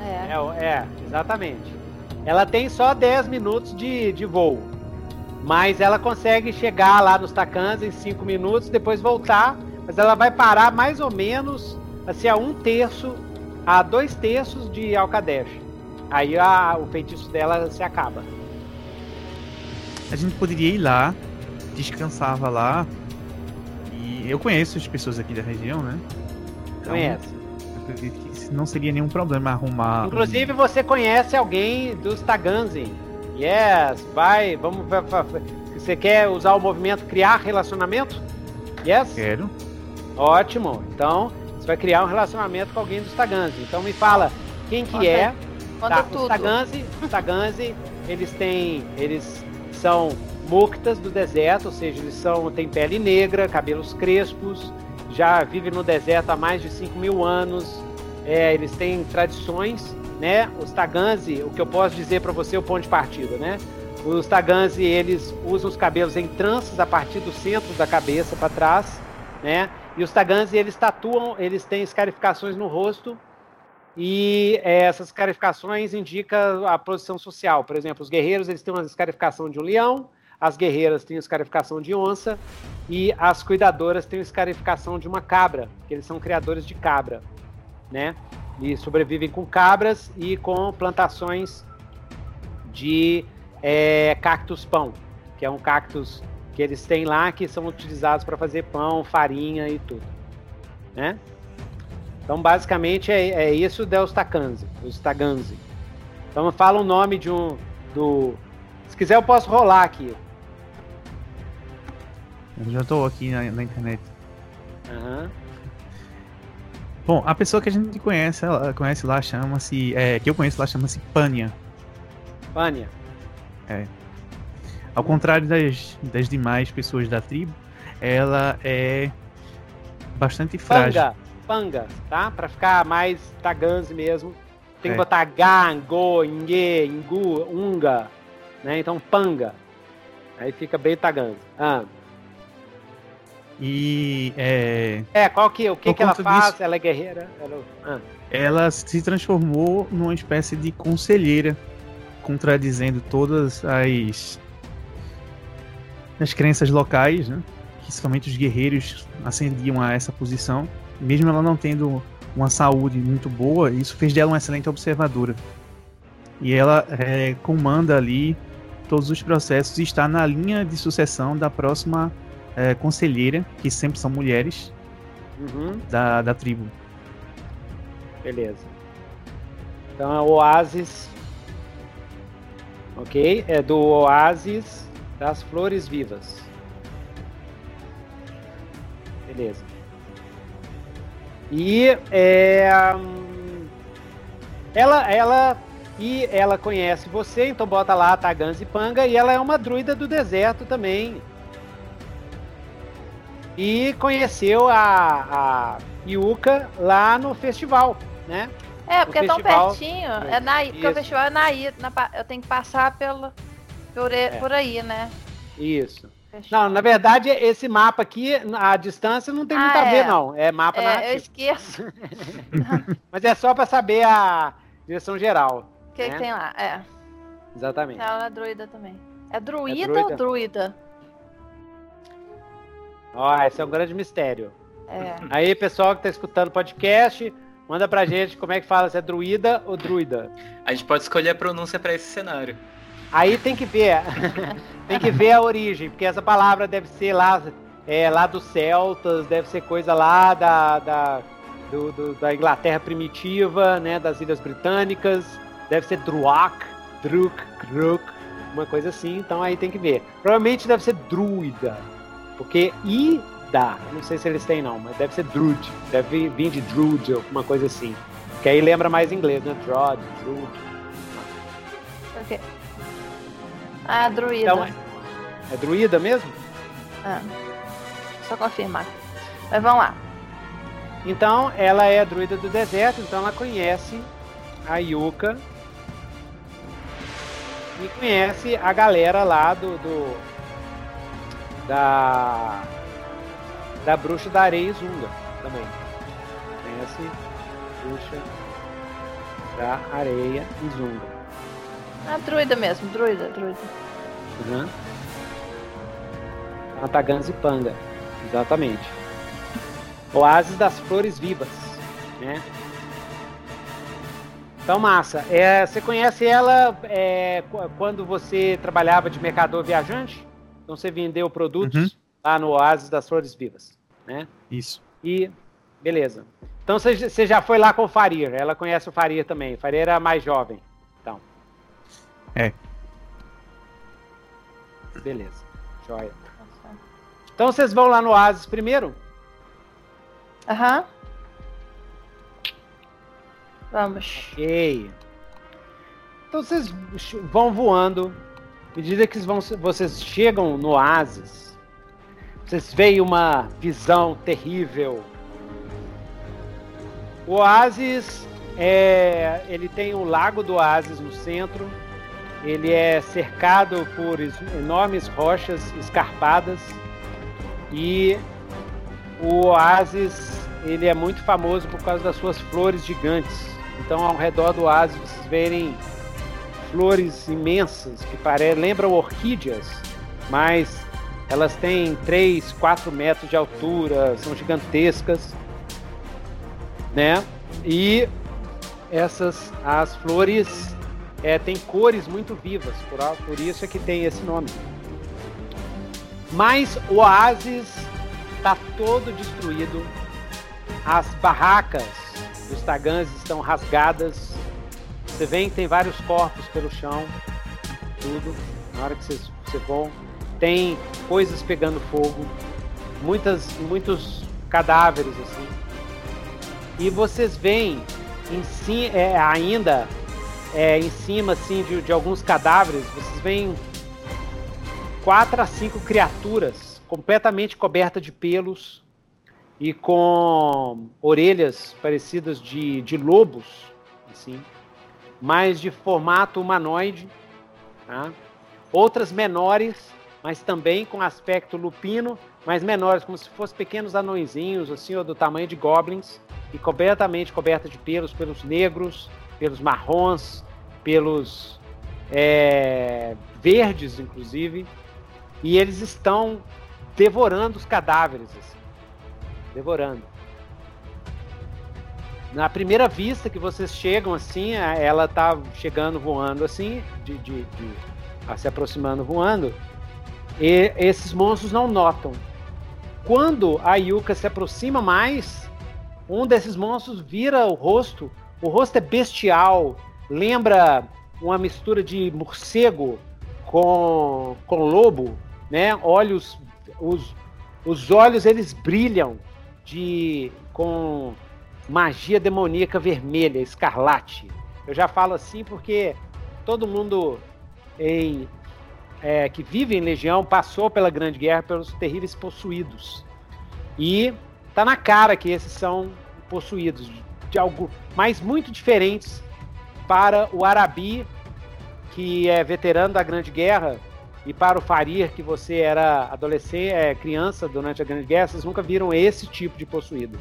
É. é. É, exatamente. Ela tem só 10 minutos de, de voo. Mas ela consegue chegar lá nos Takans em 5 minutos, depois voltar. Mas ela vai parar mais ou menos assim, a um terço a dois terços de Alcadesh. Aí a, o feitiço dela se acaba. A gente poderia ir lá, descansava lá. E eu conheço as pessoas aqui da região, né? Então, Conhece. acredito que não seria nenhum problema arrumar. um- Inclusive, você conhece alguém dos Taganzi. Yes, vai, vamos. vai. Você quer usar o movimento criar relacionamento? Yes? Quero. Ótimo. Então, você vai criar um relacionamento com alguém dos Taganzi. Então, me fala quem que é. Tá, os tudo. Os Taganzi, eles têm, eles são muktas do deserto, ou seja, eles são têm pele negra, cabelos crespos, já vivem no deserto há mais de 5 mil anos. É, eles têm tradições, né? Os Taganzi, o que eu posso dizer para você, é o ponto de partida, né? Os Taganzi, eles usam os cabelos em tranças a partir do centro da cabeça para trás, né? E os Taganzi, eles tatuam, eles têm escarificações no rosto e eh, essas escarificações indicam a posição social. Por exemplo, os guerreiros eles têm uma escarificação de um leão, as guerreiras têm escarificação de onça e as cuidadoras têm escarificação de uma cabra, que eles são criadores de cabra, né? E sobrevivem com cabras e com plantações de eh, cactus pão, que é um cactus que eles têm lá que são utilizados para fazer pão, farinha e tudo, né? Então, basicamente, é, é isso dos Takanzi, os Taganzi. Então, fala o nome de um. do. Se quiser, eu posso rolar aqui. Eu já tô aqui na, na internet. Aham. Bom, a pessoa que a gente conhece, ela conhece lá chama-se. É, que eu conheço lá chama-se Pânia. Pânia. Ao contrário das, das demais pessoas da tribo, ela é bastante frágil. Panga. Panga, tá? Pra ficar mais Taganzi mesmo. Tem que É. botar Ga, Ngo, Ngue, Ngu, Unga. Né? Então, Panga. Aí fica bem Taganzi. Ah. E é, É, qual que, o que, que ela faz? disso- Ela é guerreira? Ela... Ah. ela se transformou numa espécie de conselheira, contradizendo todas as as crenças locais, né? Que somente os guerreiros ascendiam a essa posição, mesmo ela não tendo uma saúde muito boa, isso fez dela uma excelente observadora. E ela é, comanda ali todos os processos e está na linha de sucessão da próxima é, conselheira, que sempre são mulheres, Uhum. da, da tribo. Beleza. Então é o Oasis. Ok? É do Oasis das Flores Vivas. Beleza. E é, hum, ela, ela e ela conhece você, então bota lá Tagans e Panga, e ela é uma druida do deserto também. E conheceu a, a Yuka lá no festival, né? É, porque é tão pertinho. É na, porque o festival é na na eu tenho que passar pelo, por, É. por aí, né? Isso. Não, na verdade, esse mapa aqui, a distância não tem muito Ah, a ver, é. não. É mapa É, eu narrativo. esqueço Mas é só para saber a direção geral. o que, que né? tem lá. É. Exatamente. Ela é druida também. É druida, druida? ou druida? Ó, esse é um grande mistério. É. Aí, pessoal que tá escutando o podcast, manda pra gente como é que fala, se é druida ou druida. A gente pode escolher a pronúncia pra esse cenário. Aí tem que ver, tem que ver a origem, porque essa palavra deve ser lá, é, lá dos celtas, deve ser coisa lá da, da, do- do- da Inglaterra primitiva, né, das Ilhas Britânicas, deve ser Druak, Druk, Kruk, uma coisa assim, então aí tem que ver. Provavelmente deve ser druida, porque Ida, não sei se eles têm não, mas deve ser Drud, deve vir de Drud, alguma coisa assim, que aí lembra mais inglês, né, Drod, Drud. O quê? Ah, druida. Então, é, é druida mesmo? Ah, só confirmar. Mas vamos lá. Então, ela é a druida do deserto, então ela conhece a Yuka e conhece a galera lá do, do- da da bruxa da areia Izunga também. Conhece a bruxa da areia Izunga. Ah, druida mesmo, druida, druida. Uhum. Atagans e Panga. Exatamente. Oásis das Flores Vivas. Né? Então, massa. É, você conhece ela é, qu- quando você trabalhava de mercador viajante? Então você vendeu produtos Uhum. lá no Oásis das Flores Vivas. Né? Isso. E Beleza. Então você já foi lá com o Farir. Ela conhece o Farir também. O Farir era mais jovem. Então. É. Beleza. Joia. Então vocês vão lá no Oasis primeiro? Aham. Vamos. Ok. Então vocês vão voando. À medida que vão, vocês chegam no oásis, vocês veem uma visão terrível. O oásis é, ele tem o lago do oásis no centro. Ele é cercado por enormes rochas escarpadas e o oásis ele é muito famoso por causa das suas flores gigantes. Então, ao redor do oásis, vocês verem flores imensas que parecem, lembram orquídeas, mas elas têm 3, 4 metros de altura, são gigantescas, né? E essas, as flores é, têm cores muito vivas, por, por isso é que tem esse nome. Mas o oásis está todo destruído, as barracas os tagans estão rasgadas. Você vê que tem vários corpos pelo chão. Tudo. Na hora que vocês, você vão. Tem coisas pegando fogo. Muitas, muitos cadáveres assim. E vocês veem em si, é, ainda é, em cima assim de, de alguns cadáveres, vocês veem quatro a cinco criaturas completamente cobertas de pelos, e com orelhas parecidas de, de lobos, assim, mas de formato humanoide. Tá? Outras menores, mas também com aspecto lupino, mas menores, como se fossem pequenos anõezinhos, assim, ou do tamanho de goblins, e completamente cobertas de pelos, pelos negros, pelos marrons, pelos é, verdes, inclusive, e eles estão devorando os cadáveres. Assim devorando. Na primeira vista que vocês chegam assim, ela tá chegando voando assim, de, de, de se aproximando voando, e esses monstros não notam. Quando a Yuka se aproxima mais, um desses monstros vira o rosto. O rosto é bestial, lembra uma mistura de morcego com, com lobo, né? Olhos, os, os olhos eles brilham de com magia demoníaca vermelha, escarlate. Eu já falo assim porque todo mundo em, é, que vive em Legião passou pela Grande Guerra pelos terríveis possuídos. E tá na cara que esses são possuídos de algo, mas muito diferentes para o Arabi, que é veterano da Grande Guerra, e para o Farir, que você era adolescente, é, criança durante a Grande Guerra, vocês nunca viram esse tipo de possuído.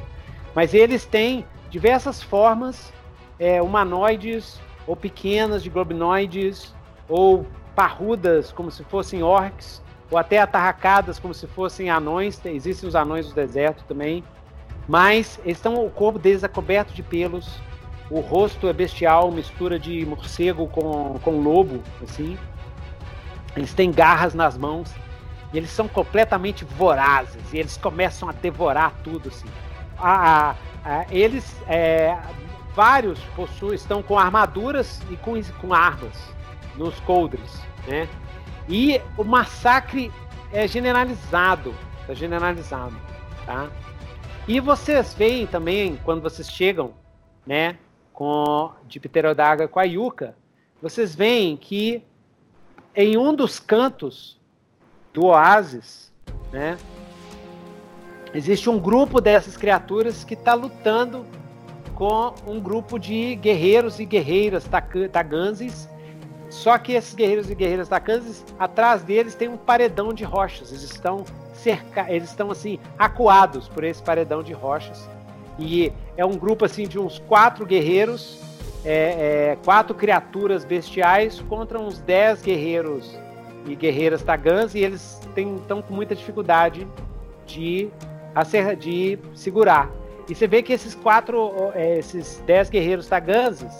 Mas eles têm diversas formas é, humanoides, ou pequenas de globinoides, ou parrudas, como se fossem orcs, ou até atarracadas, como se fossem anões. Existem os anões do deserto também. Mas estão, o corpo deles é coberto de pelos, o rosto é bestial, mistura de morcego com, com lobo, assim. Eles têm garras nas mãos e eles são completamente vorazes e eles começam a devorar tudo assim. A, a, a, eles é, vários possuem estão com armaduras e com, com armas nos coldres, né? E o massacre é generalizado, tá generalizado, tá? E vocês veem também quando vocês chegam, né, com de Pterodaga com a Yuka, vocês veem que em um dos cantos do oásis, né, existe um grupo dessas criaturas que está lutando com um grupo de guerreiros e guerreiras taganses. Só que esses guerreiros e guerreiras taganses, atrás deles tem um paredão de rochas. Eles estão cerca, eles estão assim acuados por esse paredão de rochas. E é um grupo assim de uns quatro guerreiros é, é, quatro criaturas bestiais contra uns dez guerreiros e guerreiras tagans e eles estão com muita dificuldade de, de segurar. E você vê que esses quatro, é, esses dez guerreiros taganses,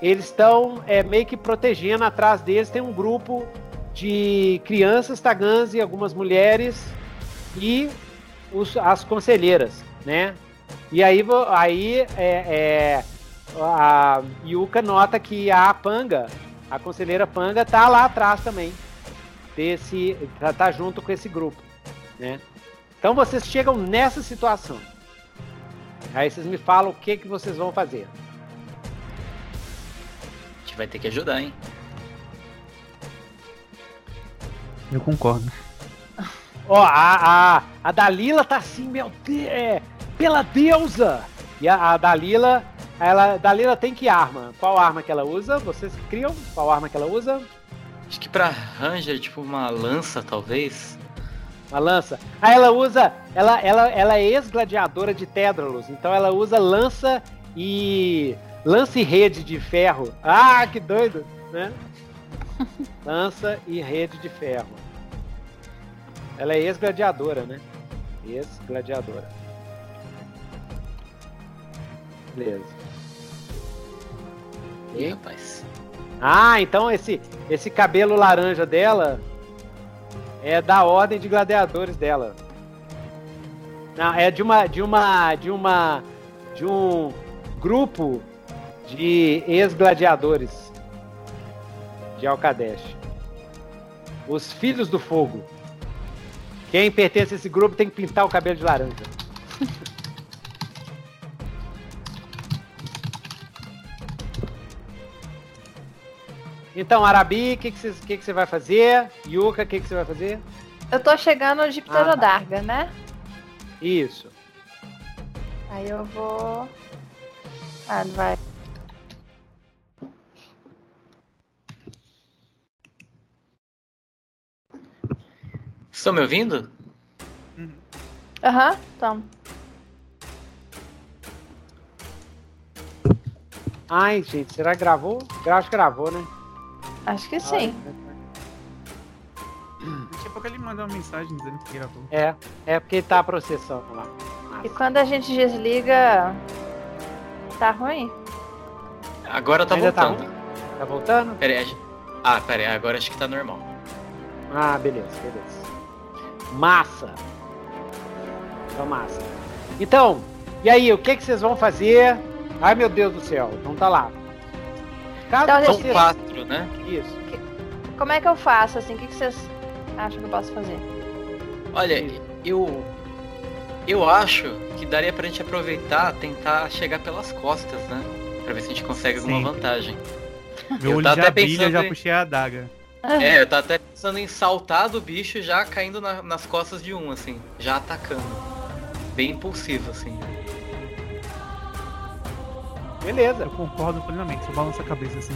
eles estão é, meio que protegendo atrás deles. Tem um grupo de crianças tagans e algumas mulheres e os, as conselheiras, né? E aí, aí é, é, a Yuka nota que a Panga, a conselheira Panga, tá lá atrás também. Desse, tá, tá junto com esse grupo, né? Então vocês chegam nessa situação. Aí vocês me falam o que, que vocês vão fazer. A gente vai ter que ajudar, hein? Eu concordo. Ó, a, a, a Dalila tá assim, meu Deus, é, pela deusa! E a, a Dalila, ela, Dalila tem que arma? Qual arma que ela usa? Vocês criam? Qual arma que ela usa? Acho que pra Ranger, tipo uma lança, talvez. Uma lança. Ah, ela usa. Ela, ela, ela é ex-gladiadora de Tédralos, então ela usa lança e. Lança e rede de ferro. Ah, que doido, né? lança e rede de ferro. Ela é ex-gladiadora, né? Ex-gladiadora. Beleza. E? rapaz. Ah, então esse, esse cabelo laranja dela é da ordem de gladiadores dela. Não, é de uma de uma de uma de um grupo de ex-gladiadores de Alcadesh. Os Filhos do Fogo. Quem pertence a esse grupo tem que pintar o cabelo de laranja. Então, Arabi, o que, que, você, que, que você vai fazer? Yuka, o que, que você vai fazer? Eu tô chegando de Ah, tá. Pterodarga, né? Isso. Aí eu vou. Ah, vai. Estão me ouvindo? Aham, então. Ai, gente, será que gravou? Eu Acho que gravou, né? Acho que sim. Daqui a pouco ele mandou uma mensagem dizendo que gravou. É, é porque tá processando lá. E quando a gente desliga. Tá ruim? Agora tá Ainda tá voltando. ruim? Tá voltando? Pera aí. a gente- Ah, pera aí, agora acho que tá normal. Ah, beleza, beleza. Massa. Então, massa. Então, e aí, o que, que vocês vão fazer? Ai, meu Deus do céu, então tá lá. Então, São vocês... quatro, né? Isso. Como é que eu faço assim? O que que vocês acham que eu posso fazer? Olha, eu. Eu acho que daria pra gente aproveitar, tentar chegar pelas costas, né? Pra ver se a gente consegue alguma Sim. vantagem. Meu Eu olho já até brilha, pensando já puxei a adaga. É, eu tava até pensando em saltar do bicho já caindo na- nas costas de um, assim, já atacando. Bem impulsivo, assim. Beleza. Eu concordo plenamente, só balança a cabeça assim.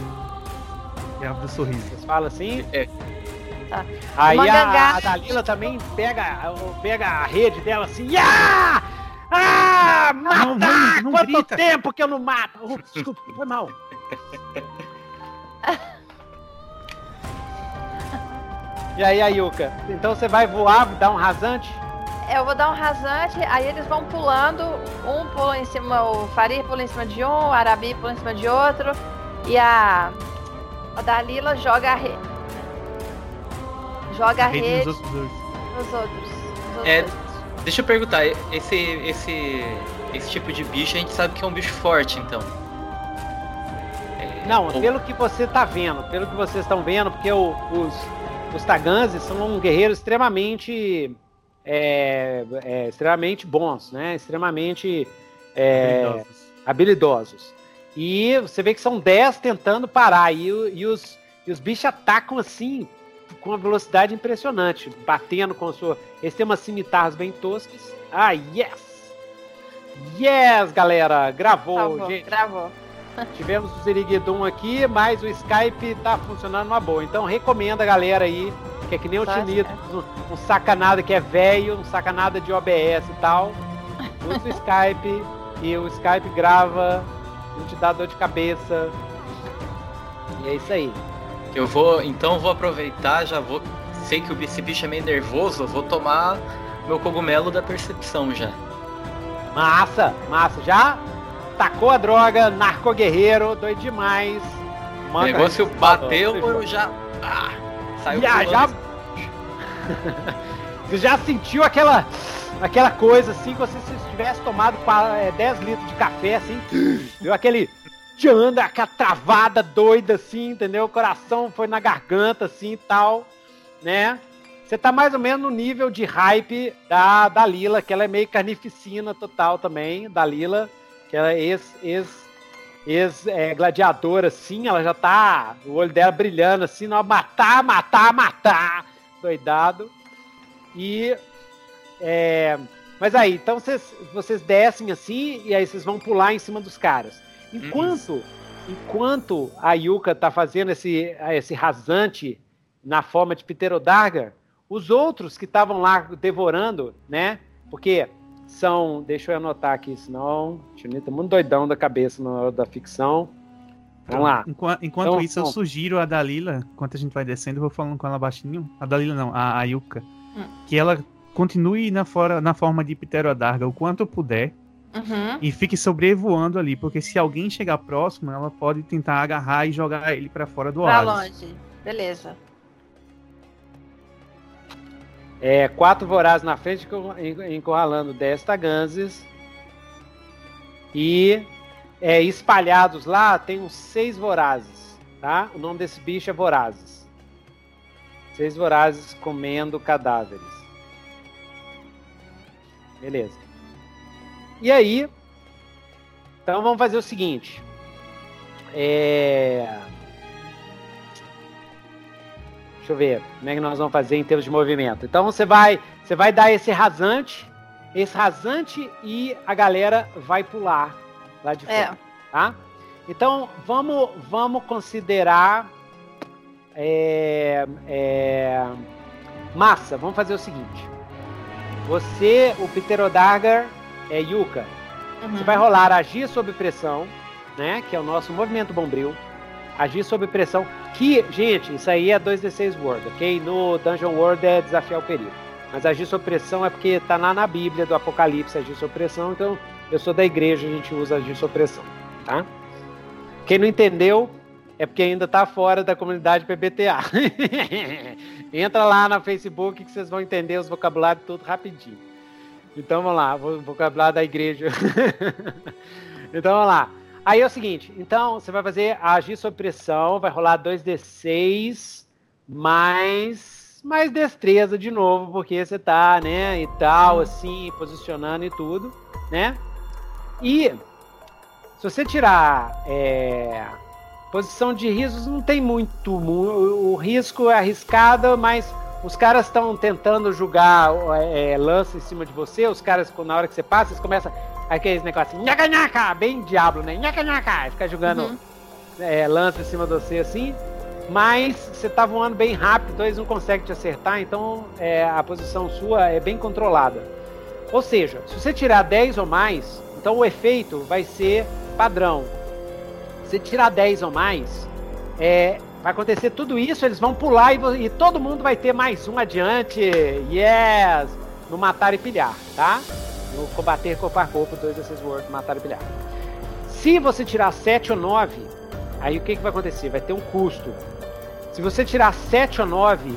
E abre o sorriso. Vocês falam assim? É. Tá. Aí Uma a, a Dalila também pega, pega a rede dela assim. Ya! Ah! Matar! Não, não, não Quanto grita. tempo que eu não mato? Oh, desculpa, foi mal. E aí, Ayuka? Então você vai voar, dar um rasante? Eu vou dar um rasante, aí eles vão pulando, um pula em cima, o Farir pula em cima de um, o Arabi pula em cima de outro, e a, a Dalila joga a rede. Joga a Rede rede nos outros dois. nos outros. nos outros É. dois. Deixa eu perguntar, esse, esse, esse tipo de bicho a gente sabe que é um bicho forte, então. É, Não, ou- pelo que você tá vendo, pelo que vocês estão vendo, porque o- os, os Taganzes são um guerreiro extremamente. é, é, extremamente bons, né? Extremamente é, Habilidosos. habilidosos. E você vê que são 10 tentando parar. E, e os, e os bichos atacam assim, com uma velocidade impressionante, batendo com a sua. Eles têm umas cimitarras bem toscas. Ah, yes! Yes, galera! Gravou, Salvou, gente. gravou. Tivemos o Zeriguidum aqui, mas o Skype tá funcionando uma boa. Então recomenda a galera aí, que é que nem o Tinito, um, um sacanada que é velho, um sacanada de OBS e tal. Usa o Skype e o Skype grava, não te dá dor de cabeça. E é isso aí. Eu vou, então eu vou aproveitar, já vou. Sei que o- esse bicho é meio nervoso, eu vou tomar meu cogumelo da percepção já. Massa, massa. Já tacou a droga, narco-guerreiro, doido demais. O Manda negócio aí. bateu, eu já. Ah, saiu Já, já. Você já sentiu aquela, aquela coisa assim, que você se tivesse tomado é, 10 litros de café, assim, deu aquele tchan, aquela travada doida assim, entendeu? O coração foi na garganta assim e tal, né? Você tá mais ou menos no nível de hype da, da Lila, que ela é meio carnificina total também, da Lila, que ela é ex, ex, ex é, gladiadora, assim, ela já tá, o olho dela brilhando assim, não, matar, matar, matar, doidado. E, é, mas aí, então vocês, vocês descem assim, e aí vocês vão pular em cima dos caras. Enquanto, enquanto a Yuka tá fazendo esse, esse rasante na forma de Pterodarga, os outros que estavam lá devorando, né? Porque são. Deixa eu anotar aqui, senão. Tinha tá muito doidão da cabeça na hora da ficção. Vamos lá. Enquanto, enquanto então, isso, eu sugiro a Dalila, enquanto a gente vai descendo, eu vou falando com ela baixinho. A Dalila não, a, a Yuka. Hum. Que ela continue na, fora, na forma de Pterodarga o quanto puder. Uhum. E fique sobrevoando ali, porque se alguém chegar próximo, ela pode tentar agarrar e jogar ele para fora do ar. Pra longe. Beleza. É, quatro vorazes na frente, encurralando 10 taganses. E é, espalhados lá tem uns seis vorazes, tá? O nome desse bicho é vorazes. Seis vorazes comendo cadáveres. Beleza. E aí, então vamos fazer o seguinte. É... Deixa eu ver como é que nós vamos fazer em termos de movimento. Então você vai, você vai dar esse rasante, esse rasante e a galera vai pular lá de é. fora, é. tá? Então vamos, vamos considerar é, é, massa. Vamos fazer o seguinte. Você, o Pterodargar é Yuka. Uhum. Você vai rolar agir sob pressão, né? Que é o nosso movimento bombril. Agir sob pressão. Que, gente, isso aí é 2d6 Word, ok? No Dungeon World é desafiar o perigo. Mas agir sob pressão é porque tá lá na Bíblia do Apocalipse, agir sob pressão. Então, eu sou da igreja, a gente usa agir sob pressão, tá? Quem não entendeu, é porque ainda tá fora da comunidade PBTA. Entra lá no Facebook que vocês vão entender os vocabulários tudo rapidinho. Então vamos lá, vocabulário da igreja. então vamos lá. Aí é o seguinte, então você vai fazer agir sob pressão, vai rolar 2d6 mais mais destreza de novo, porque você tá, né, e tal, assim, posicionando e tudo, né? E se você tirar é, posição de riscos, não tem muito, o risco é arriscado, mas os caras estão tentando jogar é, lance em cima de você, os caras, na hora que você passa, eles começam aqueles negócios, nhaca, nhaca, bem diabo, né? Nhaca, nhaca, fica jogando uhum. é, lance em cima de você assim. Mas você tá voando bem rápido, então eles não conseguem te acertar, então é, a posição sua é bem controlada. Ou seja, se você tirar 10 ou mais, então o efeito vai ser padrão. Se tirar 10 ou mais, é, Vai acontecer tudo isso, eles vão pular e, e, todo mundo vai ter mais um adiante. Yes! No matar e pilhar, tá? No combater corpo a corpo, dois desses words, matar e pilhar. Se você tirar 7 ou 9, aí o que, que vai acontecer? Vai ter um custo. Se você tirar 7 ou 9,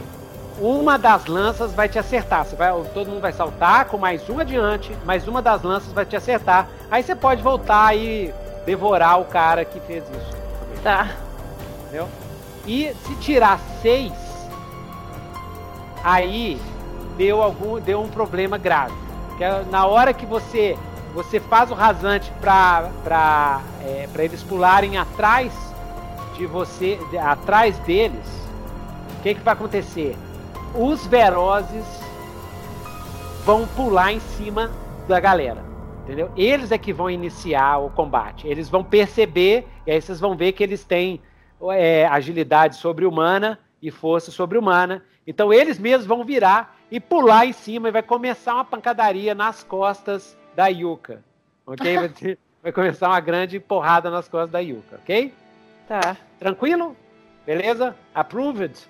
uma das lanças vai te acertar. Você vai, todo mundo vai saltar com mais um adiante, mais uma das lanças vai te acertar. Aí você pode voltar e devorar o cara que fez isso. Tá. Entendeu? E se tirar 6, aí deu algum deu um problema grave. Que é na hora que você você faz o rasante para é, eles pularem atrás de você, de, atrás deles, o que que vai acontecer? Os velozes vão pular em cima da galera. Entendeu? Eles é que vão iniciar o combate. Eles vão perceber, e aí vocês vão ver que eles têm é, agilidade sobre-humana e força sobre-humana. Então eles mesmos vão virar e pular em cima e vai começar uma pancadaria nas costas da Yuka. Ok? Vai, ter, vai começar uma grande porrada nas costas da Yuka, ok? Tá. Tranquilo? Beleza? Approved?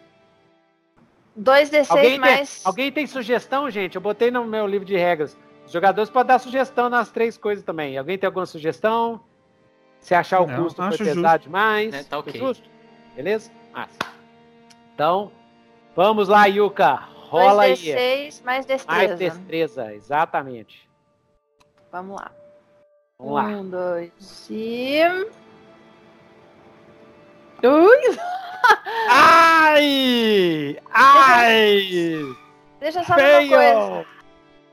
2d6 alguém mais. Tem, alguém tem sugestão, gente? Eu botei no meu livro de regras. Os jogadores podem dar sugestão nas três coisas também. Alguém tem alguma sugestão? Se achar o não, custo foi pesado justo. demais. É, tá ok. Justo? Beleza? Massa. Então, vamos lá, Yuka. Rola aí. 2d6 mais destreza. Mais destreza, exatamente. Vamos lá. Vamos lá. Um, dois e. Ui! Ai! Ai! Deixa eu só ver uma coisa.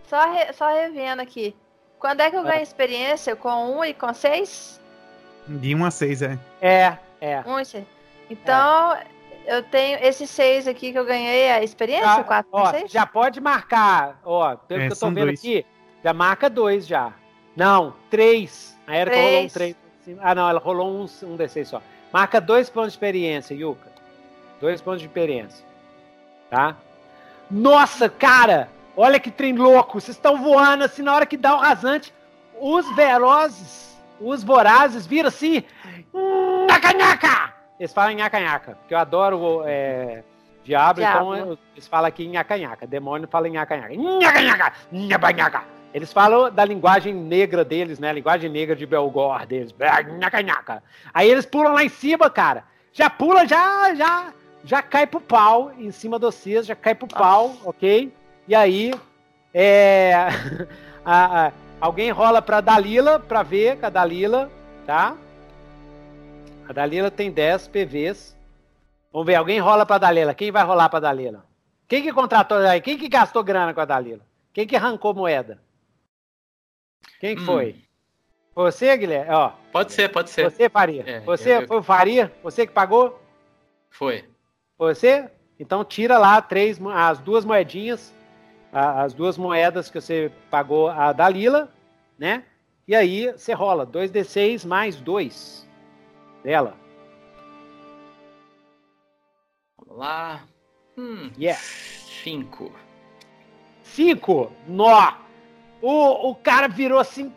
Só, re- só revendo aqui. Quando é que eu ganho experiência? Com 1 e com 6? De 1 a 6, é. É, é. 1 e 6. Então, eu tenho esses 6 aqui que eu ganhei a experiência? Já, 4 ó, 6? já pode marcar, ó, pelo É, que eu tô vendo dois. aqui, já marca dois já. Não, três. A Erika rolou um Três. Ah, não, ela rolou um, um D6 só. Marca dois pontos de experiência, Yuka. Dois pontos de experiência. Tá? Nossa, cara! Olha que trem louco! Vocês estão voando assim na hora que dá o rasante. Os velozes, os vorazes, viram assim. Nhaca-nhaca! Eles falam nhaca-nhaca, porque eu adoro o, é, diabo, Diabo. então eles falam aqui nhaca-nhaca. Demônio fala nhaca-nhaca. Nhaca-nhaca! Nhaca-nhaca! Eles falam da linguagem negra deles, né? A linguagem negra de Belgor deles. Nhaca-nhaca! Aí eles pulam lá em cima, cara. Já pula, já, já, já cai pro pau em cima de vocês, já cai pro pau, ok? E aí, é, a- a- alguém rola pra Dalila, pra ver com a Dalila, tá? A Dalila tem 10 PVs. Vamos ver, alguém rola pra Dalila. Quem vai rolar pra Dalila? Quem que contratou aí? Quem que gastou grana com a Dalila? Quem que arrancou moeda? Quem que Hum. foi? Você, Guilherme? Ó, Pode ser, pode ser. você, Faria. É, você eu- foi o Faria? Você que pagou? Foi. Você? Então tira lá três, as duas moedinhas, as duas moedas que você pagou a Dalila, né? E aí você rola 2d6 mais 2 dela. Vamos lá. Hum, Yeah. Cinco. 5. Nó! O, o cara virou assim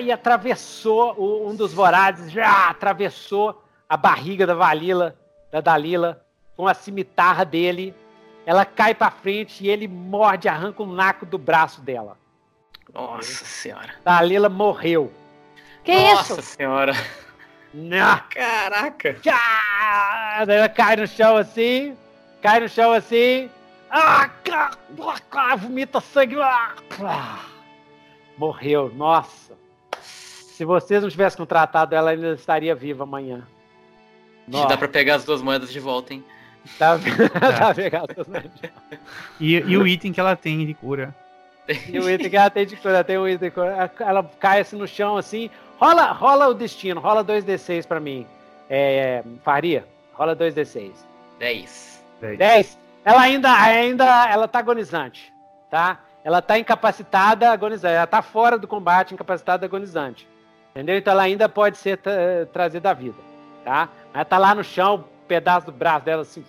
e atravessou o- um dos vorazes, já atravessou a barriga da Valila, da Dalila, com a cimitarra dele. Ela cai pra frente e ele morde, arranca o naco do braço dela. Nossa senhora. Dalila morreu. Que Nossa isso? senhora. Nah. Caraca. Tchá! Daí ela cai no chão assim, cai no chão assim, ah, ah, vomita sangue, ah, ah. morreu, nossa. Se vocês não tivessem contratado ela, ainda estaria viva amanhã. Que Dá pra pegar as duas moedas de volta, hein? Tá, tá pegado. E, e o item que ela tem de cura. E o item que ela tem de cura, ela tem um item de cura. Ela cai assim no chão assim. Rola, rola o destino, rola 2d6 pra mim. É, Faria, rola 2d6. Dez. 10. Ela ainda, ainda, ela tá agonizante, tá? Ela tá incapacitada, agonizante. Ela tá fora do combate, incapacitada, agonizante. Entendeu? Então ela ainda pode ser tra- trazida à vida, tá? Ela tá lá no chão, um pedaço do braço dela assim,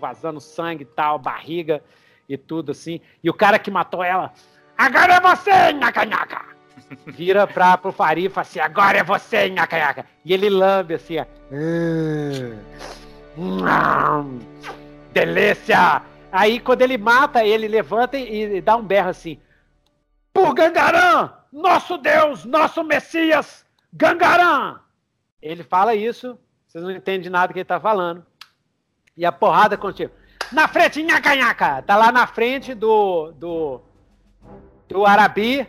vazando sangue e tal, barriga e tudo assim. E o cara que matou ela, agora é você, nhaca, nhaca! Vira pra, pro Faria fala assim, agora é você, nhaca, nhaca! E ele lambe assim, ó. Hum, delícia! Aí quando ele mata, ele levanta e, e dá um berro assim. Por Gangarã! Nosso Deus! Nosso Messias! Gangarã! Ele fala isso, vocês não entendem nada que ele tá falando. E a porrada continua. Na frente, nhaca, nhaca! Tá lá na frente do, do, do Arabi.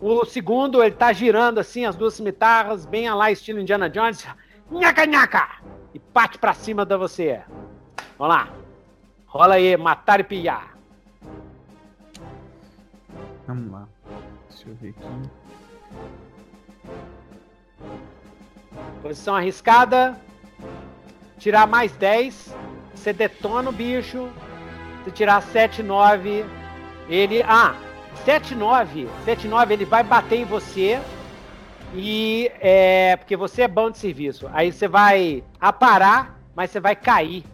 O segundo, ele tá girando assim, as duas cimitarras, bem a lá, estilo Indiana Jones. Nhaca, nhaca! E parte pra cima de você. Vamos lá. Rola aí, matar e pilhar. Vamos lá. Deixa eu ver aqui. Posição arriscada. Tirar mais 10. Você detona o bicho. Se tirar 7, 9. Ele. Ah! 7, 9. 7, 9, ele vai bater em você. E é. Porque você é bom de serviço. Aí você vai aparar, mas você vai cair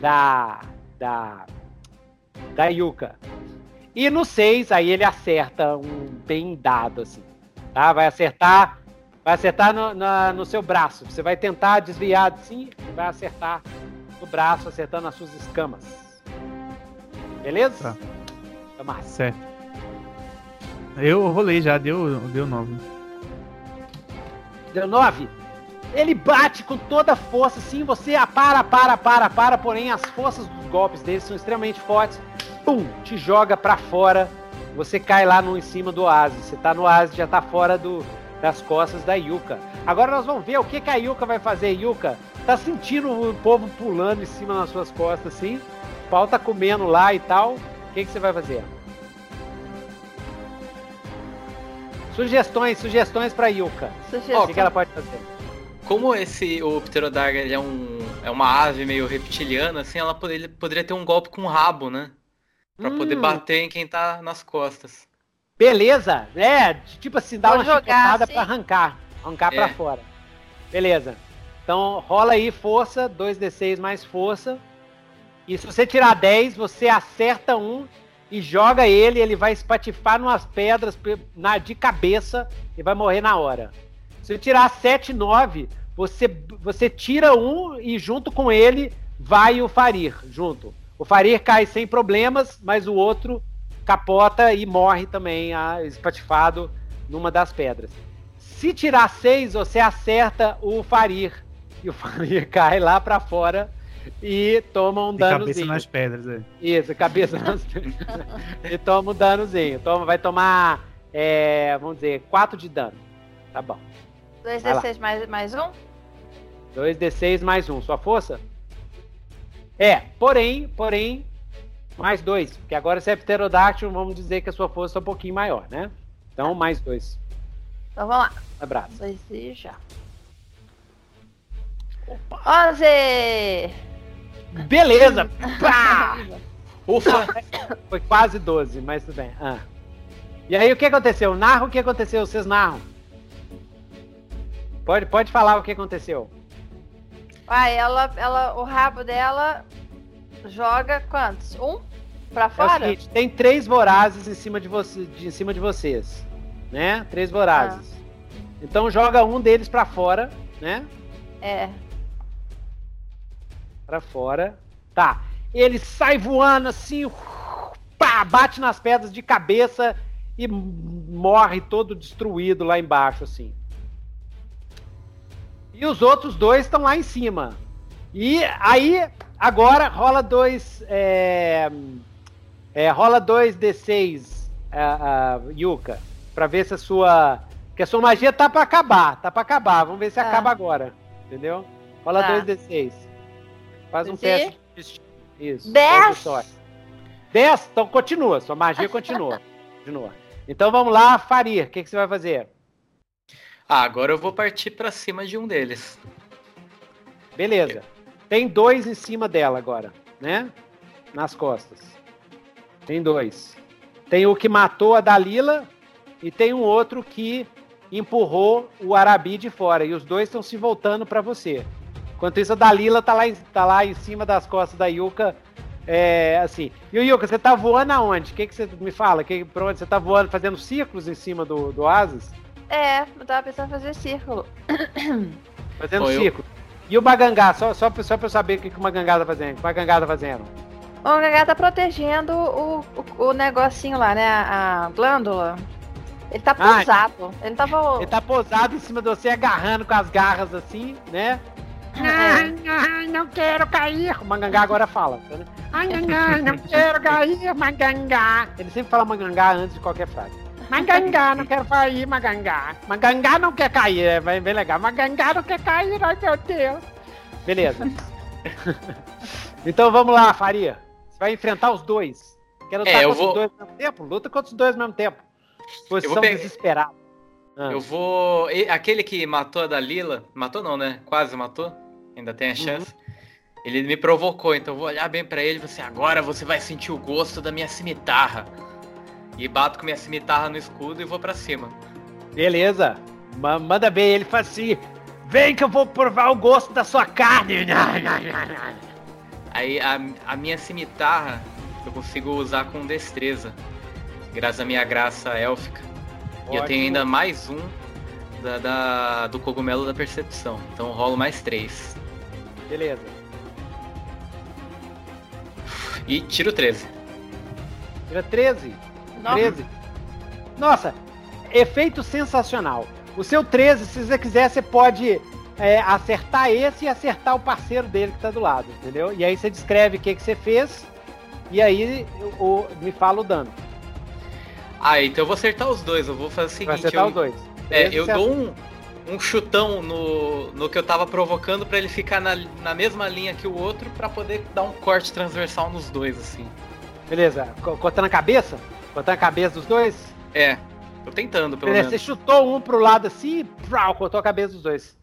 da. Da. Da Yuka. E no 6, aí ele acerta um bem dado, assim. Tá? Vai acertar. Vai acertar no, na- no seu braço. Você vai tentar desviar assim e vai acertar no braço, acertando as suas escamas. Beleza? Tá. Toma. Certo. Eu rolei já, deu, deu 9. Deu 9. Ele bate com toda a força, assim, você para, para, para, para, porém as forças dos golpes dele são extremamente fortes. pum, te joga pra fora. Você cai lá no em cima do oásis. Você tá no oásis, já tá fora do, das costas da Yuka. Agora nós vamos ver o que, que a Yuka vai fazer. Yuka, tá sentindo o povo pulando em cima das suas costas assim? O pau tá comendo lá e tal. O que, que você vai fazer? Sugestões, sugestões pra Yuka. Sugestão. O que, que ela pode fazer? Como esse o Pterodarga ele é um é uma ave meio reptiliana, assim, ela poderia, poderia ter um golpe com o rabo, né? Pra poder Hum. bater em quem tá nas costas. Beleza, é, tipo assim, dá Vou uma chicotada assim. pra arrancar, arrancar pra É. fora. Beleza. Então rola aí força, 2d6 mais força. E se você tirar 10, você acerta um e joga ele, ele vai espatifar numas pedras pe- na, de cabeça e vai morrer na hora. Se tirar 7, 9, você, você tira um e junto com ele vai o Farir, junto. O Farir cai sem problemas, mas o outro capota e morre também, espatifado numa das pedras. Se tirar 6, você acerta o Farir. E o Farir cai lá pra fora e toma um De cabeça danozinho. nas pedras, é. Isso, cabeça nas E toma um danozinho. Toma, vai tomar, é, vamos dizer, 4 de dano. Tá bom. 2d6 mais, mais um? 2d6 mais 1. Sua força? É, porém, porém, mais 2. Porque agora se é pterodáctilo, vamos dizer que a sua força é um pouquinho maior, né? Então, mais 2. Então vamos lá. Abraço. 2 e já. 11! Beleza! Pá! Ufa! Foi quase 12, mas tudo bem. Ah. E aí, o que aconteceu? Narra o que aconteceu, vocês narram. Pode, pode falar o que aconteceu. Vai, ela, ela, o rabo dela joga quantos? Um? Pra É o fora? seguinte, tem três vorazes em cima de, você, de, em cima de vocês, né? Três vorazes. Então joga um deles pra fora, né? É. Pra fora. Tá. Ele sai voando assim, pá, bate nas pedras de cabeça e morre todo destruído lá embaixo, assim. E os outros dois estão lá em cima. E aí, agora rola dois. É, é, rola dois D6, a, a, Yuka, pra ver se a sua. Que a sua magia tá pra acabar, tá pra acabar. Vamos ver se Tá. acaba agora. Entendeu? Rola Tá. dois D6. Faz um teste. Isso. Dez? teste de sorte. 10? Então continua, sua magia continua. continua. Então vamos lá, Farir, o que, que você vai fazer? Ah, agora eu vou partir pra cima de um deles. Beleza. Tem dois em cima dela agora, né? Nas costas. Tem dois. Tem o que matou a Dalila e tem um outro que empurrou o Arabi de fora. E os dois estão se voltando pra você. Enquanto isso, a Dalila tá lá, em- tá lá em cima das costas da Yuka. É, assim. E o Yuka, você tá voando aonde? O que, que você me fala? Que, pra onde? Você tá voando, fazendo círculos em cima do, do Oasis? É, eu tava pensando em fazer círculo. Fazendo eu- círculo. E o Magangá? Só, só, pra- só pra eu saber o que, que o Magangá tá fazendo. O que o Magangá tá fazendo? O Gagá tá protegendo o, o, o negocinho lá, né? A, a glândula. Ele tá Ah, pousado. Ele tava. Ele tá posado em cima de você, agarrando com as garras assim, né? Ai, ai, não quero cair. O Mangangá agora fala. tá, né? Ai, não quero cair, Mangangá. Ele sempre fala Mangangá antes de qualquer frase. Mangangá, não quero cair, Mangangá. Mangangá não quer cair, é bem, bem legal. Mangangá não quer cair, ai meu Deus. Beleza. então vamos lá, Faria. Você vai enfrentar os dois. Quer lutar É, eu contra vou- os dois ao mesmo tempo? Luta contra os dois ao mesmo tempo. Posição pegar- desesperada. Ah. Eu vou. Aquele que matou a Dalila. Matou não, né? Quase matou. Ainda tem a chance. Ele me provocou, então eu vou olhar bem pra ele e assim, agora você vai sentir o gosto da minha cimitarra. E bato com minha cimitarra no escudo e vou pra cima. Beleza. Ma- manda bem, ele fala assim: Vem que eu vou provar o gosto da sua carne. Aí a, a minha cimitarra eu consigo usar com destreza. Graças à minha graça élfica. E eu tenho Ótimo. ainda mais um da, da- do cogumelo da percepção. Então rolo mais três. Beleza. E tiro 13. Tira 13. Nossa. 13. Nossa, efeito sensacional. O seu 13, se você quiser, você pode é, acertar esse e acertar o parceiro dele que tá do lado, entendeu? E aí você descreve o que, que você fez E aí o, me fala o dano. Ah, então eu vou acertar os dois. Eu vou fazer o seguinte. Vai acertar eu, os dois. É, Esse eu dou um, um chutão no, no que eu tava provocando pra ele ficar na, na mesma linha que o outro pra poder dar um corte transversal nos dois, assim. Beleza. Co- Cortando a cabeça? Cortando a cabeça dos dois? É, tô tentando, pelo Beleza, você menos. chutou um pro lado assim e cortou a cabeça dos dois.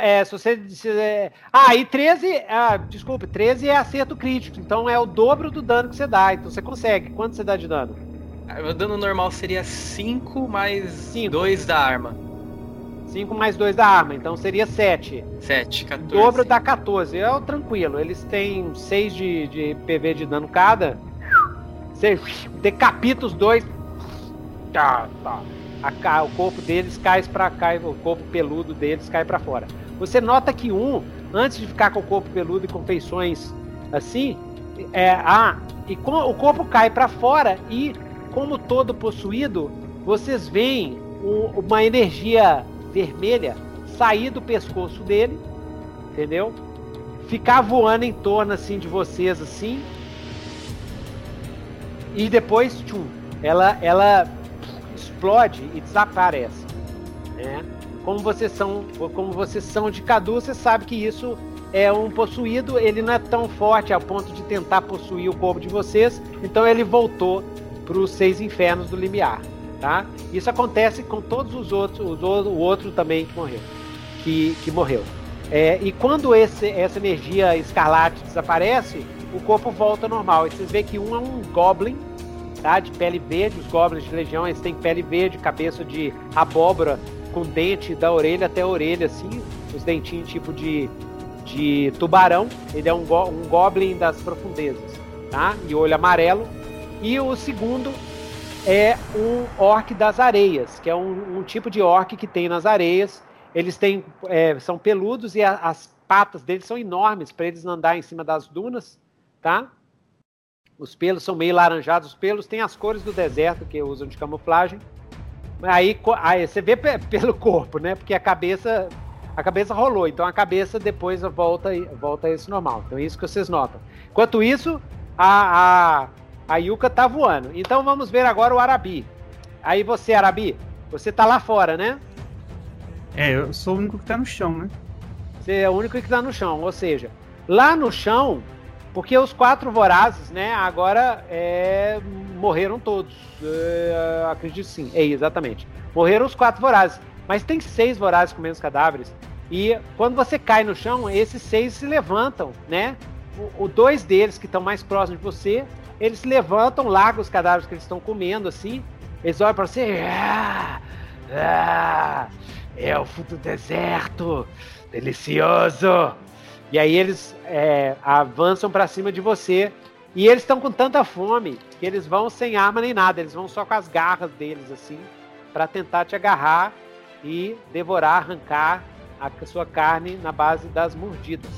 É, se você. se- é- Ah, e 13. Ah, desculpe, 13 é acerto crítico. Então é o dobro do dano que você dá. Então você consegue. Quanto você dá de dano? Ah, Meu dano normal seria 5 mais Cinco. 2 da arma. 5 mais 2 da arma, então seria 7. 7, 14. O dobro dá 14. É tranquilo. Eles têm 6 de, de PV de dano cada. Você decapita os dois. Tá, tá. A o corpo deles cai para cai, o corpo peludo deles cai para fora. Você nota que um, antes de ficar com o corpo peludo e com feições assim, é, ah, e com, o corpo cai para fora e, como todo possuído, vocês veem um- uma energia vermelha sair do pescoço dele, entendeu? Ficar voando em torno assim de vocês assim. E depois, tchum, ela ela explode e desaparece, né? Como vocês são, como vocês são de Cadu, você sabe que isso é um possuído, ele não é tão forte a ponto de tentar possuir o corpo de vocês, então ele voltou para os seis infernos do limiar, tá? Isso acontece com todos os outros, os, o outro também que morreu, que, que morreu. É, e quando esse, essa energia escarlate desaparece, o corpo volta ao normal. E vocês veem que um é um goblin, tá? De pele verde. Os goblins de legião eles têm pele verde, cabeça de abóbora, com dente da orelha até a orelha, assim, os dentinhos tipo de, de tubarão. Ele é um, go- um goblin das profundezas, tá? E olho amarelo. E o segundo é um orc das areias, que é um, um tipo de orc que tem nas areias. Eles têm, é, são peludos e a- as patas deles são enormes para eles andar em cima das dunas, tá? Os pelos são meio laranjados, os pelos têm as cores do deserto que usam de camuflagem. Aí, aí você vê pe- pelo corpo, né? Porque a cabeça a cabeça rolou, então a cabeça depois volta volta a esse normal. Então é isso que vocês notam. Enquanto isso, a, a, a Yuka tá voando. Então vamos ver agora o Arabi. Aí você, Arabi, você tá lá fora, né? É, eu sou o único que tá no chão, né? Você é o único que tá no chão. Ou seja, lá no chão, porque os quatro vorazes, né, agora é, morreram todos. É, acredito sim. É, exatamente. Morreram os quatro vorazes. Mas tem seis vorazes comendo os cadáveres. E quando você cai no chão, esses seis se levantam, né? O, o dois deles que estão mais próximos de você, eles se levantam, largam os cadáveres que eles estão comendo, assim. Eles olham pra você. Ah, ah, elfo do deserto, delicioso. E aí eles é, avançam pra cima de você. E eles estão com tanta fome que eles vão sem arma nem nada. Eles vão só com as garras deles, assim, pra tentar te agarrar e devorar, arrancar a sua carne na base das mordidas.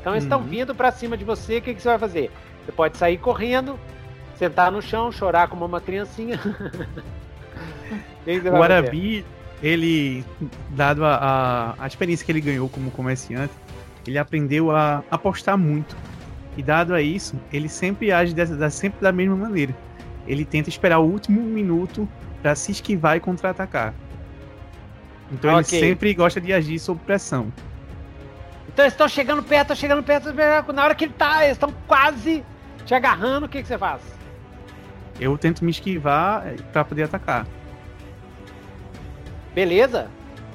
Então eles estão Uhum. vindo pra cima de você. O que, que você vai fazer? Você pode sair correndo, sentar no chão, chorar como uma criancinha. O? Arabi, ele, dado a, a, a experiência que ele ganhou como comerciante, ele aprendeu a apostar muito. E dado a isso, ele sempre age dessa, da- sempre da mesma maneira. Ele tenta esperar o último minuto para se esquivar e contra-atacar. Então Ok. ele sempre gosta de agir sob pressão. Então eles estão chegando perto, estão chegando perto. Na hora que ele tá, eles estão quase te agarrando. O que, que você faz? Eu tento me esquivar para poder atacar. Beleza?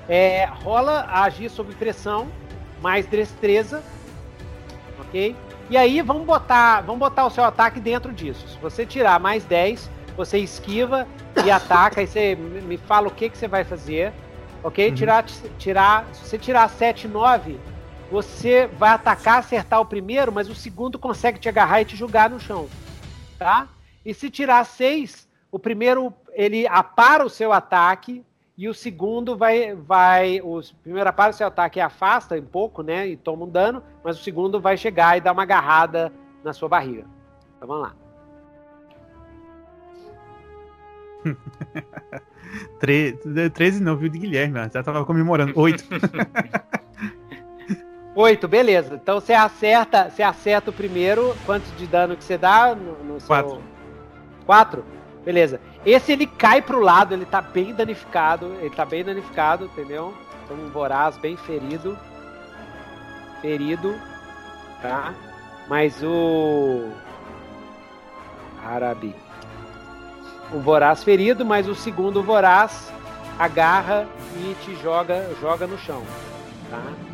É, rola agir sob pressão, mais destreza, ok? E aí vamos botar, vamos botar o seu ataque dentro disso. Se você tirar mais 10, você esquiva e ataca. Aí você me me fala o que, que você vai fazer, ok? Uhum. Tirar, tirar, se você tirar 7, 9, você vai atacar, acertar o primeiro, mas o segundo consegue te agarrar e te jogar no chão, tá? E se tirar 6, o primeiro ele apara o seu ataque e o segundo vai vai o primeiro apara o seu ataque e afasta um pouco, né, e toma um dano, mas o segundo vai chegar e dar uma agarrada na sua barriga. Então vamos lá. Tre 13 não, viu, de Guilherme, já tava comemorando. 8. Oito, beleza. Então você acerta, você acerta o primeiro. Quanto de dano que você dá no, no seu... Quatro. Quatro? Beleza. Esse ele cai pro lado, ele tá bem danificado. Ele tá bem danificado, entendeu? Então um voraz bem ferido. Ferido. Tá? Mas o. Arabi. O voraz ferido, mas o segundo voraz agarra e te joga, joga no chão. Tá?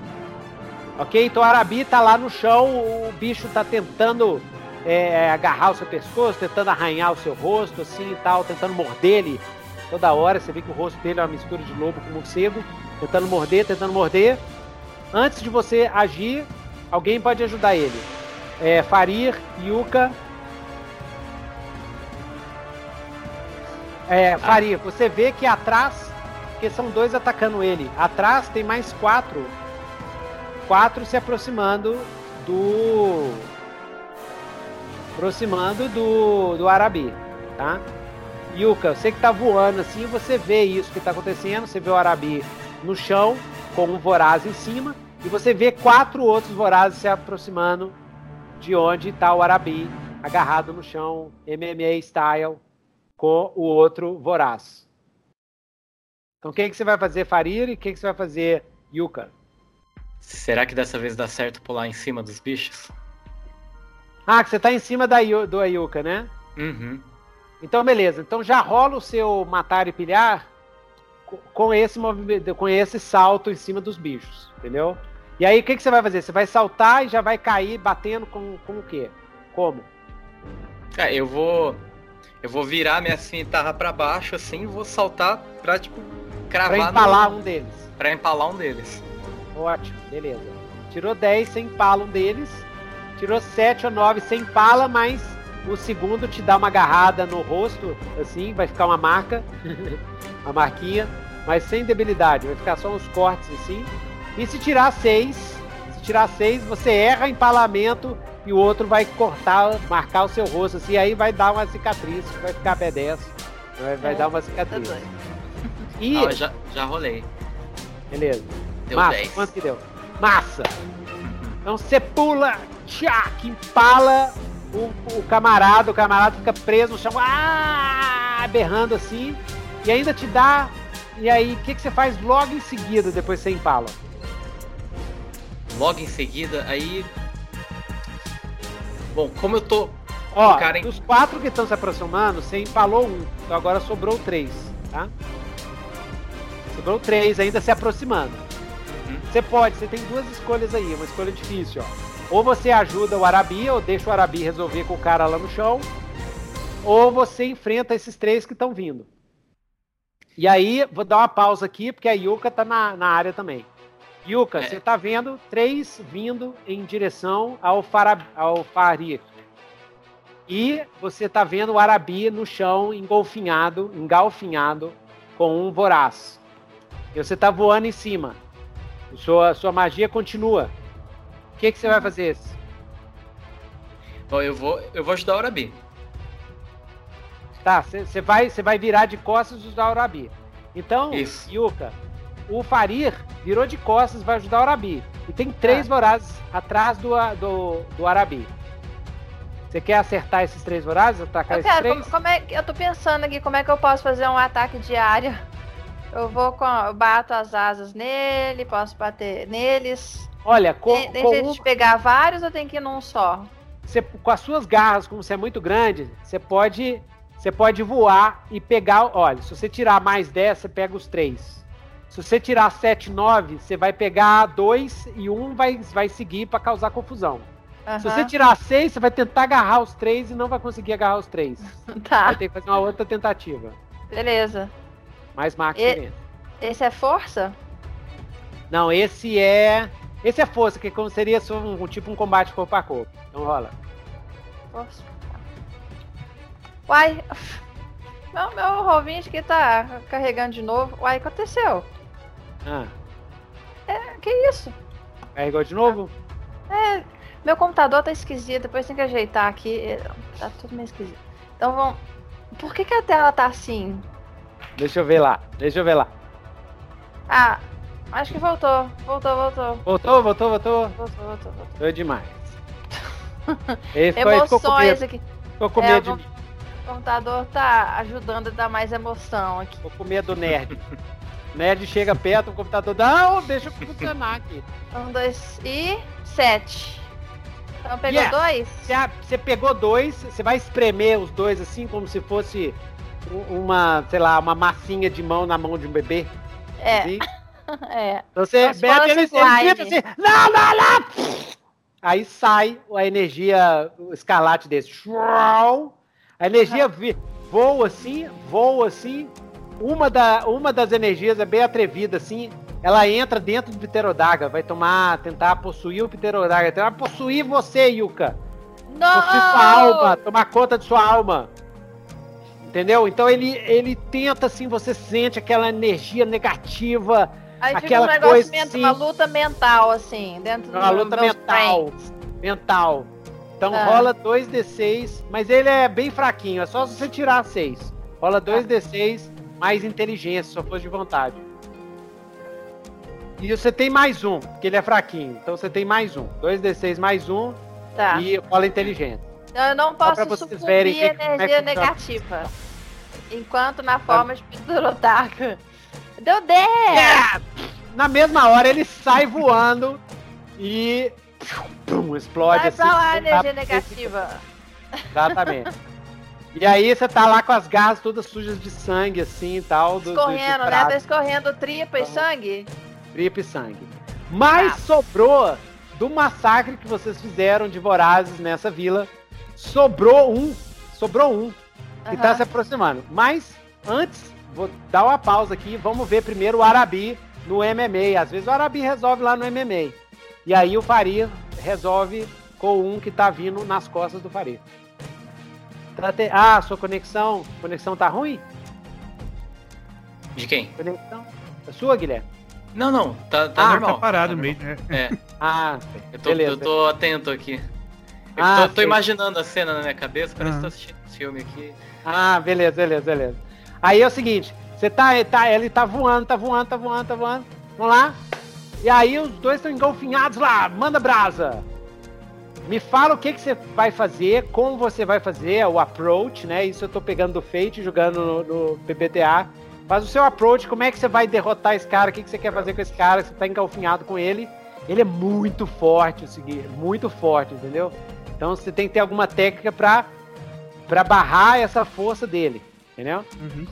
Ok? Então o Arabi tá lá no chão, o bicho tá tentando é, agarrar o seu pescoço, tentando arranhar o seu rosto, assim e tal, tentando morder ele toda hora. Você vê que o rosto dele é uma mistura de lobo com morcego, tentando morder, tentando morder. Antes de você agir, alguém pode ajudar ele. É, Farir, Yuka. É, Farir, você vê que atrás, porque são dois atacando ele, atrás tem mais quatro. Quatro se aproximando do aproximando do, do Arabi, tá? Yuka, você que tá voando assim, você vê isso que tá acontecendo, você vê o Arabi no chão, com um voraz em cima, e você vê quatro outros vorazes se aproximando de onde tá o Arabi, agarrado no chão, MMA style, com o outro voraz. Então, o que, você vai fazer, Farir, e o que você vai fazer, Yuka? Será que dessa vez dá certo pular em cima dos bichos? Ah, que você tá em cima da, do Ayuka, né? Uhum. Então, beleza. Então já rola o seu matar e pilhar co- com esse movimento, com esse salto em cima dos bichos, entendeu? E aí, o que, que você vai fazer? Você vai saltar e já vai cair batendo com, com o quê? Como? É, eu vou. Eu vou virar minha cimitarra pra baixo assim e vou saltar pra, tipo, cravar Pra empalar no... um deles. Pra empalar um deles. Ótimo, beleza. Tirou 10, você empala um deles. Tirou 7 ou 9, você empala, mas o segundo te dá uma agarrada no rosto, assim, vai ficar uma marca, uma marquinha, mas sem debilidade, vai ficar só uns cortes assim. E se tirar 6, se tirar 6, você erra empalamento e o outro vai cortar, marcar o seu rosto, assim, aí vai dar uma cicatriz, vai ficar B10, vai, vai É, dar uma Tá cicatriz. doido. E, Ah, já, já rolei. beleza. Deu Massa, 10. quanto que deu? Massa! Então você pula, tchac, empala o, o camarada, o camarada fica preso no chão, ah, berrando assim, e ainda te dá. E aí, o que, que você faz logo em seguida, depois que você empala? Logo em seguida, aí. Bom, como eu tô. Ó, cara dos quatro que estão se aproximando, você empalou um, então agora sobrou três, tá? Sobrou três ainda se aproximando. Você pode, você tem duas escolhas aí, uma escolha difícil, ó. Ou você ajuda o Arabi, ou deixa o Arabi resolver com o cara lá no chão, ou você enfrenta esses três que estão vindo. E aí, vou dar uma pausa aqui, porque a Yuka tá na, na área também. Yuka, É. você tá vendo três vindo em direção ao, Fara, ao. E você tá vendo o Arabi no chão, engolfinhado, engalfinhado, com um voraz. E você tá voando em cima. Sua, sua magia continua. O que, que você vai fazer? Bom, eu vou. Eu vou ajudar o Arabi. Tá, você vai, você vai virar de costas e usar o Arabi. Então, Isso. Yuka, o Farir virou de costas e vai ajudar o Arabi. E tem três Tá. vorazes atrás do, do, do Arabi. Você quer acertar esses três vorazes? Atacar Eu esses quero, três? como, como é, que- eu tô pensando aqui como é que eu posso fazer um ataque de área. Eu vou com. Eu bato as asas nele, posso bater neles. Olha, com, tem tem com jeito de pegar vários ou tem que ir num só? você- com as suas garras, como você é muito grande, você pode, você pode voar e pegar. Olha, se você tirar mais 10, você pega os três. Se você tirar 7, 9, você vai pegar dois e um vai, vai seguir para causar confusão. Se você tirar 6, você vai tentar agarrar os três e não vai conseguir agarrar os três. Tá, Vai ter que fazer uma outra tentativa. beleza. Mais marca E-. Esse é força? Não, esse é. Esse é força, que como seria um, tipo um combate corpo a corpo. Então rola. Força. Uai. Meu, meu rovinho aqui tá carregando de novo. Uai, o que aconteceu? Ah, Que isso? carregou de novo? Meu computador tá esquisito, depois tem que ajeitar aqui. é, Tá tudo meio esquisito. Então vamos. Por que, que a tela tá assim? Deixa eu ver lá. Deixa eu ver lá. Ah, Acho que voltou. Voltou, voltou. Voltou, voltou, voltou? Voltou, voltou, voltou. Foi demais. Ele ficou Emoções aqui. ficou com É, medo de vamos- mim. O computador tá ajudando a dar mais emoção aqui. Ficou com medo do nerd. Nerd chega perto, o computador não, deixa eu funcionar aqui. Um, dois e sete. Então pegou Yes. dois? Você, pegou dois, você vai espremer os dois assim, como se fosse uma, sei lá, uma massinha de mão na mão de um bebê. É, assim. é. Então você bebe ele, ele grita assim, não, não, não! Aí sai a energia, o escalate desse. A energia vi- voa assim, voa assim. Uma, da, uma das energias é bem atrevida assim. Ela entra dentro do Pterodaga, vai tomar, tentar possuir o Pterodaga, tentar possuir você, Yuka. Possuir sua alma, tomar conta de sua alma. Entendeu? Então ele, ele tenta assim, você sente aquela energia negativa, Aí fica aquela um negócio, coisa assim. uma luta mental, assim, dentro uma do luta meus mental. brains. Mental. Então Tá. rola 2d6, mas ele é bem fraquinho, é só você tirar 6. Rola 2d6 mais inteligência, se só for de vontade. E você tem mais um, porque ele é fraquinho. Então você tem mais um. 2d6 mais um Tá. e rola inteligência. Eu não posso sucumbir é energia funciona. negativa. Enquanto na forma de Pterodaga. Deu 10! É! Na mesma hora ele sai voando e pum, explode Vai assim. pra lá, dá energia negativa. Exatamente. E aí você tá lá com as garras todas sujas de sangue, assim e tal. Do, Escorrendo, do, né? Tá escorrendo tripa e Então- sangue. Tripa e sangue. Mas Ah. sobrou do massacre que vocês fizeram de vorazes nessa vila. Sobrou um. Sobrou um. Que tá Aham. se aproximando. Mas antes, vou dar uma pausa aqui. Vamos ver primeiro o Arabi no MMA. Às vezes o Arabi resolve lá no MMA. E aí o Faria resolve com um que tá vindo nas costas do Faria. Tá Ah, sua conexão. Conexão tá ruim? De quem? Conexão? A sua, Guilherme? Não, não, tá, tá Ah, normal. Tá parado tá mesmo. né? É, Ah, eu tô, beleza. eu tô atento aqui. Eu Ah, tô, tô imaginando a cena na minha cabeça, parece que Ah. tô assistindo esse filme aqui. Ah, beleza, beleza, beleza. Aí é o seguinte, você tá, tá, ele tá voando, tá voando, tá voando, tá voando. Vamos lá. E aí os dois estão engolfinhados lá, manda brasa. Me fala o que, que você vai fazer, como você vai fazer, o approach, né? Isso eu tô pegando do Fate, jogando no, no PBTA. Faz o seu approach, como é que você vai derrotar esse cara, o que, que você quer fazer com esse cara, você tá engolfinhado com ele. Ele é muito forte, o seguinte, muito forte, entendeu? Então você tem que ter alguma técnica pra, pra barrar essa força dele, entendeu? Uhum.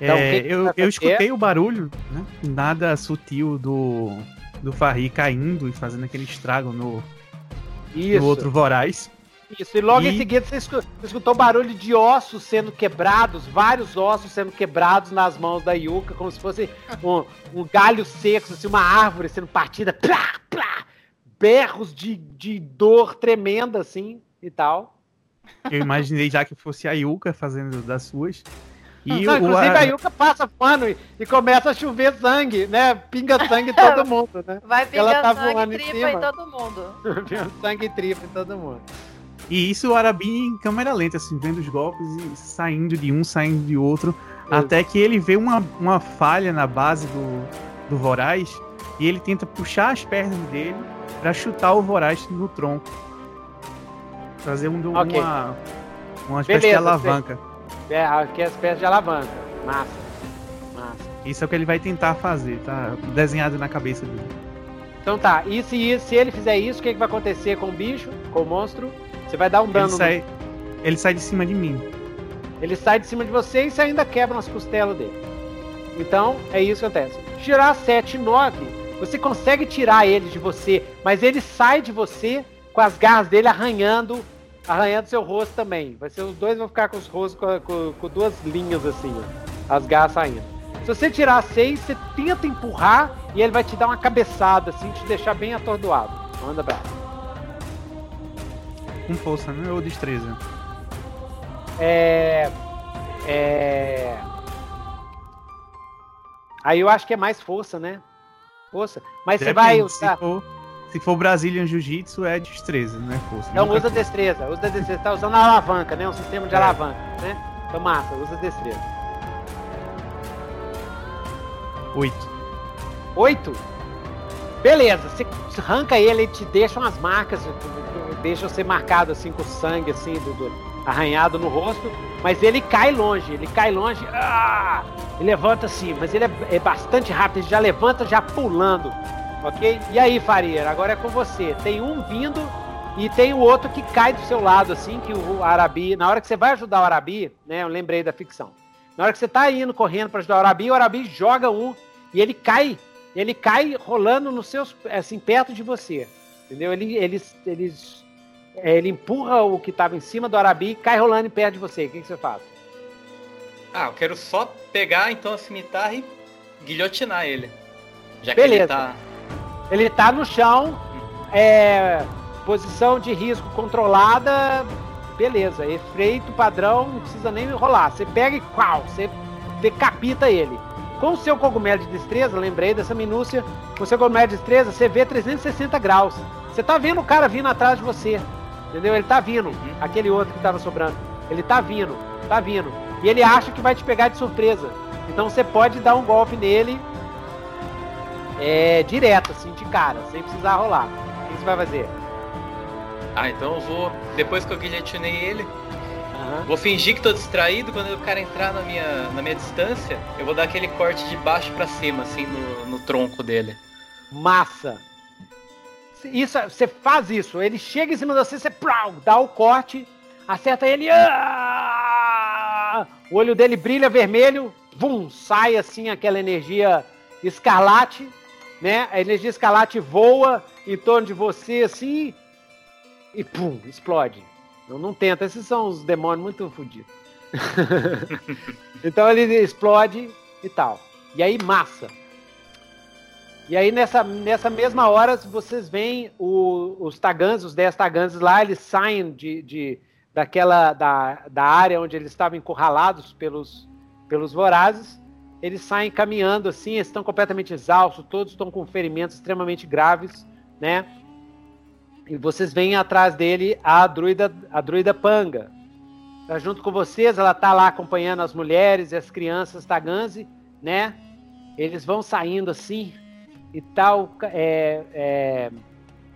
Então, É, eu, eu escutei o barulho, né? Nada sutil do, do Farri caindo e fazendo aquele estrago no, no outro voraz. Isso, e logo em E- seguida você escu- você escutou barulho de ossos sendo quebrados, vários ossos sendo quebrados nas mãos da Yuka, como se fosse um, um galho seco, assim, uma árvore sendo partida, plá, plá, berros de, de dor tremenda, assim, e tal. Eu imaginei já que fosse a Yuka fazendo das suas. E Não, o, inclusive a- Yuka passa pano e, e começa a chover sangue, né? Pinga sangue em todo mundo, né? Vai Ela pingando tá sangue e em tripa cima. em todo mundo. Pinga sangue e tripa em todo mundo. E isso o Arabi em câmera lenta, assim, vendo os golpes e saindo de um, saindo de outro. Até que ele vê uma, uma falha na base do, do Voraz e ele tenta puxar as pernas dele pra chutar o Voraz no tronco. Fazer um, Ok. uma, uma espécie de Beleza, alavanca. É, aqui é as peças de alavanca. Massa. Massa. Isso é o que ele vai tentar fazer, tá desenhado na cabeça dele. Então tá, e se, se ele fizer isso, o que, que vai acontecer com o bicho, com o monstro? Você vai dar um Ele dano. no- sai, ele sai de cima de mim. Ele sai de cima de você e você ainda quebra as costelas dele. Então, é isso que acontece. Tirar 7 e 9, você consegue tirar ele de você, mas ele sai de você com as garras dele arranhando, arranhando seu rosto também. Vai ser os dois vão ficar com os rostos com, com- com duas linhas assim, ó, as garras saindo. Se você tirar 6, você tenta empurrar e ele vai te dar uma cabeçada assim, te deixar bem atordoado. Manda abraço. Com força, né? Ou destreza. É. É. Aí eu acho que é mais força, né? Força. Mas você Depende, vai Se usar. for, se for Brazilian Jiu-Jitsu, é destreza, não é força. Então usa destreza. Usa destreza. Tá usando a alavanca, né? Um sistema de É. alavanca, né? Então massa, usa destreza. Oito. Oito? Beleza, você arranca ele, ele te deixa umas marcas, deixa você marcado assim com sangue assim do, do arranhado no rosto, mas ele cai longe, ele cai longe, ah, levanta assim, mas ele é, é, bastante rápido, ele já levanta já pulando, ok? E aí, Faria, agora é com você. Tem um vindo e tem o outro que cai do seu lado, assim, que o Arabi, na hora que você vai ajudar o Arabi, né, eu lembrei da ficção, na hora que você tá indo correndo para ajudar o Arabi, o Arabi joga um e ele cai ele cai rolando nos seus, assim, perto de você. Entendeu? Ele, ele, ele, é, ele empurra o que estava em cima do Arabi e cai rolando perto de você. O que, que, você faz? Ah, eu quero só pegar então a cimitarra e guilhotinar ele. Já Beleza. que ele tá. Ele tá no chão, é, posição de risco controlada, beleza. Efeito padrão, não precisa nem rolar. Você pega e qual, você decapita ele. Com o seu cogumelo de destreza, lembrei dessa minúcia, com o seu cogumelo de destreza, você vê 360 graus. Você tá vendo o cara vindo atrás de você. Entendeu? Ele tá vindo. Aquele outro que tava sobrando. Ele tá vindo, tá vindo. E ele acha que vai te pegar de surpresa. Então você pode dar um golpe nele é, direto, assim, de cara, sem precisar rolar. O que você vai fazer? Ah, então eu vou. Depois que eu guilhotinei ele, Uhum. Vou fingir que tô distraído, quando o cara entrar na minha, na minha distância, eu vou dar aquele corte de baixo para cima, assim, no, no tronco dele. Massa! Isso, você faz isso, ele chega em cima de você, você prau, dá o corte, acerta ele, ah! o olho dele brilha vermelho, vum, sai assim aquela energia escarlate, né? A energia escarlate voa em torno de você assim e pum, explode. Não, não tenta, esses são os demônios muito fodidos. então ele explode e tal. E aí massa. E aí nessa, nessa mesma hora vocês veem o, os Tagans, os 10 Tagans lá, eles saem de, de, daquela da, da área onde eles estavam encurralados pelos, pelos vorazes. Eles saem caminhando assim, eles estão completamente exaustos, todos estão com ferimentos extremamente graves, né? E vocês veem atrás dele a druida, a druida Panga. Tá junto com vocês, ela tá lá acompanhando as mulheres e as crianças Taganzi, né? Eles vão saindo assim e tal, é, é,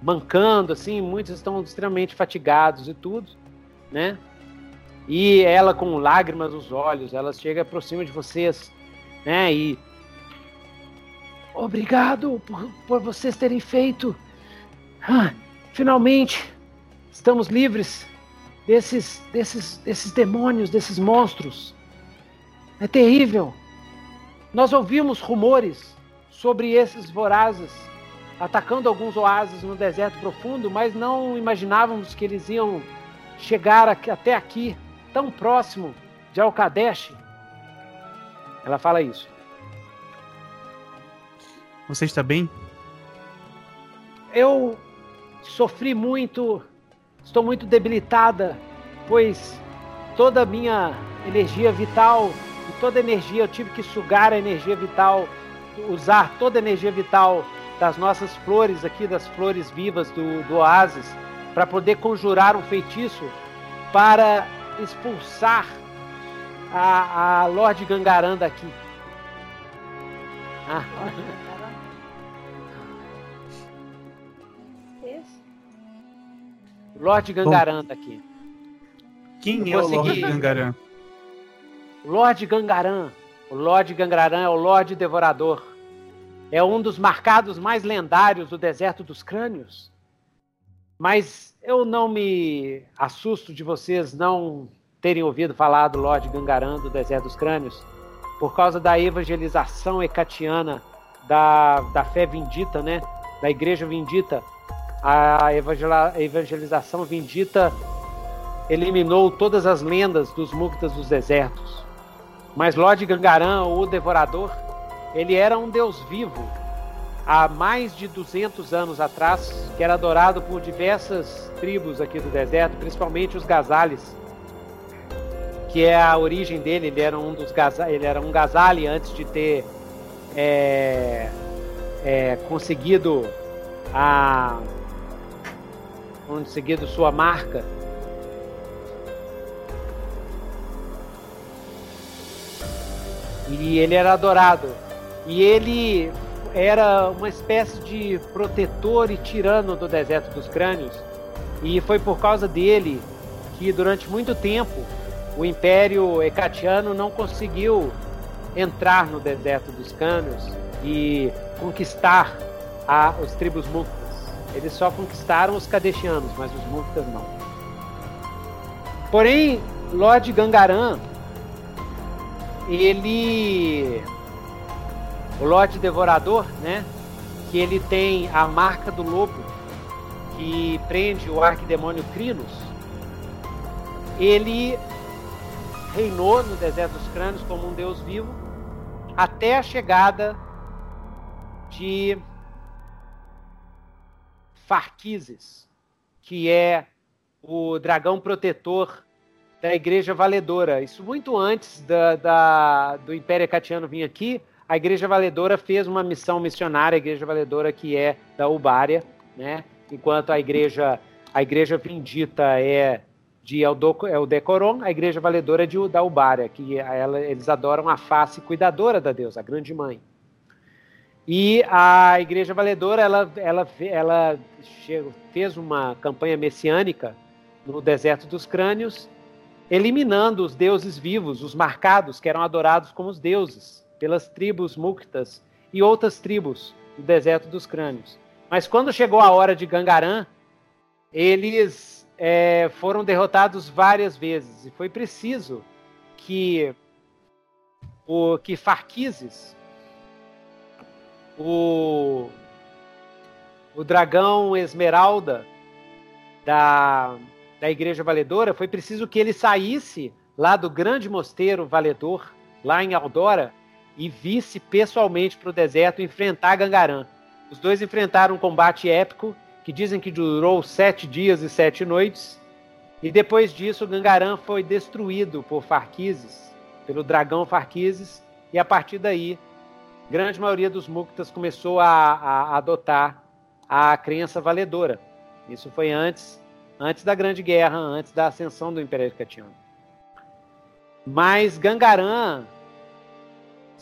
mancando assim, muitos estão extremamente fatigados e tudo, né? E ela com lágrimas nos olhos, ela chega por cima de vocês, né? E obrigado por, por vocês terem feito. Ah, Finalmente, estamos livres desses, desses, desses demônios, desses monstros. É terrível. Nós ouvimos rumores sobre esses vorazes atacando alguns oásis no deserto profundo, mas não imaginávamos que eles iam chegar aqui, até aqui, tão próximo de Alkadesh. Ela fala isso. Você está bem? Eu sofri muito, estou muito debilitada, pois toda a minha energia vital e toda a energia, eu tive que sugar a energia vital, usar toda a energia vital das nossas flores aqui, das flores vivas do, do oásis, para poder conjurar um feitiço para expulsar a, a Lorde Gangaran daqui. Ah. Lorde Gangaran tá aqui. Quem é o Lorde Gangaran? Lorde Gangaran. O Lorde Gangaran é o Lorde Devorador. É um dos marcados mais lendários do Deserto dos Crânios. Mas eu não me assusto de vocês não terem ouvido falar do Lorde Gangaran do Deserto dos Crânios, por causa da evangelização ecatiana da, da fé vindita, né? Da igreja vindita, a evangelização vindita eliminou todas as lendas dos Muktas dos desertos. Mas Lord Gangaran, o Devorador, ele era um deus vivo há mais de 200 anos atrás, que era adorado por diversas tribos aqui do deserto, principalmente os Gazales, que é a origem dele. Ele era um dos ele era um Gazali antes de ter é, é, conseguido a onde seguido sua marca. E ele era adorado. E ele era uma espécie de protetor e tirano do deserto dos crânios. E foi por causa dele que durante muito tempo o Império Hecatiano não conseguiu entrar no deserto dos crânios e conquistar a, os tribos muktas. Eles só conquistaram os Kadeshianos, mas os muktas não. Porém, Lord Gangaran, ele o Lorde Devorador, né? Que ele tem a marca do lobo que prende o arquidemônio Crinos. Ele reinou no deserto dos crânios como um deus vivo até a chegada de Farquises, que é o dragão protetor da Igreja Valedora. Isso muito antes da, da do Império Catiano vir aqui, a Igreja Valedora fez uma missão missionária, a Igreja Valedora que é da Ubária, né? Enquanto a Igreja a Igreja Vindita é de Eldecoron, a Igreja Valedora é de, da Ubária, que ela, eles adoram a face cuidadora da deusa, a Grande Mãe. E a Igreja Valedora, ela, ela, ela fez uma campanha messiânica no deserto dos crânios, eliminando os deuses vivos, os marcados, que eram adorados como os deuses pelas tribos Muktas e outras tribos do deserto dos crânios. Mas quando chegou a hora de Gangaran, eles é, foram derrotados várias vezes e foi preciso que o que Farquises, o, o dragão Esmeralda da, da Igreja Valedora, foi preciso que ele saísse lá do grande mosteiro Valedor, lá em Aldora, e visse pessoalmente para o deserto enfrentar Gangaran. Os dois enfrentaram um combate épico que dizem que durou sete dias e sete noites. E depois disso, Gangaran foi destruído por Farquises, pelo dragão Farquises, e a partir daí, a grande maioria dos Muktas começou a, a adotar a crença valedora. Isso foi antes, antes da Grande Guerra, antes da ascensão do Império Catiano. Mas Gangaran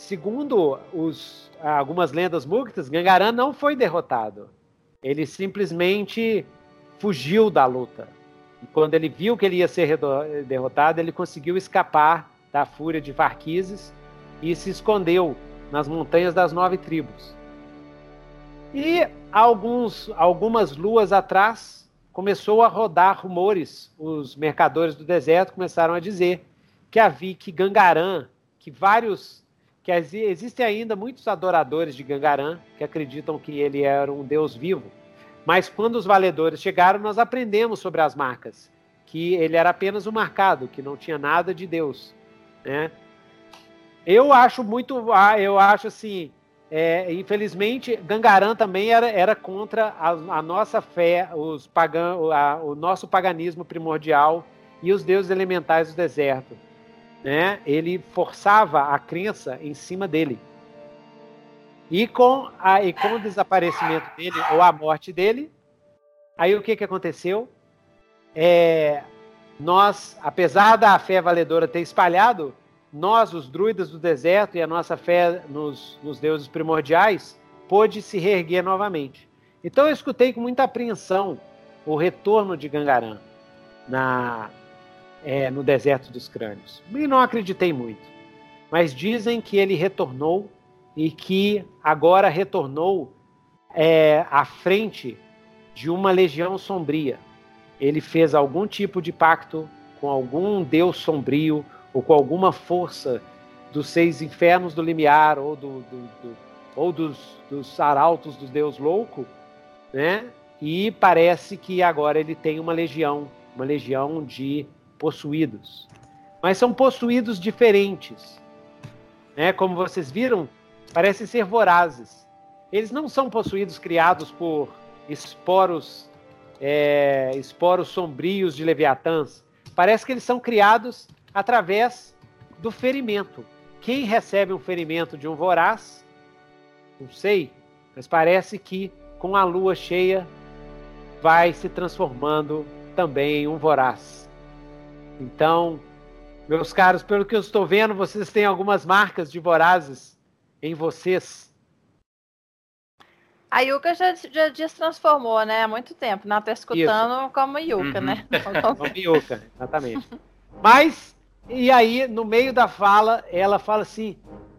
Segundo os, algumas lendas muktas, Gangaran não foi derrotado. Ele simplesmente fugiu da luta. E quando ele viu que ele ia ser derrotado, ele conseguiu escapar da fúria de Farquises e se escondeu nas montanhas das nove tribos. E alguns, algumas luas atrás, começou a rodar rumores. Os mercadores do deserto começaram a dizer que havia que Gangaran, que vários que existem ainda muitos adoradores de Gangaran que acreditam que ele era um deus vivo. Mas quando os valedores chegaram, nós aprendemos sobre as marcas, que ele era apenas um marcado, que não tinha nada de Deus. Né? Eu acho muito, ah, eu acho assim, é, infelizmente, Gangaran também era, era contra a, a nossa fé, os pagan, a, o nosso paganismo primordial e os deuses elementais do deserto né, ele forçava a crença em cima dele. E com, a, e com o desaparecimento dele, ou a morte dele, aí o que, que aconteceu? É, nós, apesar da fé valedora ter espalhado, nós, os druidas do deserto, e a nossa fé nos, nos deuses primordiais, pôde se reerguer novamente. Então eu escutei com muita apreensão o retorno de Gangaran na, é, no deserto dos crânios. E não acreditei muito. Mas dizem que ele retornou e que agora retornou é, à frente de uma legião sombria. Ele fez algum tipo de pacto com algum deus sombrio ou com alguma força dos seis infernos do limiar ou, do, do, do ou dos, dos arautos do deus louco, né? E parece que agora ele tem uma legião, uma legião de possuídos. Mas são possuídos diferentes. Né? Como vocês viram, parecem ser vorazes. Eles não são possuídos criados por esporos, é, esporos sombrios de leviatãs. Parece que eles são criados através do ferimento. Quem recebe um ferimento de um voraz, não sei, mas parece que com a lua cheia vai se transformando também em um voraz. Então, meus caros, pelo que eu estou vendo, vocês têm algumas marcas de vorazes em vocês. A Yuka já, já destransformou, né? Há muito tempo. Não tá escutando como Yuka, Uhum. né? Como Yuka, exatamente. Mas, e aí, no meio da fala, ela fala assim: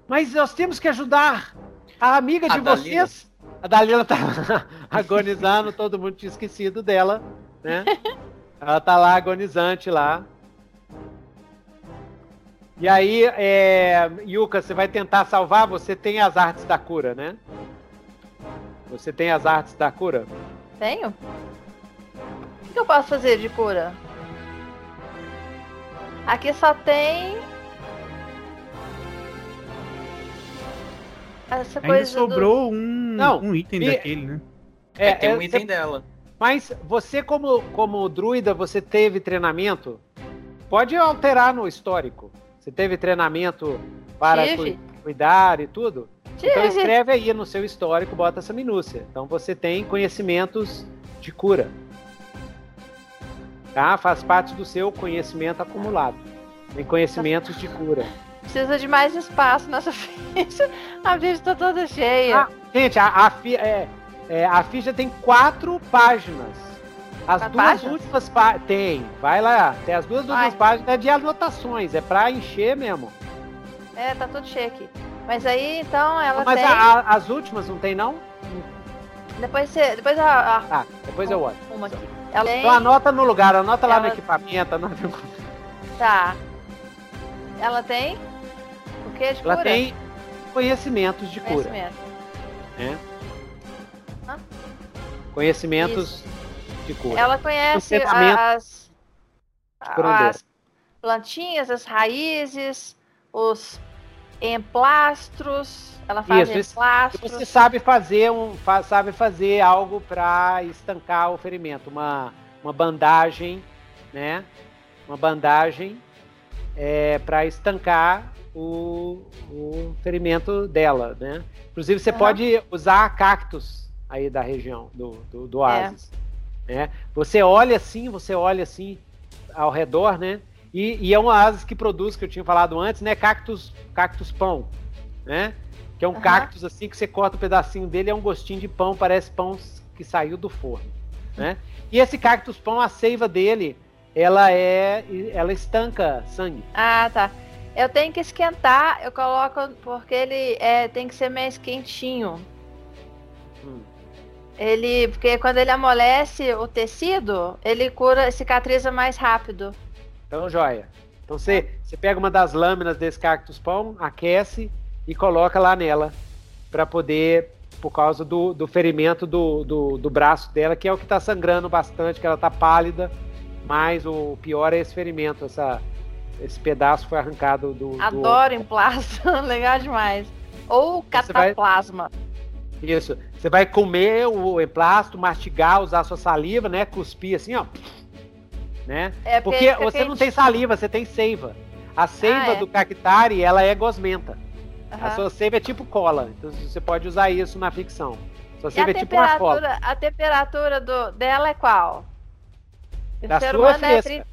Mas nós temos que ajudar a amiga A de Dalila. vocês. A Dalila tá agonizando, todo mundo tinha esquecido dela, né? Ela tá lá agonizante lá. E aí, é, Yuka, você vai tentar salvar? Você tem as artes da cura, né? Você tem as artes da cura? Tenho? O que eu posso fazer de cura? Aqui só tem. Essa Ainda coisa sobrou um, Não, um item e- daquele, né? É, tem é, um item você- dela. Mas você, como, como druida, você teve treinamento? Pode alterar no histórico. Você teve treinamento para Tive. cu- cuidar e tudo? do. Então Tive. escreve aí no seu histórico, bota essa minúcia. Então você tem conhecimentos de cura. Tá? Faz parte do seu conhecimento acumulado. Tem conhecimentos de cura. Precisa de mais espaço nessa ficha. A ficha tá toda cheia. Ah, gente, a, a, fi- é, é, a ficha tem quatro páginas. As Quatro duas páginas? últimas páginas. Tem, vai lá. Tem as duas últimas páginas é de anotações, é pra encher mesmo. É, tá tudo cheio aqui. Mas aí, então, ela Mas tem. a- a- as últimas não tem, não? Depois você. Depois a. a- Tá, depois eu olho. Uma aqui. Ela tem. Então anota no lugar, anota lá no Ela- equipamento. Anota... Tá. Ela tem. O que de Ela cura? tem conhecimentos de cura. Conhecimento. Conhecimentos de cura. Ela conhece as, as plantinhas, as raízes, os emplastros. Ela faz Isso, emplastros. Você sabe fazer um, sabe fazer algo para estancar o ferimento, uma, uma bandagem, né? Uma bandagem é, para estancar o, o ferimento dela, né? Inclusive você Aham. pode usar cactos aí da região do, do, do É. oásis, né? Você olha assim, você olha assim ao redor, né? E, e é um oásis que produz, que eu tinha falado antes, né? Cactus, cactus pão, né? Que é um Aham. cactus assim que você corta um pedacinho dele, é um gostinho de pão, parece pão que saiu do forno, né? E esse cactus pão, a seiva dele, ela é, ela estanca sangue. Ah, tá. Eu tenho que esquentar, eu coloco porque ele é, tem que ser mais quentinho. Hum. Ele, porque quando ele amolece o tecido, ele cura, cicatriza mais rápido. Então, joia. Então você, você pega uma das lâminas desse cactus pão, aquece e coloca lá nela para poder, por causa do, do ferimento do, do, do braço dela, que é o que está sangrando bastante, que ela tá pálida. Mas o pior é esse ferimento, essa, esse pedaço foi arrancado do. do Adoro emplastro, legal demais. Ou Você vai- cataplasma. Isso. Você vai comer o emplasto, mastigar, usar sua saliva, né? Cuspir assim, ó. Né? É Porque fica você não tem saliva, você tem seiva. A seiva é. do cactari, ela é gosmenta. A Aham. sua seiva é tipo cola. Então você pode usar isso na ficção. Sua E a seiva é tipo uma cola. temperatura, a temperatura do, dela é qual? O Da sua é humano é fresca. tri-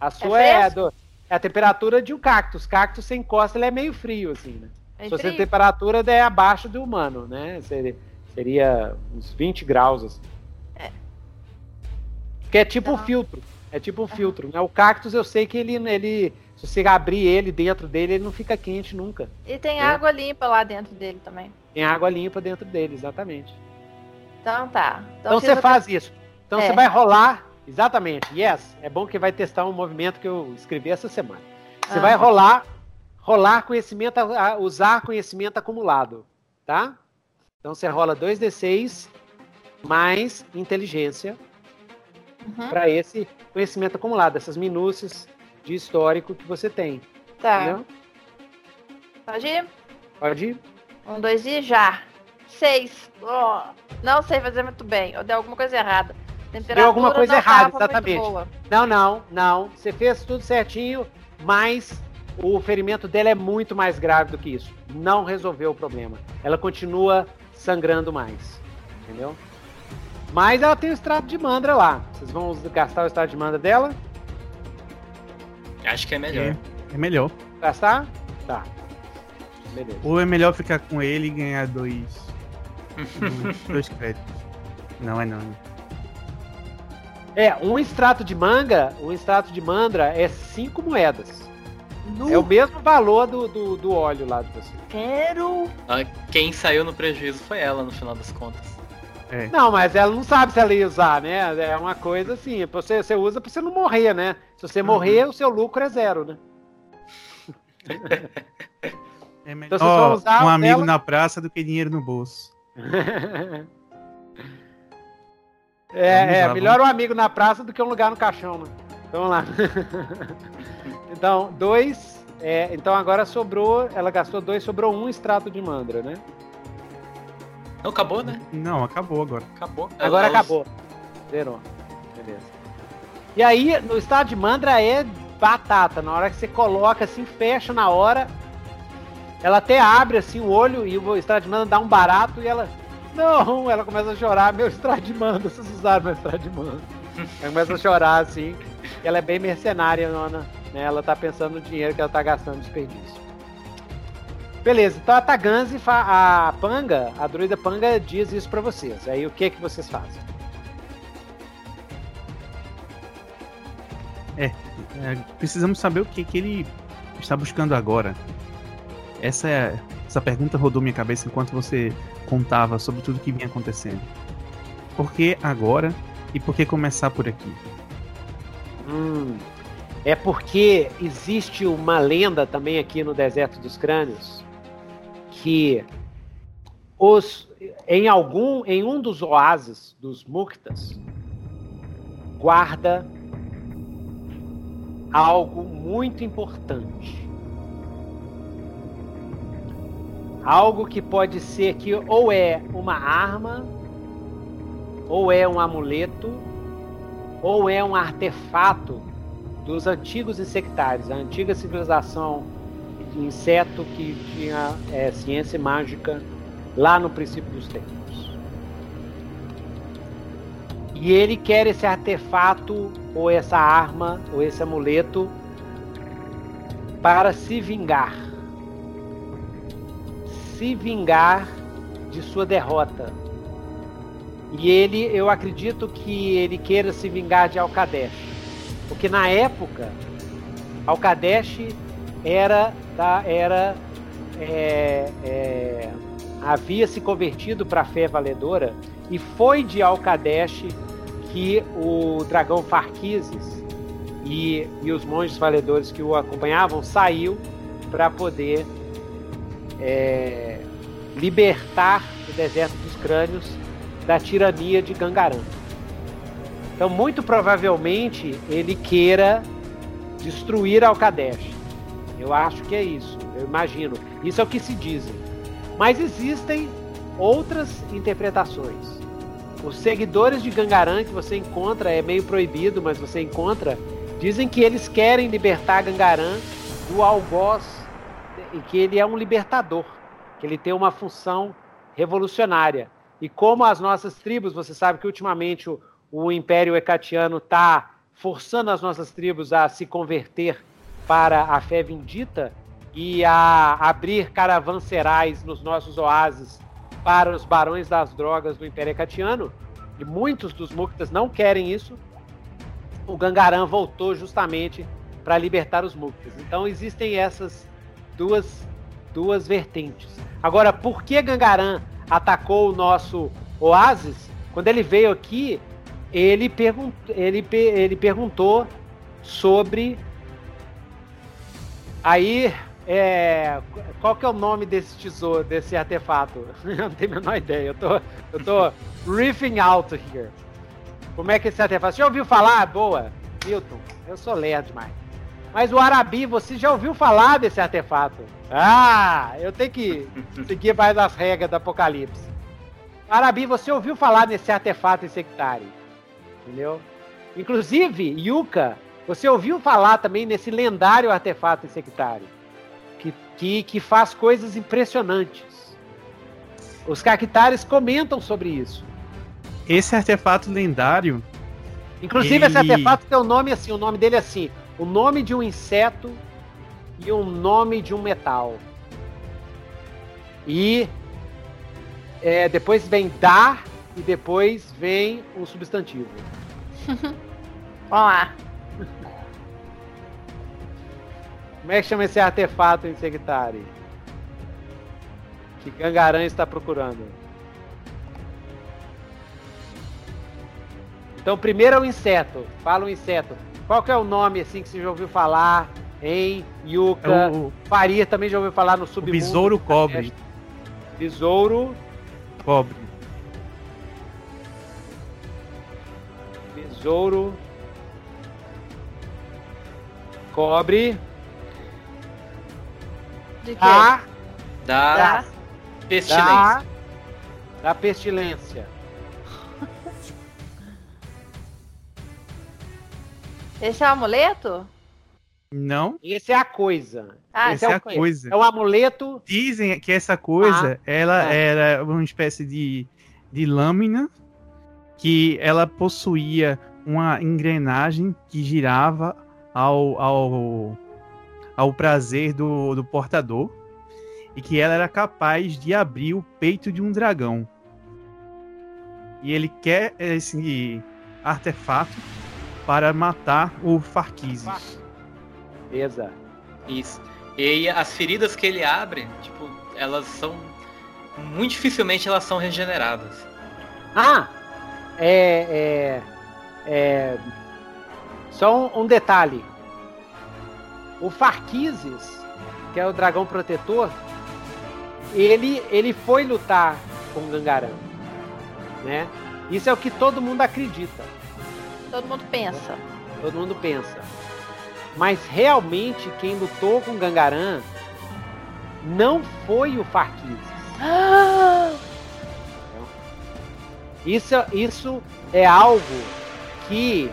A sua é, fresco? do- é a temperatura de um cactus. Cactus sem encosta, ele é meio frio, assim, né? é Se você temperatura é abaixo do humano, né? Seria, seria uns 20 graus, assim. É. Que é tipo um Tá. filtro. É tipo um filtro, né? O cactus eu sei que ele, ele. Se você abrir ele dentro dele, ele não fica quente nunca. E tem É. água limpa lá dentro dele também. Tem água limpa dentro dele, exatamente. Então tá. Então fiz você faz isso. Então É. você vai rolar. Exatamente, yes. É bom que vai testar um movimento que eu escrevi essa semana. Você Ah. vai rolar, rolar conhecimento, usar conhecimento acumulado, tá? Então você rola 2d6 mais inteligência Uhum. para esse conhecimento acumulado, essas minúcias de histórico que você tem. Tá. Entendeu? Pode ir? Pode ir. Um, dois e já. Seis. Oh, não sei fazer muito bem. Eu dei alguma coisa errada. Temperatura alguma coisa errada, exatamente. Não, não, não. Você fez tudo certinho, mas o ferimento dela é muito mais grave do que isso. Não resolveu o problema. Ela continua sangrando mais. Entendeu? Mas ela tem o extrato de mandra lá. Vocês vão gastar o extrato de mandra dela? Acho que é melhor. É melhor. Gastar? Tá. Beleza. Ou é melhor ficar com ele e ganhar dois. Dois créditos. Não é não. É, um extrato de manga, um extrato de mandra é cinco moedas. É o mesmo valor do, do, do óleo lá de você. Quero. Ah, Quem saiu no prejuízo foi ela, no final das contas. É. Não, mas ela não sabe se ela ia usar, né? É uma coisa assim, você, você usa pra você não morrer, né? Se você morrer, o seu lucro é zero, né? É melhor Então vocês vão usar um amigo dela? na praça do que dinheiro no bolso. é, é melhor um amigo na praça do que um lugar no caixão, né? Então, Vamos lá. então, dois. é, então agora sobrou. Ela gastou dois, sobrou um extrato de mandra, né? Não, acabou, né? Não, acabou agora. Acabou. Agora Ela- acabou. Zerou. Beleza. E aí, no estado de mandra é batata. Na hora que você coloca assim, fecha na hora. Ela até abre assim o olho e o estado de mandra dá um barato e ela. Não, ela começa a chorar, meu estrado de mandra, vocês usaram meu estrado de mandra. Ela começa a chorar assim. E ela é bem mercenária, nona. Né? Ela tá pensando no dinheiro que ela tá gastando desperdício. Beleza, então a Taganzi, a Panga, a druida Panga diz isso pra vocês. Aí o que que vocês fazem? É, precisamos saber o que, que ele está buscando agora. Essa, é, essa pergunta rodou minha cabeça enquanto você contava sobre tudo que vinha acontecendo. Por que agora e por que começar por aqui? Hum, é porque existe uma lenda também aqui no deserto dos crânios que os em algum em um dos oásis dos Muktas guarda algo muito importante. Algo que pode ser que ou é uma arma, ou é um amuleto, ou é um artefato dos antigos insectários, a antiga civilização inseto que tinha é, ciência mágica lá no princípio dos tempos. E ele quer esse artefato, ou essa arma, ou esse amuleto, para se vingar. Se vingar de sua derrota. E ele, eu acredito que ele queira se vingar de Alkadesh. Porque na época, Alkadesh era da era é, é, havia se convertido para a fé valedora e foi de Alkadesh que o dragão Farquises e, e os monges valedores que o acompanhavam saiu para poder é, libertar o deserto dos crânios da tirania de Gangaram. Então, muito provavelmente, ele queira destruir Alkadesh. Eu acho que é isso, eu imagino. Isso é o que se dizem. Mas existem outras interpretações. Os seguidores de Gangaran que você encontra, é meio proibido, mas você encontra, dizem que eles querem libertar Gangaran do algoz e que ele é um libertador, que ele tem uma função revolucionária. E como as nossas tribos, você sabe que ultimamente o, o Império Hecatiano está forçando as nossas tribos a se converter para a fé vindita e a abrir caravanserais nos nossos oásis para os barões das drogas do Império Hecatiano, e muitos dos Muktas não querem isso, o Gangaran voltou justamente para libertar os Muktas. Então existem essas duas, duas vertentes. Agora, por que Gangaran atacou o nosso oásis? Quando ele veio aqui, ele, pergun ele, ele perguntou sobre. Aí, é, qual que é o nome desse tesouro, desse artefato? Eu não tenho a menor ideia. Eu tô, eu tô riffing out here. Como é que esse artefato? Já ouviu falar? Boa, Milton. Eu sou lerdo demais. Mas o Arabi, você já ouviu falar desse artefato? Ah, eu tenho que seguir mais as regras do Apocalipse. Arabi, você ouviu falar desse artefato insectário? Entendeu? Inclusive, Yuka, você ouviu falar também nesse lendário artefato insectário? Que, que, que faz coisas impressionantes. Os Cactares comentam sobre isso. Esse artefato lendário. Inclusive, esse Ele- artefato tem o nome assim, o nome dele é assim, o nome de um inseto e o nome de um metal. E é, depois vem dar e depois vem o substantivo. Vamos lá. Como é que chama esse artefato em Sectari? Que Gangaran está procurando. Então, primeiro é o inseto. Fala o inseto. Qual que é o nome assim que você já ouviu falar em Yuka? É o, Faria também já ouviu falar no o submundo. besouro cobre. Besouro, Cobre. besouro, cobre, De quê? da, Da Tá. pestilência. da, da pestilência. Esse é o amuleto? Não, Esse é a coisa. Ah, essa é a coisa. É um amuleto. Dizem que essa coisa, ela é. era uma espécie de, de lâmina que ela possuía uma engrenagem que girava ao, ao, ao prazer do, do portador e que ela era capaz de abrir o peito de um dragão. E ele quer esse artefato para matar o Farquises. Beleza. Isso. E aí as feridas que ele abre, tipo, elas são. Muito dificilmente elas são regeneradas. Ah! É. é, é só um, um detalhe. O Farquises, que é o dragão protetor, ele, ele foi lutar com o Gangaran. Né? Isso é o que todo mundo acredita. Todo mundo pensa. Todo mundo pensa. Mas realmente quem lutou com o Gangaran não foi o Farquises. Isso, isso é algo que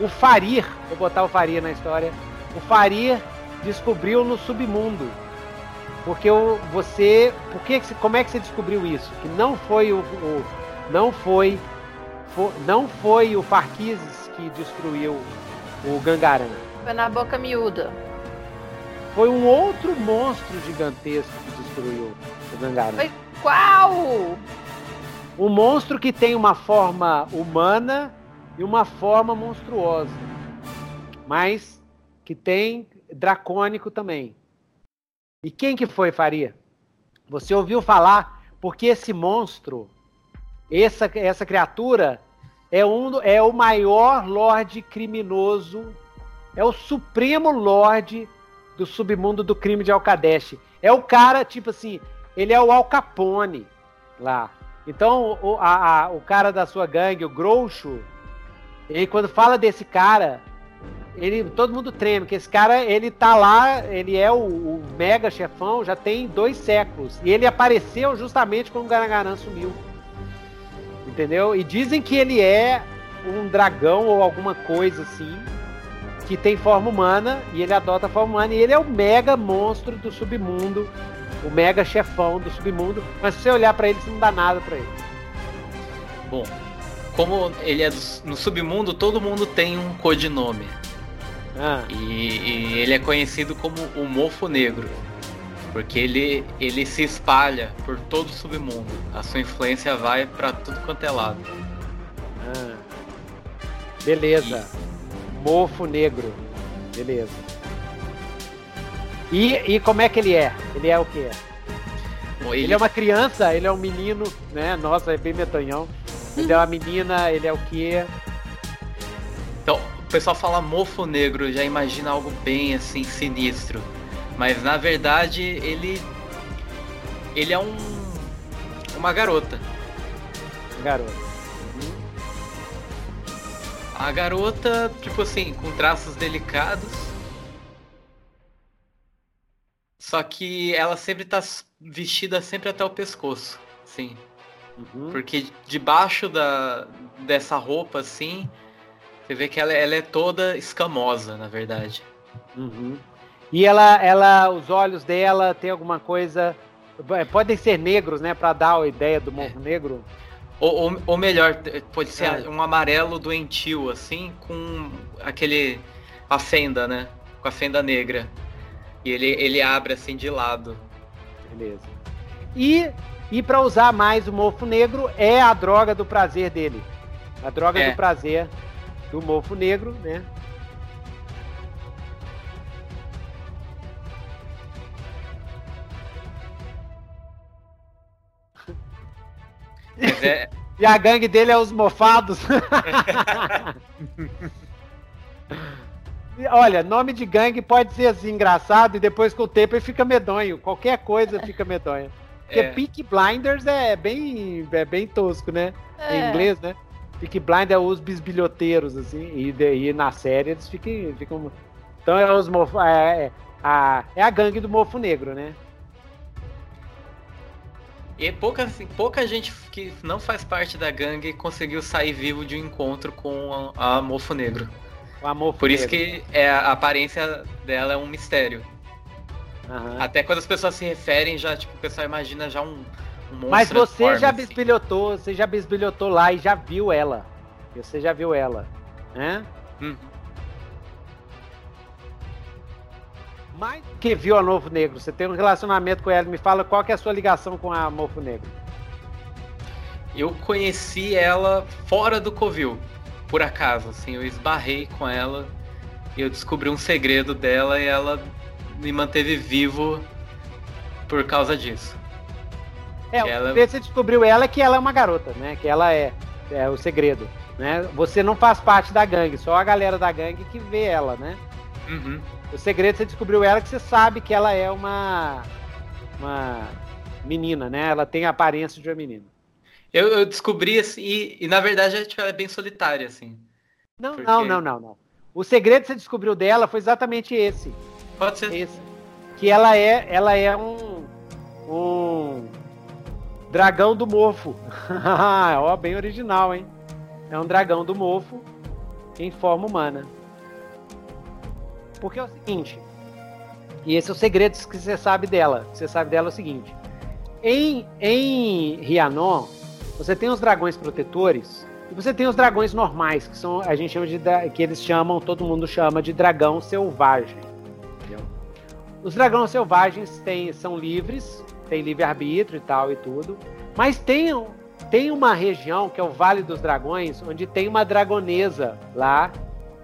o Farir, vou botar o Farir na história, o Farir descobriu no submundo. Porque você, por que, como é que você descobriu isso? Que não foi o, o- não foi, fo- não foi o Farquises que destruiu o Gangaran. Foi na boca miúda. Foi um outro monstro gigantesco que destruiu o Gangaran. Foi qual? Um monstro que tem uma forma humana e uma forma monstruosa. Mas que tem dracônico também. E quem que foi, Faria? Você ouviu falar porque esse monstro, essa, essa criatura, é, um, é o maior lorde criminoso, é o supremo lorde do submundo do crime de Alcadeche. É o cara, tipo assim, ele é o Al Capone lá. Então, o, a- a- o cara da sua gangue, o Groucho, ele quando fala desse cara, ele, todo mundo treme, porque esse cara, ele tá lá, ele é o, o mega chefão, já tem dois séculos. E ele apareceu justamente quando o Garagaran sumiu. Entendeu? E dizem que ele é um dragão ou alguma coisa assim, que tem forma humana, e ele adota a forma humana, e ele é o mega monstro do submundo, o mega chefão do submundo. Mas se você olhar pra ele, você não dá nada pra ele. Bom, como ele é do- no submundo, todo mundo tem um codinome. Ah, E, e ele é conhecido como o Mofo Negro. Porque ele, ele se espalha por todo o submundo. A sua influência vai pra tudo quanto é lado. ah. Beleza. Mofo negro. Beleza. E, e como é que ele é? Ele é o quê? Bom, Ele é uma criança, ele é um menino, né? Nossa, é bem metonhão. Ele é uma menina, ele é o quê? Então, pessoal fala mofo negro, já imagina algo bem assim sinistro. Mas na verdade ele. Ele é um. uma garota. Garoto. A garota, tipo assim, com traços delicados. Só que ela sempre tá vestida sempre até o pescoço. Sim. Uhum. Porque debaixo da, dessa roupa, assim, você vê que ela, ela é toda escamosa, na verdade. Uhum. E ela, ela, os olhos dela tem alguma coisa. é, Podem ser negros, né? Pra dar a ideia do morro negro. Ou, ou, ou melhor, pode ser É. um amarelo doentio, assim, com aquele. a fenda, né? Com a fenda negra. E ele, ele abre assim de lado. Beleza. E, e para usar mais o mofo negro é a droga do prazer dele. A droga É. do prazer do mofo negro, né? É, E a gangue dele é os mofados. Olha, nome de gangue pode ser assim engraçado e depois com o tempo ele fica medonho. Qualquer coisa fica medonha. Porque É. Peak Blinders é bem, é bem tosco, né? Em É. inglês, né? Peak Blind é os bisbilhoteiros, assim, e, daí na série eles ficam. ficam... Então é os mofo, é, é a, é a gangue do mofo negro, né? E pouca, assim, pouca gente que não faz parte da gangue conseguiu sair vivo de um encontro com a, a Mofo Negro. O amor Por isso que é, a aparência dela é um mistério. Aham. Até quando as pessoas se referem, já, tipo, o pessoal imagina já um, um. Mas você enorme, já assim. bisbilhotou, você já bisbilhotou lá e já viu ela. Você já viu ela, né? Hum. Mais que viu a Novo Negro, você tem um relacionamento com ela, me fala qual que é a sua ligação com a Mofo Negro. Eu conheci ela fora do Covil, por acaso, assim, eu esbarrei com ela e eu descobri um segredo dela e ela me manteve vivo por causa disso. É, Ela- que você descobriu ela é que ela é uma garota, né? Que ela é, é o segredo, né? Você não faz parte da gangue, só a galera da gangue que vê ela, né? Uhum. O segredo você descobriu ela que você sabe que ela é uma uma menina, né? Ela tem a aparência de uma menina. Eu, eu descobri assim, e, e na verdade ela é bem solitária, assim. Não, Por não, não, não, não. O segredo que você descobriu dela foi exatamente esse, Pode ser. esse, que ela é, ela é um um dragão do mofo. Ó, bem original, hein? É um dragão do mofo em forma humana. Porque é o seguinte, e esse é o segredo que você sabe dela. Você sabe dela é o seguinte: em em Rianon, você tem os dragões protetores e você tem os dragões normais, que são a gente chama de que eles chamam, todo mundo chama de dragão selvagem. Os dragões selvagens têm, são livres, têm livre arbítrio e tal e tudo, mas tem tem uma região que é o Vale dos Dragões, onde tem uma dragonesa lá,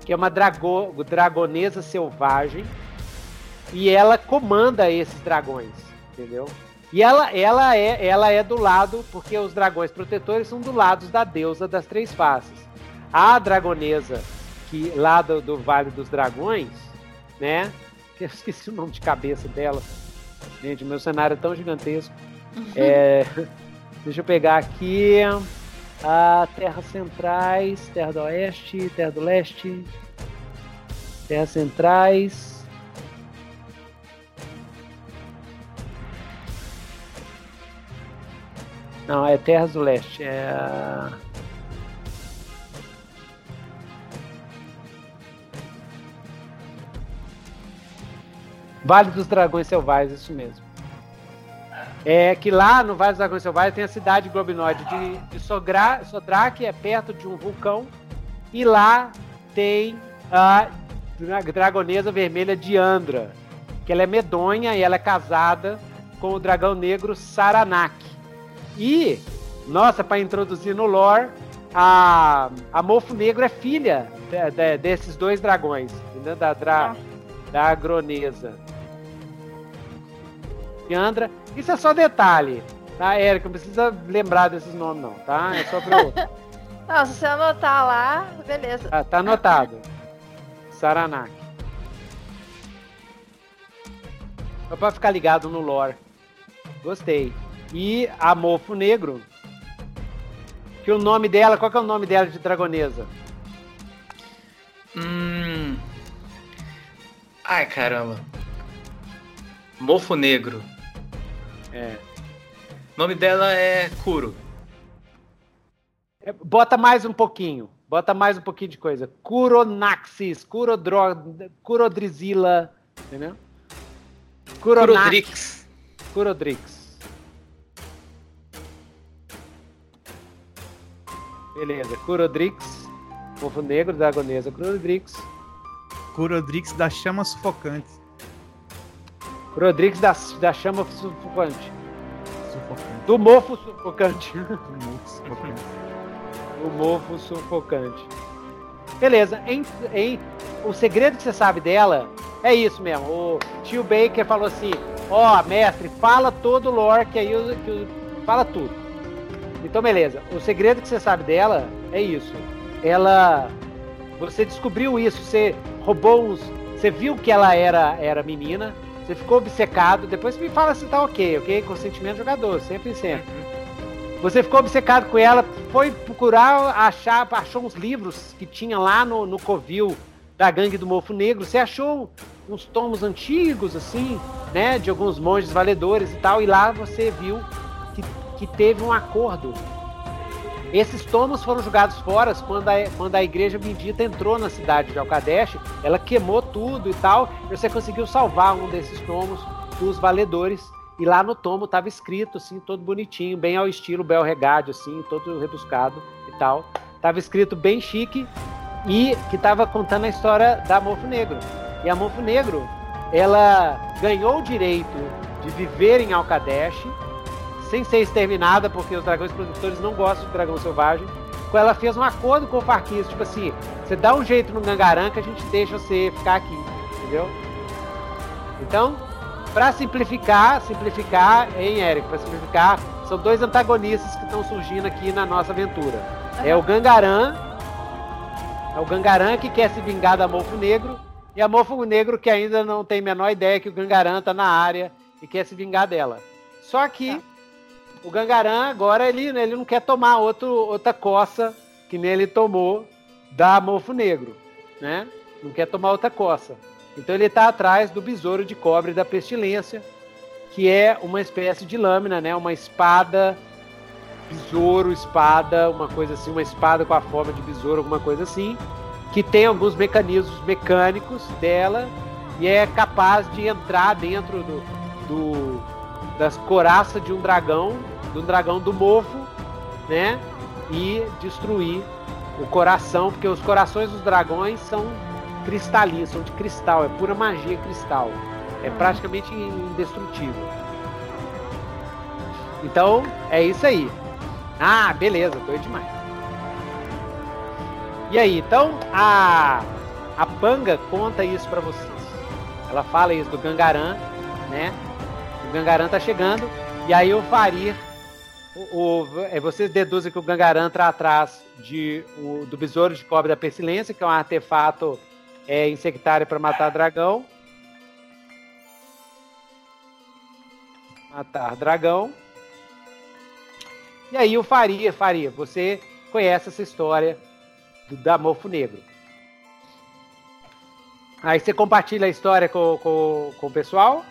que é uma drago, dragonesa selvagem, e ela comanda esses dragões, entendeu? E ela, ela, é, ela é do lado, porque os dragões protetores são do lado da deusa das três faces. A dragonesa, que lá do, do Vale dos Dragões, né? Eu esqueci o nome de cabeça dela. Gente, meu cenário é tão gigantesco. É, deixa eu pegar aqui. A Terras Centrais, Terra do Oeste, Terra do Leste. Terras Centrais. Não, é Terras do Leste. É. Vale dos Dragões Selvagens, isso mesmo. É que lá no Vale dos Dragões Selvagens tem a cidade globinoide de, de Sogra, Sodra, que é perto de um vulcão. E lá tem a dra- dragonesa vermelha Diandra, que ela é medonha e ela é casada com o dragão negro Saranak. E, nossa, para introduzir no lore, a, a Mofo Negro é filha de- de- desses dois dragões, entendeu? Da, dra, da agronesa. Diandra, isso é só detalhe, tá, Érica? Não precisa lembrar desses nomes, não, tá? É só pra eu... Não, se você anotar lá, beleza. Tá, tá anotado. Saranak. Só pra ficar ligado no lore. Gostei. E a Mofo Negro. Que o nome dela, qual que é o nome dela de dragonesa? Hum. Ai, caramba. Mofo Negro. É. O nome dela é Kuro. É, Bota mais um pouquinho. Bota mais um pouquinho de coisa. Curonaxis, Curodro... Curodrizila, entendeu? Curonax, Kurodrix. Curodrix. Beleza, Curodrix, Mofo Negro, Dragonesa, Curodrix. Curodrix da chama sufocante. Curodrix da, da chama sufocante. Sufocante. Do mofo sufocante. Mofo sufocante. o mofo sufocante. Beleza, em, em- o segredo que você sabe dela é isso mesmo. O tio Baker falou assim: Ó, mestre, fala todo o lore que aí o- que o- fala tudo. Então, beleza. O segredo que você sabe dela é isso. Ela. Você descobriu isso, você roubou uns. Você viu que ela era, era menina, você ficou obcecado. Depois me fala se tá ok, ok? Consentimento do jogador, sempre e sempre. Você ficou obcecado com ela, foi procurar achar, achou uns livros que tinha lá no, no covil da gangue do Mofo Negro. Você achou uns tomos antigos, assim, né? De alguns monges valedores e tal, e lá você viu que, que teve um acordo. Esses tomos foram jogados fora quando a, quando a igreja bendita entrou na cidade de Alcadesh. Ela queimou tudo e tal. E você conseguiu salvar um desses tomos dos valedores. E lá no tomo estava escrito, assim, todo bonitinho, bem ao estilo Bel Regádio, assim, todo rebuscado e tal. Tava escrito bem chique e que estava contando a história da Mofo Negro. E a Mofo Negro, ela ganhou o direito de viver em Alcadesh sem ser exterminada, porque os dragões produtores não gostam de dragão selvagem. Ela fez um acordo com o Farquis, tipo assim, você dá um jeito no Gangaran que a gente deixa você ficar aqui, entendeu? Então, para simplificar, simplificar, hein, Eric? Para simplificar, são dois antagonistas que estão surgindo aqui na nossa aventura. É o Gangaran, é o Gangaran que quer se vingar da Mofo Negro, e a Mofo Negro que ainda não tem a menor ideia que o Gangaran tá na área e quer se vingar dela. Só que Tá. O Gangaran agora ele, ele não quer tomar outro, outra coça que nem ele tomou da Mofo Negro, né? Não quer tomar outra coça. Então ele está atrás do besouro de cobre da pestilência, que é uma espécie de lâmina, né? Uma espada, besouro, espada, uma coisa assim, uma espada com a forma de besouro, alguma coisa assim, que tem alguns mecanismos mecânicos dela e é capaz de entrar dentro do, do- das coraças de um dragão, do dragão do mofo, né? E destruir o coração, porque os corações dos dragões são cristalinos, são de cristal, é pura magia cristal. É praticamente indestrutível. Então, é isso aí. Ah, beleza, doido demais. E aí, então a a Panga conta isso pra vocês. Ela fala isso do Gangaran, né? O Gangaran tá chegando e aí o Farir o, o- é, vocês deduzem que o Gangaran tá atrás de, o- do besouro de cobre da pestilência, que é um artefato é, insectário para matar dragão. Matar dragão. E aí o Faria, Faria, você conhece essa história do, da Mofo Negro. Aí você compartilha a história com, com, com o pessoal.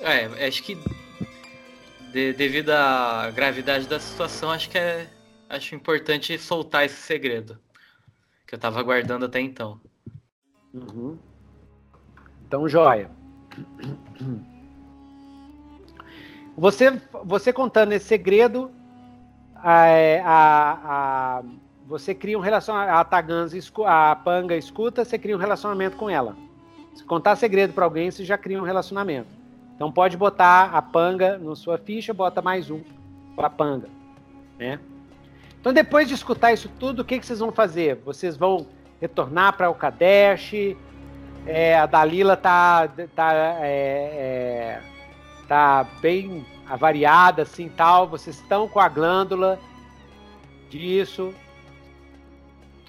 É, acho que de- devido à gravidade da situação, acho que é acho importante soltar esse segredo que eu tava guardando até então. Então, joia. Você, você contando esse segredo, a, a- a- você cria um relacionamento. A a Panga escuta, você cria um relacionamento com ela. Se contar segredo para alguém, você já cria um relacionamento. Então pode botar a Panga na sua ficha, bota mais um para Panga, né? Então depois de escutar isso tudo, o que, que vocês vão fazer? Vocês vão retornar para o Kadesh? É, a Dalila tá, tá, é, é, tá bem avariada, assim, tal. Vocês estão com a glândula disso.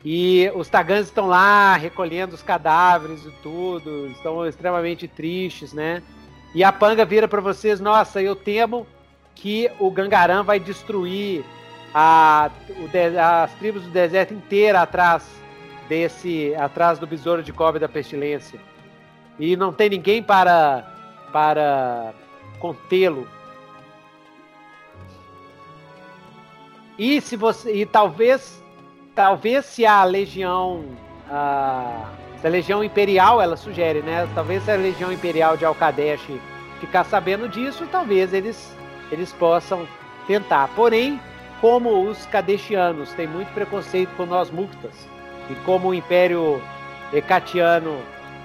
E os Tagans estão lá recolhendo os cadáveres e tudo. Estão extremamente tristes, né? E a Panga vira para vocês: Nossa, eu temo que o Gangaram vai destruir a, de- as tribos do deserto inteira atrás desse atrás do besouro de cobre da pestilência. E não tem ninguém para para contê-lo. E se você e talvez talvez se a legião a, se a legião imperial ela sugere né talvez a legião imperial de Alcadesh ficar sabendo disso talvez eles eles possam tentar porém como os cadestianos têm muito preconceito com nós muktas e como o Império Hecatiano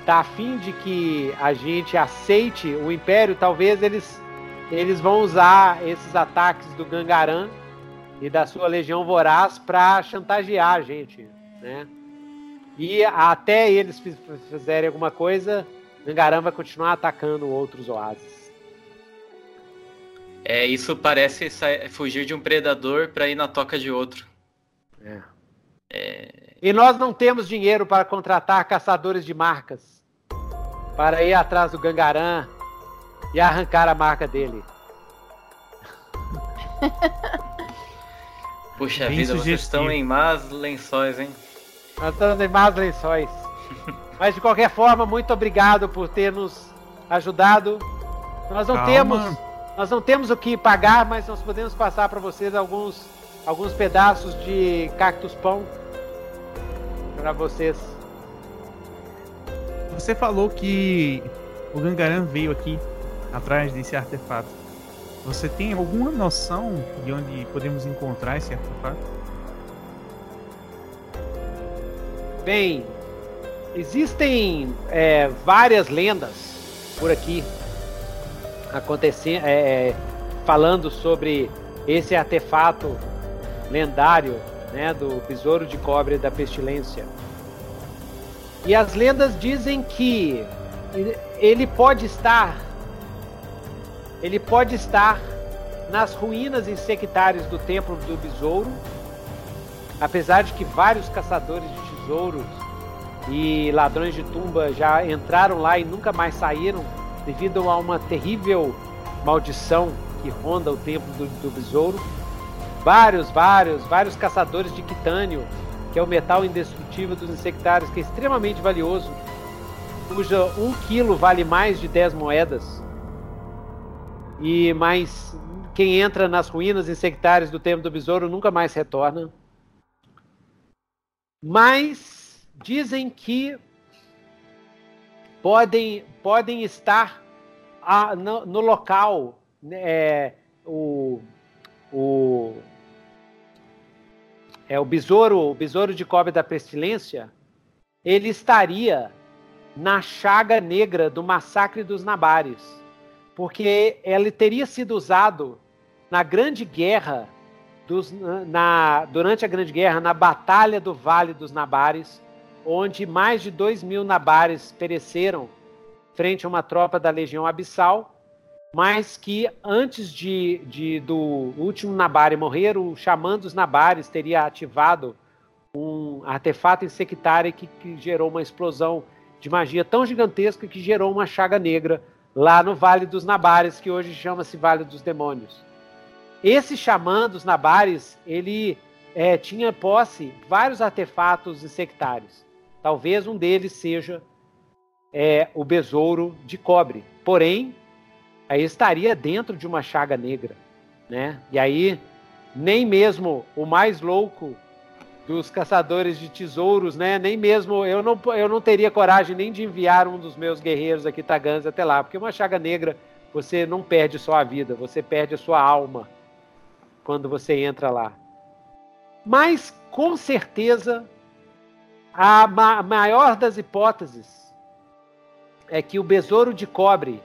tá afim de que a gente aceite o Império, talvez eles eles vão usar esses ataques do Gangaran e da sua legião voraz para chantagear a gente, né? E até eles fizerem alguma coisa, Gangaran vai continuar atacando outros oásis. É, isso parece fugir de um predador para ir na toca de outro. É. É... E nós não temos dinheiro para contratar caçadores de marcas para ir atrás do Gangaran e arrancar a marca dele. Puxa Bem vida, sugestivo. vocês estão em más lençóis, hein? Nós estamos em más lençóis. Mas de qualquer forma, muito obrigado por ter nos ajudado. Nós não Calma. temos, nós não temos o que pagar, mas nós podemos passar para vocês alguns, alguns pedaços de cactus pão para vocês. Você falou que o Gangaran veio aqui atrás desse artefato. Você tem alguma noção de onde podemos encontrar esse artefato? Bem, existem é, várias lendas por aqui acontecendo, é, é, falando sobre esse artefato lendário, né, do besouro de cobre da pestilência. E as lendas dizem que ele pode estar ele pode estar nas ruínas insectárias do Templo do Besouro, apesar de que vários caçadores de tesouros e ladrões de tumba já entraram lá e nunca mais saíram devido a uma terrível maldição que ronda o Templo do, do Besouro. Vários, vários, vários caçadores de quitânio, que é o metal indestrutível dos insectários, que é extremamente valioso, cuja um quilo vale mais de 10 moedas e mais quem entra nas ruínas insectárias do Templo do Besouro nunca mais retorna. Mas dizem que podem, podem estar a, no, no, local né, é, o, o, é, o besouro, o besouro de cobre da pestilência, ele estaria na chaga negra do massacre dos Nabares porque ele teria sido usado na Grande Guerra, dos, na, durante a Grande Guerra, na Batalha do Vale dos Nabares, onde mais de dois mil Nabares pereceram frente a uma tropa da Legião Abissal, mas que antes de, de do último Nabare morrer, o Xamã dos Nabares teria ativado um artefato insectário que, que gerou uma explosão de magia tão gigantesca que gerou uma chaga negra lá no Vale dos Nabares, que hoje chama-se Vale dos Demônios. Esse xamã dos Nabares, ele é, tinha posse vários artefatos insectários. Talvez um deles seja é, o besouro de cobre. Porém, aí estaria dentro de uma chaga negra, né? E aí nem mesmo o mais louco dos caçadores de tesouros, né? Nem mesmo eu não, eu não teria coragem nem de enviar um dos meus guerreiros aqui tagans até lá, porque uma chaga negra você não perde só a vida, você perde a sua alma quando você entra lá. Mas com certeza a ma maior das hipóteses é que o besouro de cobre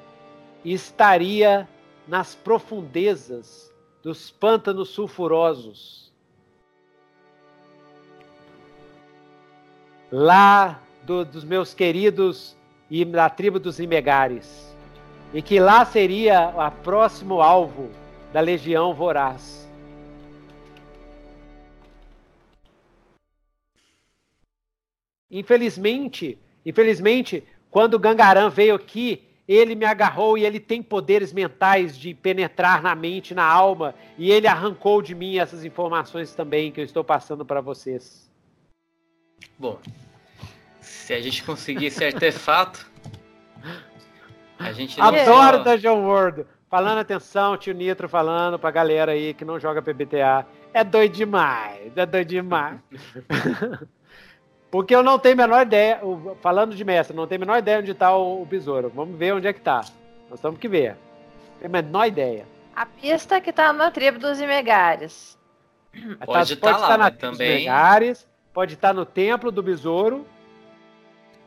estaria nas profundezas dos pântanos sulfurosos lá do, dos meus queridos e da tribo dos Imegares. E que lá seria o próximo alvo da legião voraz. Infelizmente, infelizmente, quando Gangaran veio aqui, ele me agarrou e ele tem poderes mentais de penetrar na mente, na alma, e ele arrancou de mim essas informações também que eu estou passando para vocês. Bom, se a gente conseguir esse artefato, a gente Adoro só... Dungeon World. Falando atenção, tio Nitro falando pra galera aí que não joga PBTA. É doido demais, é doido demais. Porque eu não tenho a menor ideia, falando de mestre, não tenho a menor ideia onde tá o, o besouro. Vamos ver onde é que tá. Nós temos que ver. Tem a menor ideia. A pista que tá na tribo dos Imegares. Pode, tá, pode tá estar na tribo também. dos Imegares, pode estar no templo do besouro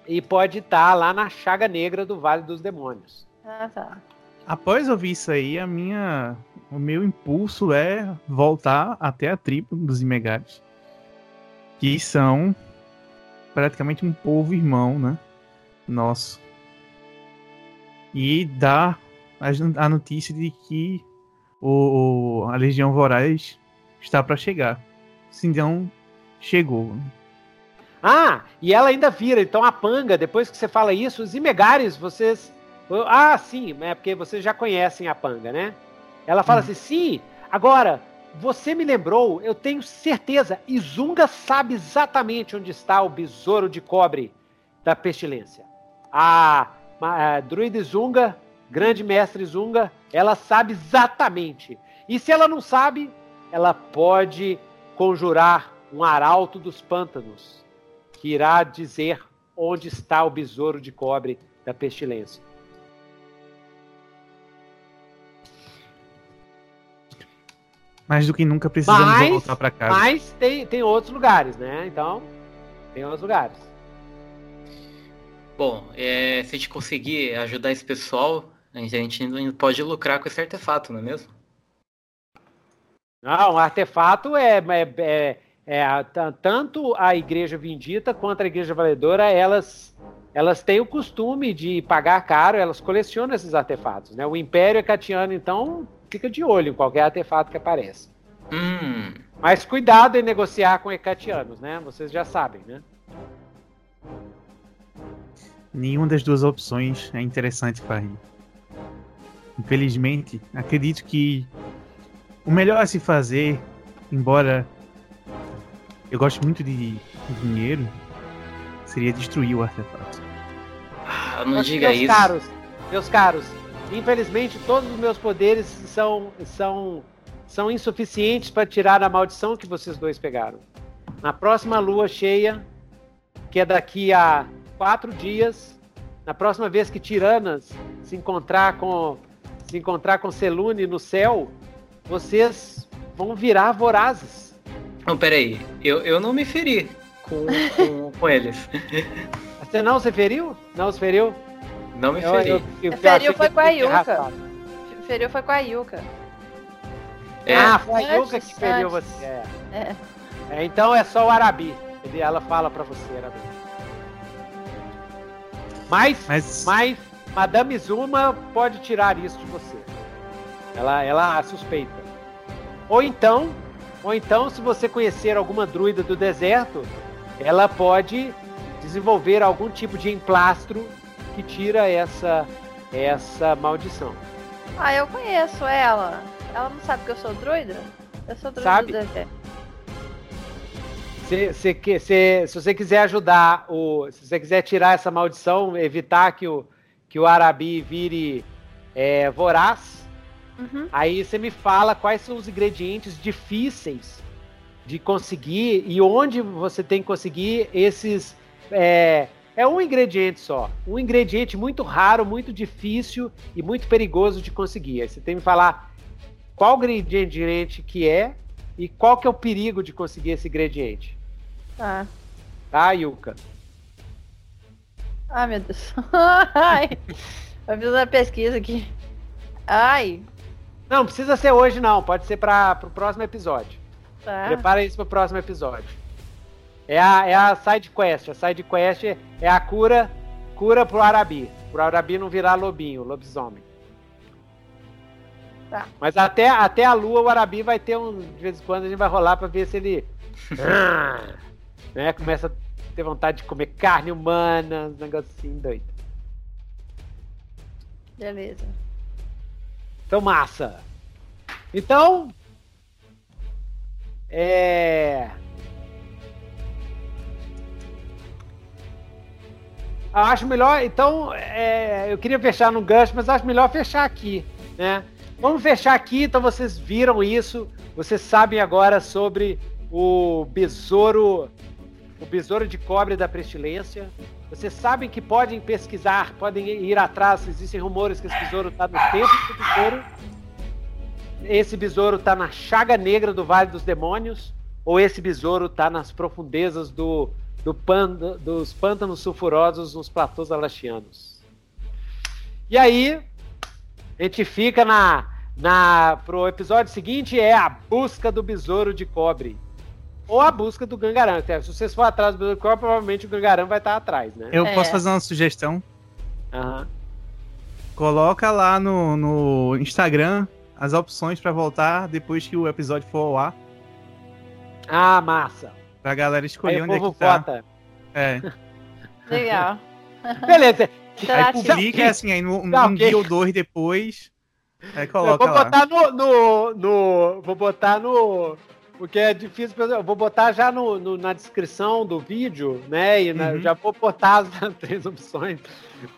e pode estar lá na chaga negra do Vale dos Demônios. Ah, tá. Após ouvir isso aí, a minha, o meu impulso é voltar até a tribo dos Imegares, que são praticamente um povo irmão, né? Nosso. E a, a notícia de que o, a Legião Voraz está para chegar. Sindão chegou. Ah, e ela ainda vira. Então a Panga, depois que você fala isso, os Imegares, vocês. Ah, sim, é porque vocês já conhecem a Panga, né? Ela fala hum. assim: sim, agora, você me lembrou, eu tenho certeza, Izunga sabe exatamente onde está o besouro de cobre da pestilência. A, a, a druida Izunga, grande mestre Izunga, ela sabe exatamente. E se ela não sabe, ela pode conjurar um arauto dos pântanos que irá dizer onde está o besouro de cobre da pestilência. Mais do que nunca precisamos mas, voltar para casa. Mas tem, tem outros lugares, né? Então, tem outros lugares. Bom, é, se a gente conseguir ajudar esse pessoal, a gente pode lucrar com esse artefato, não é mesmo? Não, o artefato é, é, é, é tanto a igreja vindita quanto a igreja valedora, elas elas têm o costume de pagar caro, elas colecionam esses artefatos, né? O Império Ecatiano, então, fica de olho em qualquer artefato que apareça. Hum. Mas cuidado em negociar com Ecatianos, né? Vocês já sabem, né? Nenhuma das duas opções é interessante para mim. Infelizmente, acredito que o melhor a se fazer, embora eu goste muito de dinheiro, seria destruir o artefato. Ah, não Mas, diga meus isso. Caros, meus caros, infelizmente todos os meus poderes são, são, são insuficientes para tirar a maldição que vocês dois pegaram. Na próxima lua cheia, que é daqui a quatro dias, na próxima vez que Tiranas se encontrar com se encontrar com Selune no céu, vocês vão virar vorazes. Não, peraí. Eu, eu não me feri com, com, com eles. Você não se feriu? Não se feriu? Não me feri. Eu, eu, eu feriu foi com a Yuka. Feriu foi com a Yuka. É. Ah, foi a Yuka que feriu você. É. É. é. Então é só o Arabi. Ele, ela fala pra você, Arabi. Mas, mas, mas Madame Zuma pode tirar isso de você. Ela, ela suspeita. Ou então, ou então, se você conhecer alguma druida do deserto, ela pode desenvolver algum tipo de emplastro que tira essa essa maldição. Ah, eu conheço ela. Ela não sabe que eu sou druida? Eu sou druida sabe? do. Se, se, se, se você quiser ajudar, o, se você quiser tirar essa maldição, evitar que o, que o Arabi vire é, voraz, uhum. aí você me fala quais são os ingredientes difíceis de conseguir e onde você tem que conseguir esses. É, é um ingrediente só. Um ingrediente muito raro, muito difícil e muito perigoso de conseguir. Aí você tem que me falar qual ingrediente que é e qual que é o perigo de conseguir esse ingrediente. Tá. Tá, Yuka? Ai, meu Deus. Ai. Eu fiz uma pesquisa aqui. Ai. Não, precisa ser hoje não. Pode ser para o próximo episódio. Tá. Prepara isso para o próximo episódio. É a, é a side quest. A side quest é a cura cura pro Arabi. Pro Arabi não virar lobinho, lobisomem. Tá. Mas até, até a lua o Arabi vai ter um. De vez em quando a gente vai rolar para ver se ele. né, começa ter vontade de comer carne humana, uns negocinho doido. Beleza. Então, massa. Então. É. acho melhor, então, é, eu queria fechar no gancho, mas acho melhor fechar aqui, né? Vamos fechar aqui, então vocês viram isso, vocês sabem agora sobre o besouro o Besouro de Cobre da Pestilência. Vocês sabem que podem pesquisar, podem ir atrás, existem rumores que esse besouro está no templo do besouro. Esse besouro está na chaga negra do Vale dos Demônios, ou esse besouro está nas profundezas do, do pan, dos pântanos sulfurosos nos platôs alastianos. E aí, A gente fica na, na. Pro episódio seguinte é a busca do besouro de cobre. Ou a busca do Gangarã. Se vocês for atrás do besouro de cobre, provavelmente o Gangarã vai estar atrás, né? Eu É. posso fazer uma sugestão? Aham. Coloca lá no, no Instagram as opções pra voltar depois que o episódio for ao ar. Ah, massa. Pra galera Aí escolher o onde é povo que tá. vota. É. Legal. Beleza. Aí, Interativo. Clica assim, aí no, Não, um ok. dia ou dois depois. Aí Eu coloca vou lá. botar no, no, no- Vou botar no. O que é difícil, eu vou botar já no, no- na descrição do vídeo, né? E na- Uhum. já vou botar as três opções.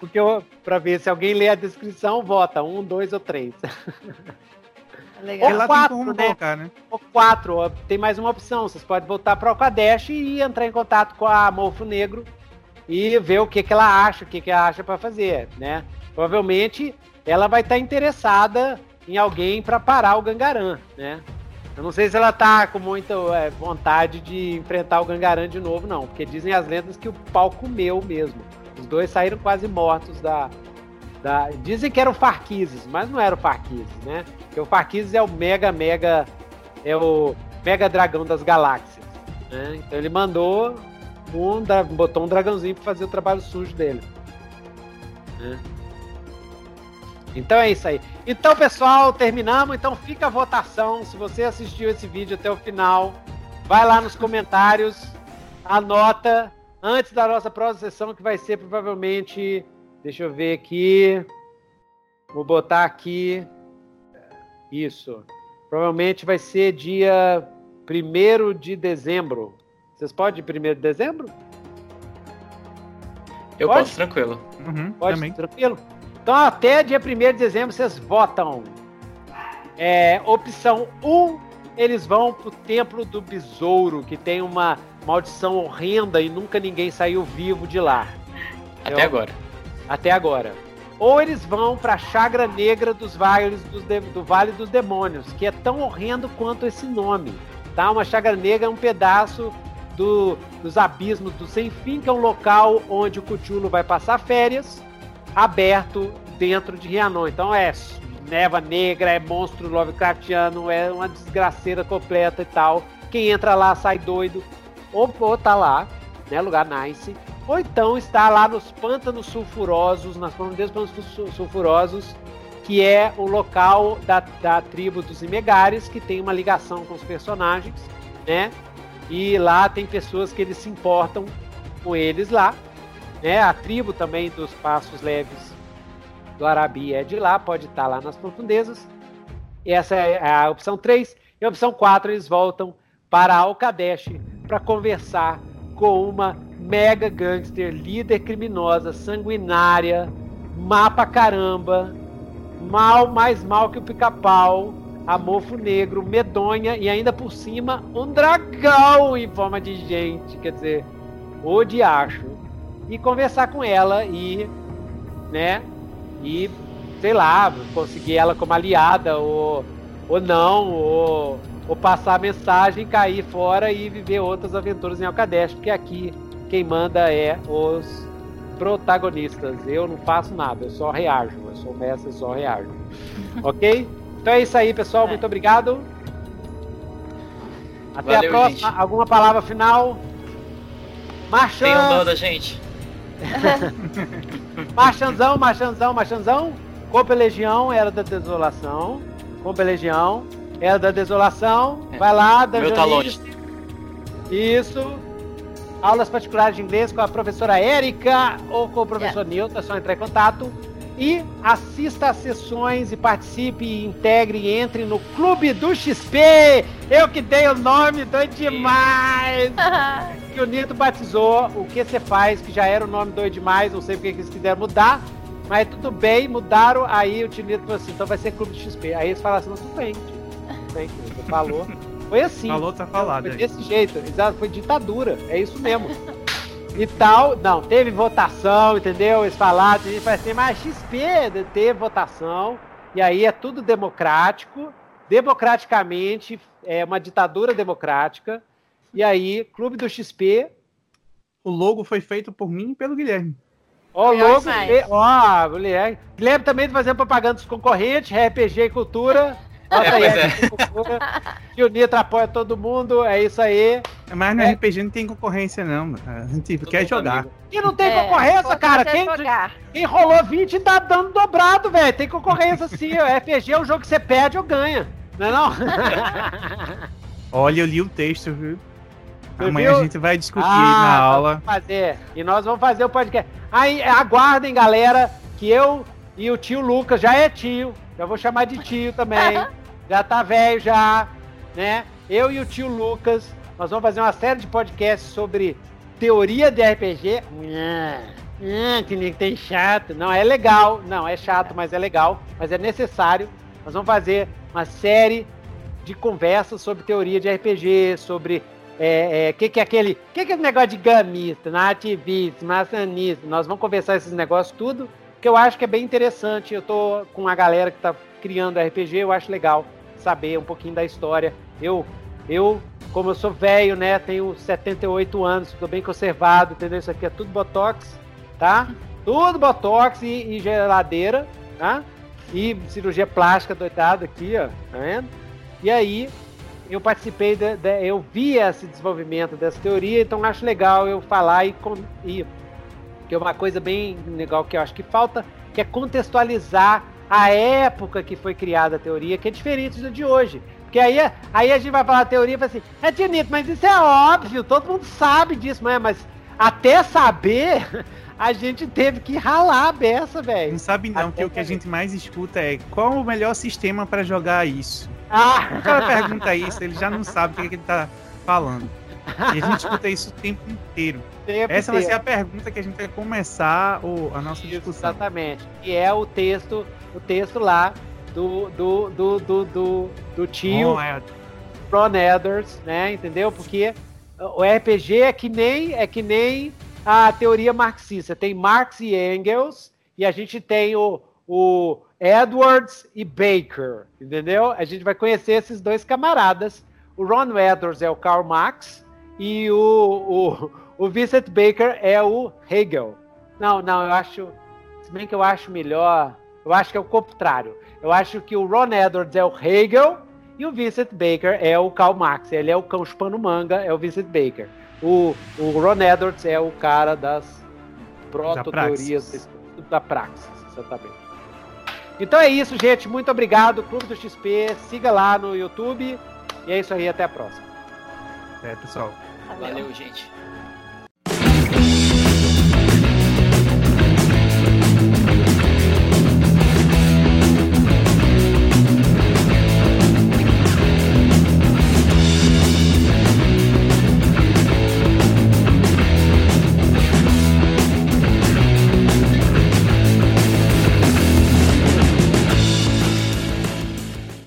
Porque eu, pra ver se alguém lê a descrição, vota um, dois ou três. Legal. lá quatro, tem como né? colocar, né? Ou quatro, ó, tem mais uma opção. Vocês podem voltar para o Alcadesh e entrar em contato com a Morfo Negro e ver o que, que ela acha, o que, que ela acha para fazer, né? Provavelmente ela vai estar interessada em alguém para parar o Gangarã, né? Eu não sei se ela tá com muita é, vontade de enfrentar o Gangarã de novo, não, porque dizem as lendas que o pau comeu mesmo. Os dois saíram quase mortos da. Da... Dizem que eram Farquises, mas não eram Farquises, né? Porque o Farquises é o mega, mega. É o mega dragão das galáxias. Né? Então ele mandou um. botou um dragãozinho pra fazer o trabalho sujo dele. né? Então é isso aí. Então, pessoal, terminamos. Então fica a votação. Se você assistiu esse vídeo até o final, vai lá nos comentários, anota antes da nossa próxima sessão, que vai ser provavelmente. Deixa eu ver aqui. Vou botar aqui. Isso. Provavelmente vai ser dia 1 de dezembro. Vocês podem ir 1 de dezembro? Eu Pode? posso, tranquilo. Uhum, Pode, também. tranquilo? Então até dia 1 de dezembro vocês votam. É, opção 1, eles vão pro Templo do Besouro, que tem uma maldição horrenda e nunca ninguém saiu vivo de lá. Até Eu- agora. Até agora. Ou eles vão pra Chagra Negra dos vales dos de- do Vale dos Demônios, que é tão horrendo quanto esse nome. Tá? Uma Chagra Negra é um pedaço do- dos abismos do Sem Fim, que é um local onde o Cthulhu vai passar férias, aberto dentro de Rianon. Então é neva negra, é monstro Lovecraftiano, é uma desgraceira completa e tal. Quem entra lá sai doido. Ou, ou tá lá, né? Lugar nice. Ou então está lá nos pântanos sulfurosos, nas profundezas dos pântanos sul- sulfurosos, que é o local da, da tribo dos Imegares, que tem uma ligação com os personagens, né? E lá tem pessoas que eles se importam com eles lá, né? A tribo também dos Passos Leves do Arabi é de lá, pode estar lá nas profundezas. E essa é a opção 3. E a opção 4, eles voltam para Alcadesh para conversar com uma mega gangster, líder criminosa, sanguinária, má pra caramba, mal, mais mal que o pica-pau, amorfo negro, medonha e ainda por cima um dragão em forma de gente, quer dizer, o diacho. E conversar com ela e, né, e, sei lá, conseguir ela como aliada ou, ou não, ou, ou passar a mensagem, cair fora e viver outras aventuras em Alcadesh, porque aqui quem manda é os protagonistas. Eu não faço nada, eu só reajo. Eu sou mestre, eu só reajo. ok? Então é isso aí, pessoal. É. Muito obrigado. Até Valeu, a próxima. gente. Alguma palavra final? Marchand! Tenham dó da gente. Marchanzão, Marchanzão, Marchanzão. Copa Legião, Era da Desolação. Copa Legião, Era da Desolação. É. Vai lá, Meu tá Dungeonista. Isso. Aulas particulares de inglês com a professora Érica ou com o professor Nilton, é só entrar em contato. E assista às sessões e participe, e integre e entre no Clube do XP. Eu que dei o nome, doido demais que o Nito batizou o que você faz, que já era o nome doido demais, não sei porque que eles quiseram mudar, mas tudo bem, mudaram, aí o tio Nito falou assim, então vai ser Clube XP. Aí eles falaram assim, não, tudo bem, tio, tudo bem, você falou. Foi assim. Falou, tá falado. Foi aí. desse jeito, exato, foi ditadura, é isso mesmo. E tal, não, teve votação, entendeu? Eles falaram, a gente vai assim, mas XP teve votação, e aí é tudo democrático, democraticamente, é uma ditadura democrática, e aí, Clube do XP, O logo foi feito por mim e pelo Guilherme. Ó, Melhor logo, e- ó, Guilherme. Guilherme também fazendo propaganda dos concorrentes, RPG e Cultura. Bota É, aí, pois é. E Nitro apoia todo mundo, é isso aí. Mas no É. RPG não tem concorrência, não. A gente Todo quer mundo jogar. amigo. E não tem É, concorrência, cara. Quem, quem rolou 20 tá dando dobrado, velho. Tem concorrência sim. O RPG é um jogo que você perde ou ganha. Não é não? Olha, eu li o texto, viu? Você Amanhã viu? a gente vai discutir Ah, na aula. fazer. E nós vamos fazer o podcast. Aí, aguardem, galera, que eu e o tio Lucas, já é tio, já vou chamar de tio também. já tá velho já, né? Eu e o tio Lucas, nós vamos fazer uma série de podcasts sobre teoria de RPG. Que nem tem chato. Não, é legal. Não, é chato, mas é legal. Mas é necessário. Nós vamos fazer uma série de conversas sobre teoria de RPG, sobre é, é, que que é aquele, que que é esse negócio de gamista, nativista, maçanista. Nós vamos conversar esses negócios tudo, que eu acho que é bem interessante. Eu tô com a galera que tá criando RPG, eu acho legal saber um pouquinho da história. Eu, eu, como eu sou velho, né, tenho 78 anos, tô bem conservado, entendeu? Isso aqui é tudo botox, tá? Tudo botox e, e geladeira, tá? E cirurgia plástica doidada aqui, ó, tá vendo? E aí, eu participei, de, de- eu vi esse desenvolvimento dessa teoria, então acho legal eu falar e, e que é uma coisa bem legal que eu acho que falta, que é contextualizar a época que foi criada a teoria, que é diferente do de hoje. Porque aí, aí a gente vai falar a teoria e fala assim, é Tinito, mas isso é óbvio, todo mundo sabe disso, não é? Mas até saber, a gente teve que ralar a beça, velho. Não sabe não, Até que o que a gente mais escuta é qual o melhor sistema para jogar isso. Ah, O cara pergunta isso, ele já não sabe o que, que ele tá falando. E a gente escuta isso o tempo inteiro. Tempo Essa vai ser a pergunta que a gente vai começar o- a nossa discussão. exatamente. E é o texto, o texto lá do, do, do, do, do, do tio Ron Edwards, né? Entendeu? Porque o RPG é que nem é que nem a teoria marxista. Tem Marx e Engels e a gente tem o, o Edwards e Baker, entendeu? A gente vai conhecer esses dois camaradas. O Ron Edwards é o Karl Marx e o, o, o Vincent Baker é o Hegel. Não, não, eu acho. Se bem que eu acho melhor. Eu acho que é o contrário. Eu acho que o Ron Edwards é o Hegel e o Vincent Baker é o Karl Marx. Ele é o cão chupando manga, é o Vincent Baker. O, o Ron Edwards é o cara das proto-teorias da praxis, exatamente. Então é isso, gente. Muito obrigado. Clube do XP. Siga lá no YouTube. E é isso aí. Até a próxima. é, pessoal. Valeu. Valeu, gente.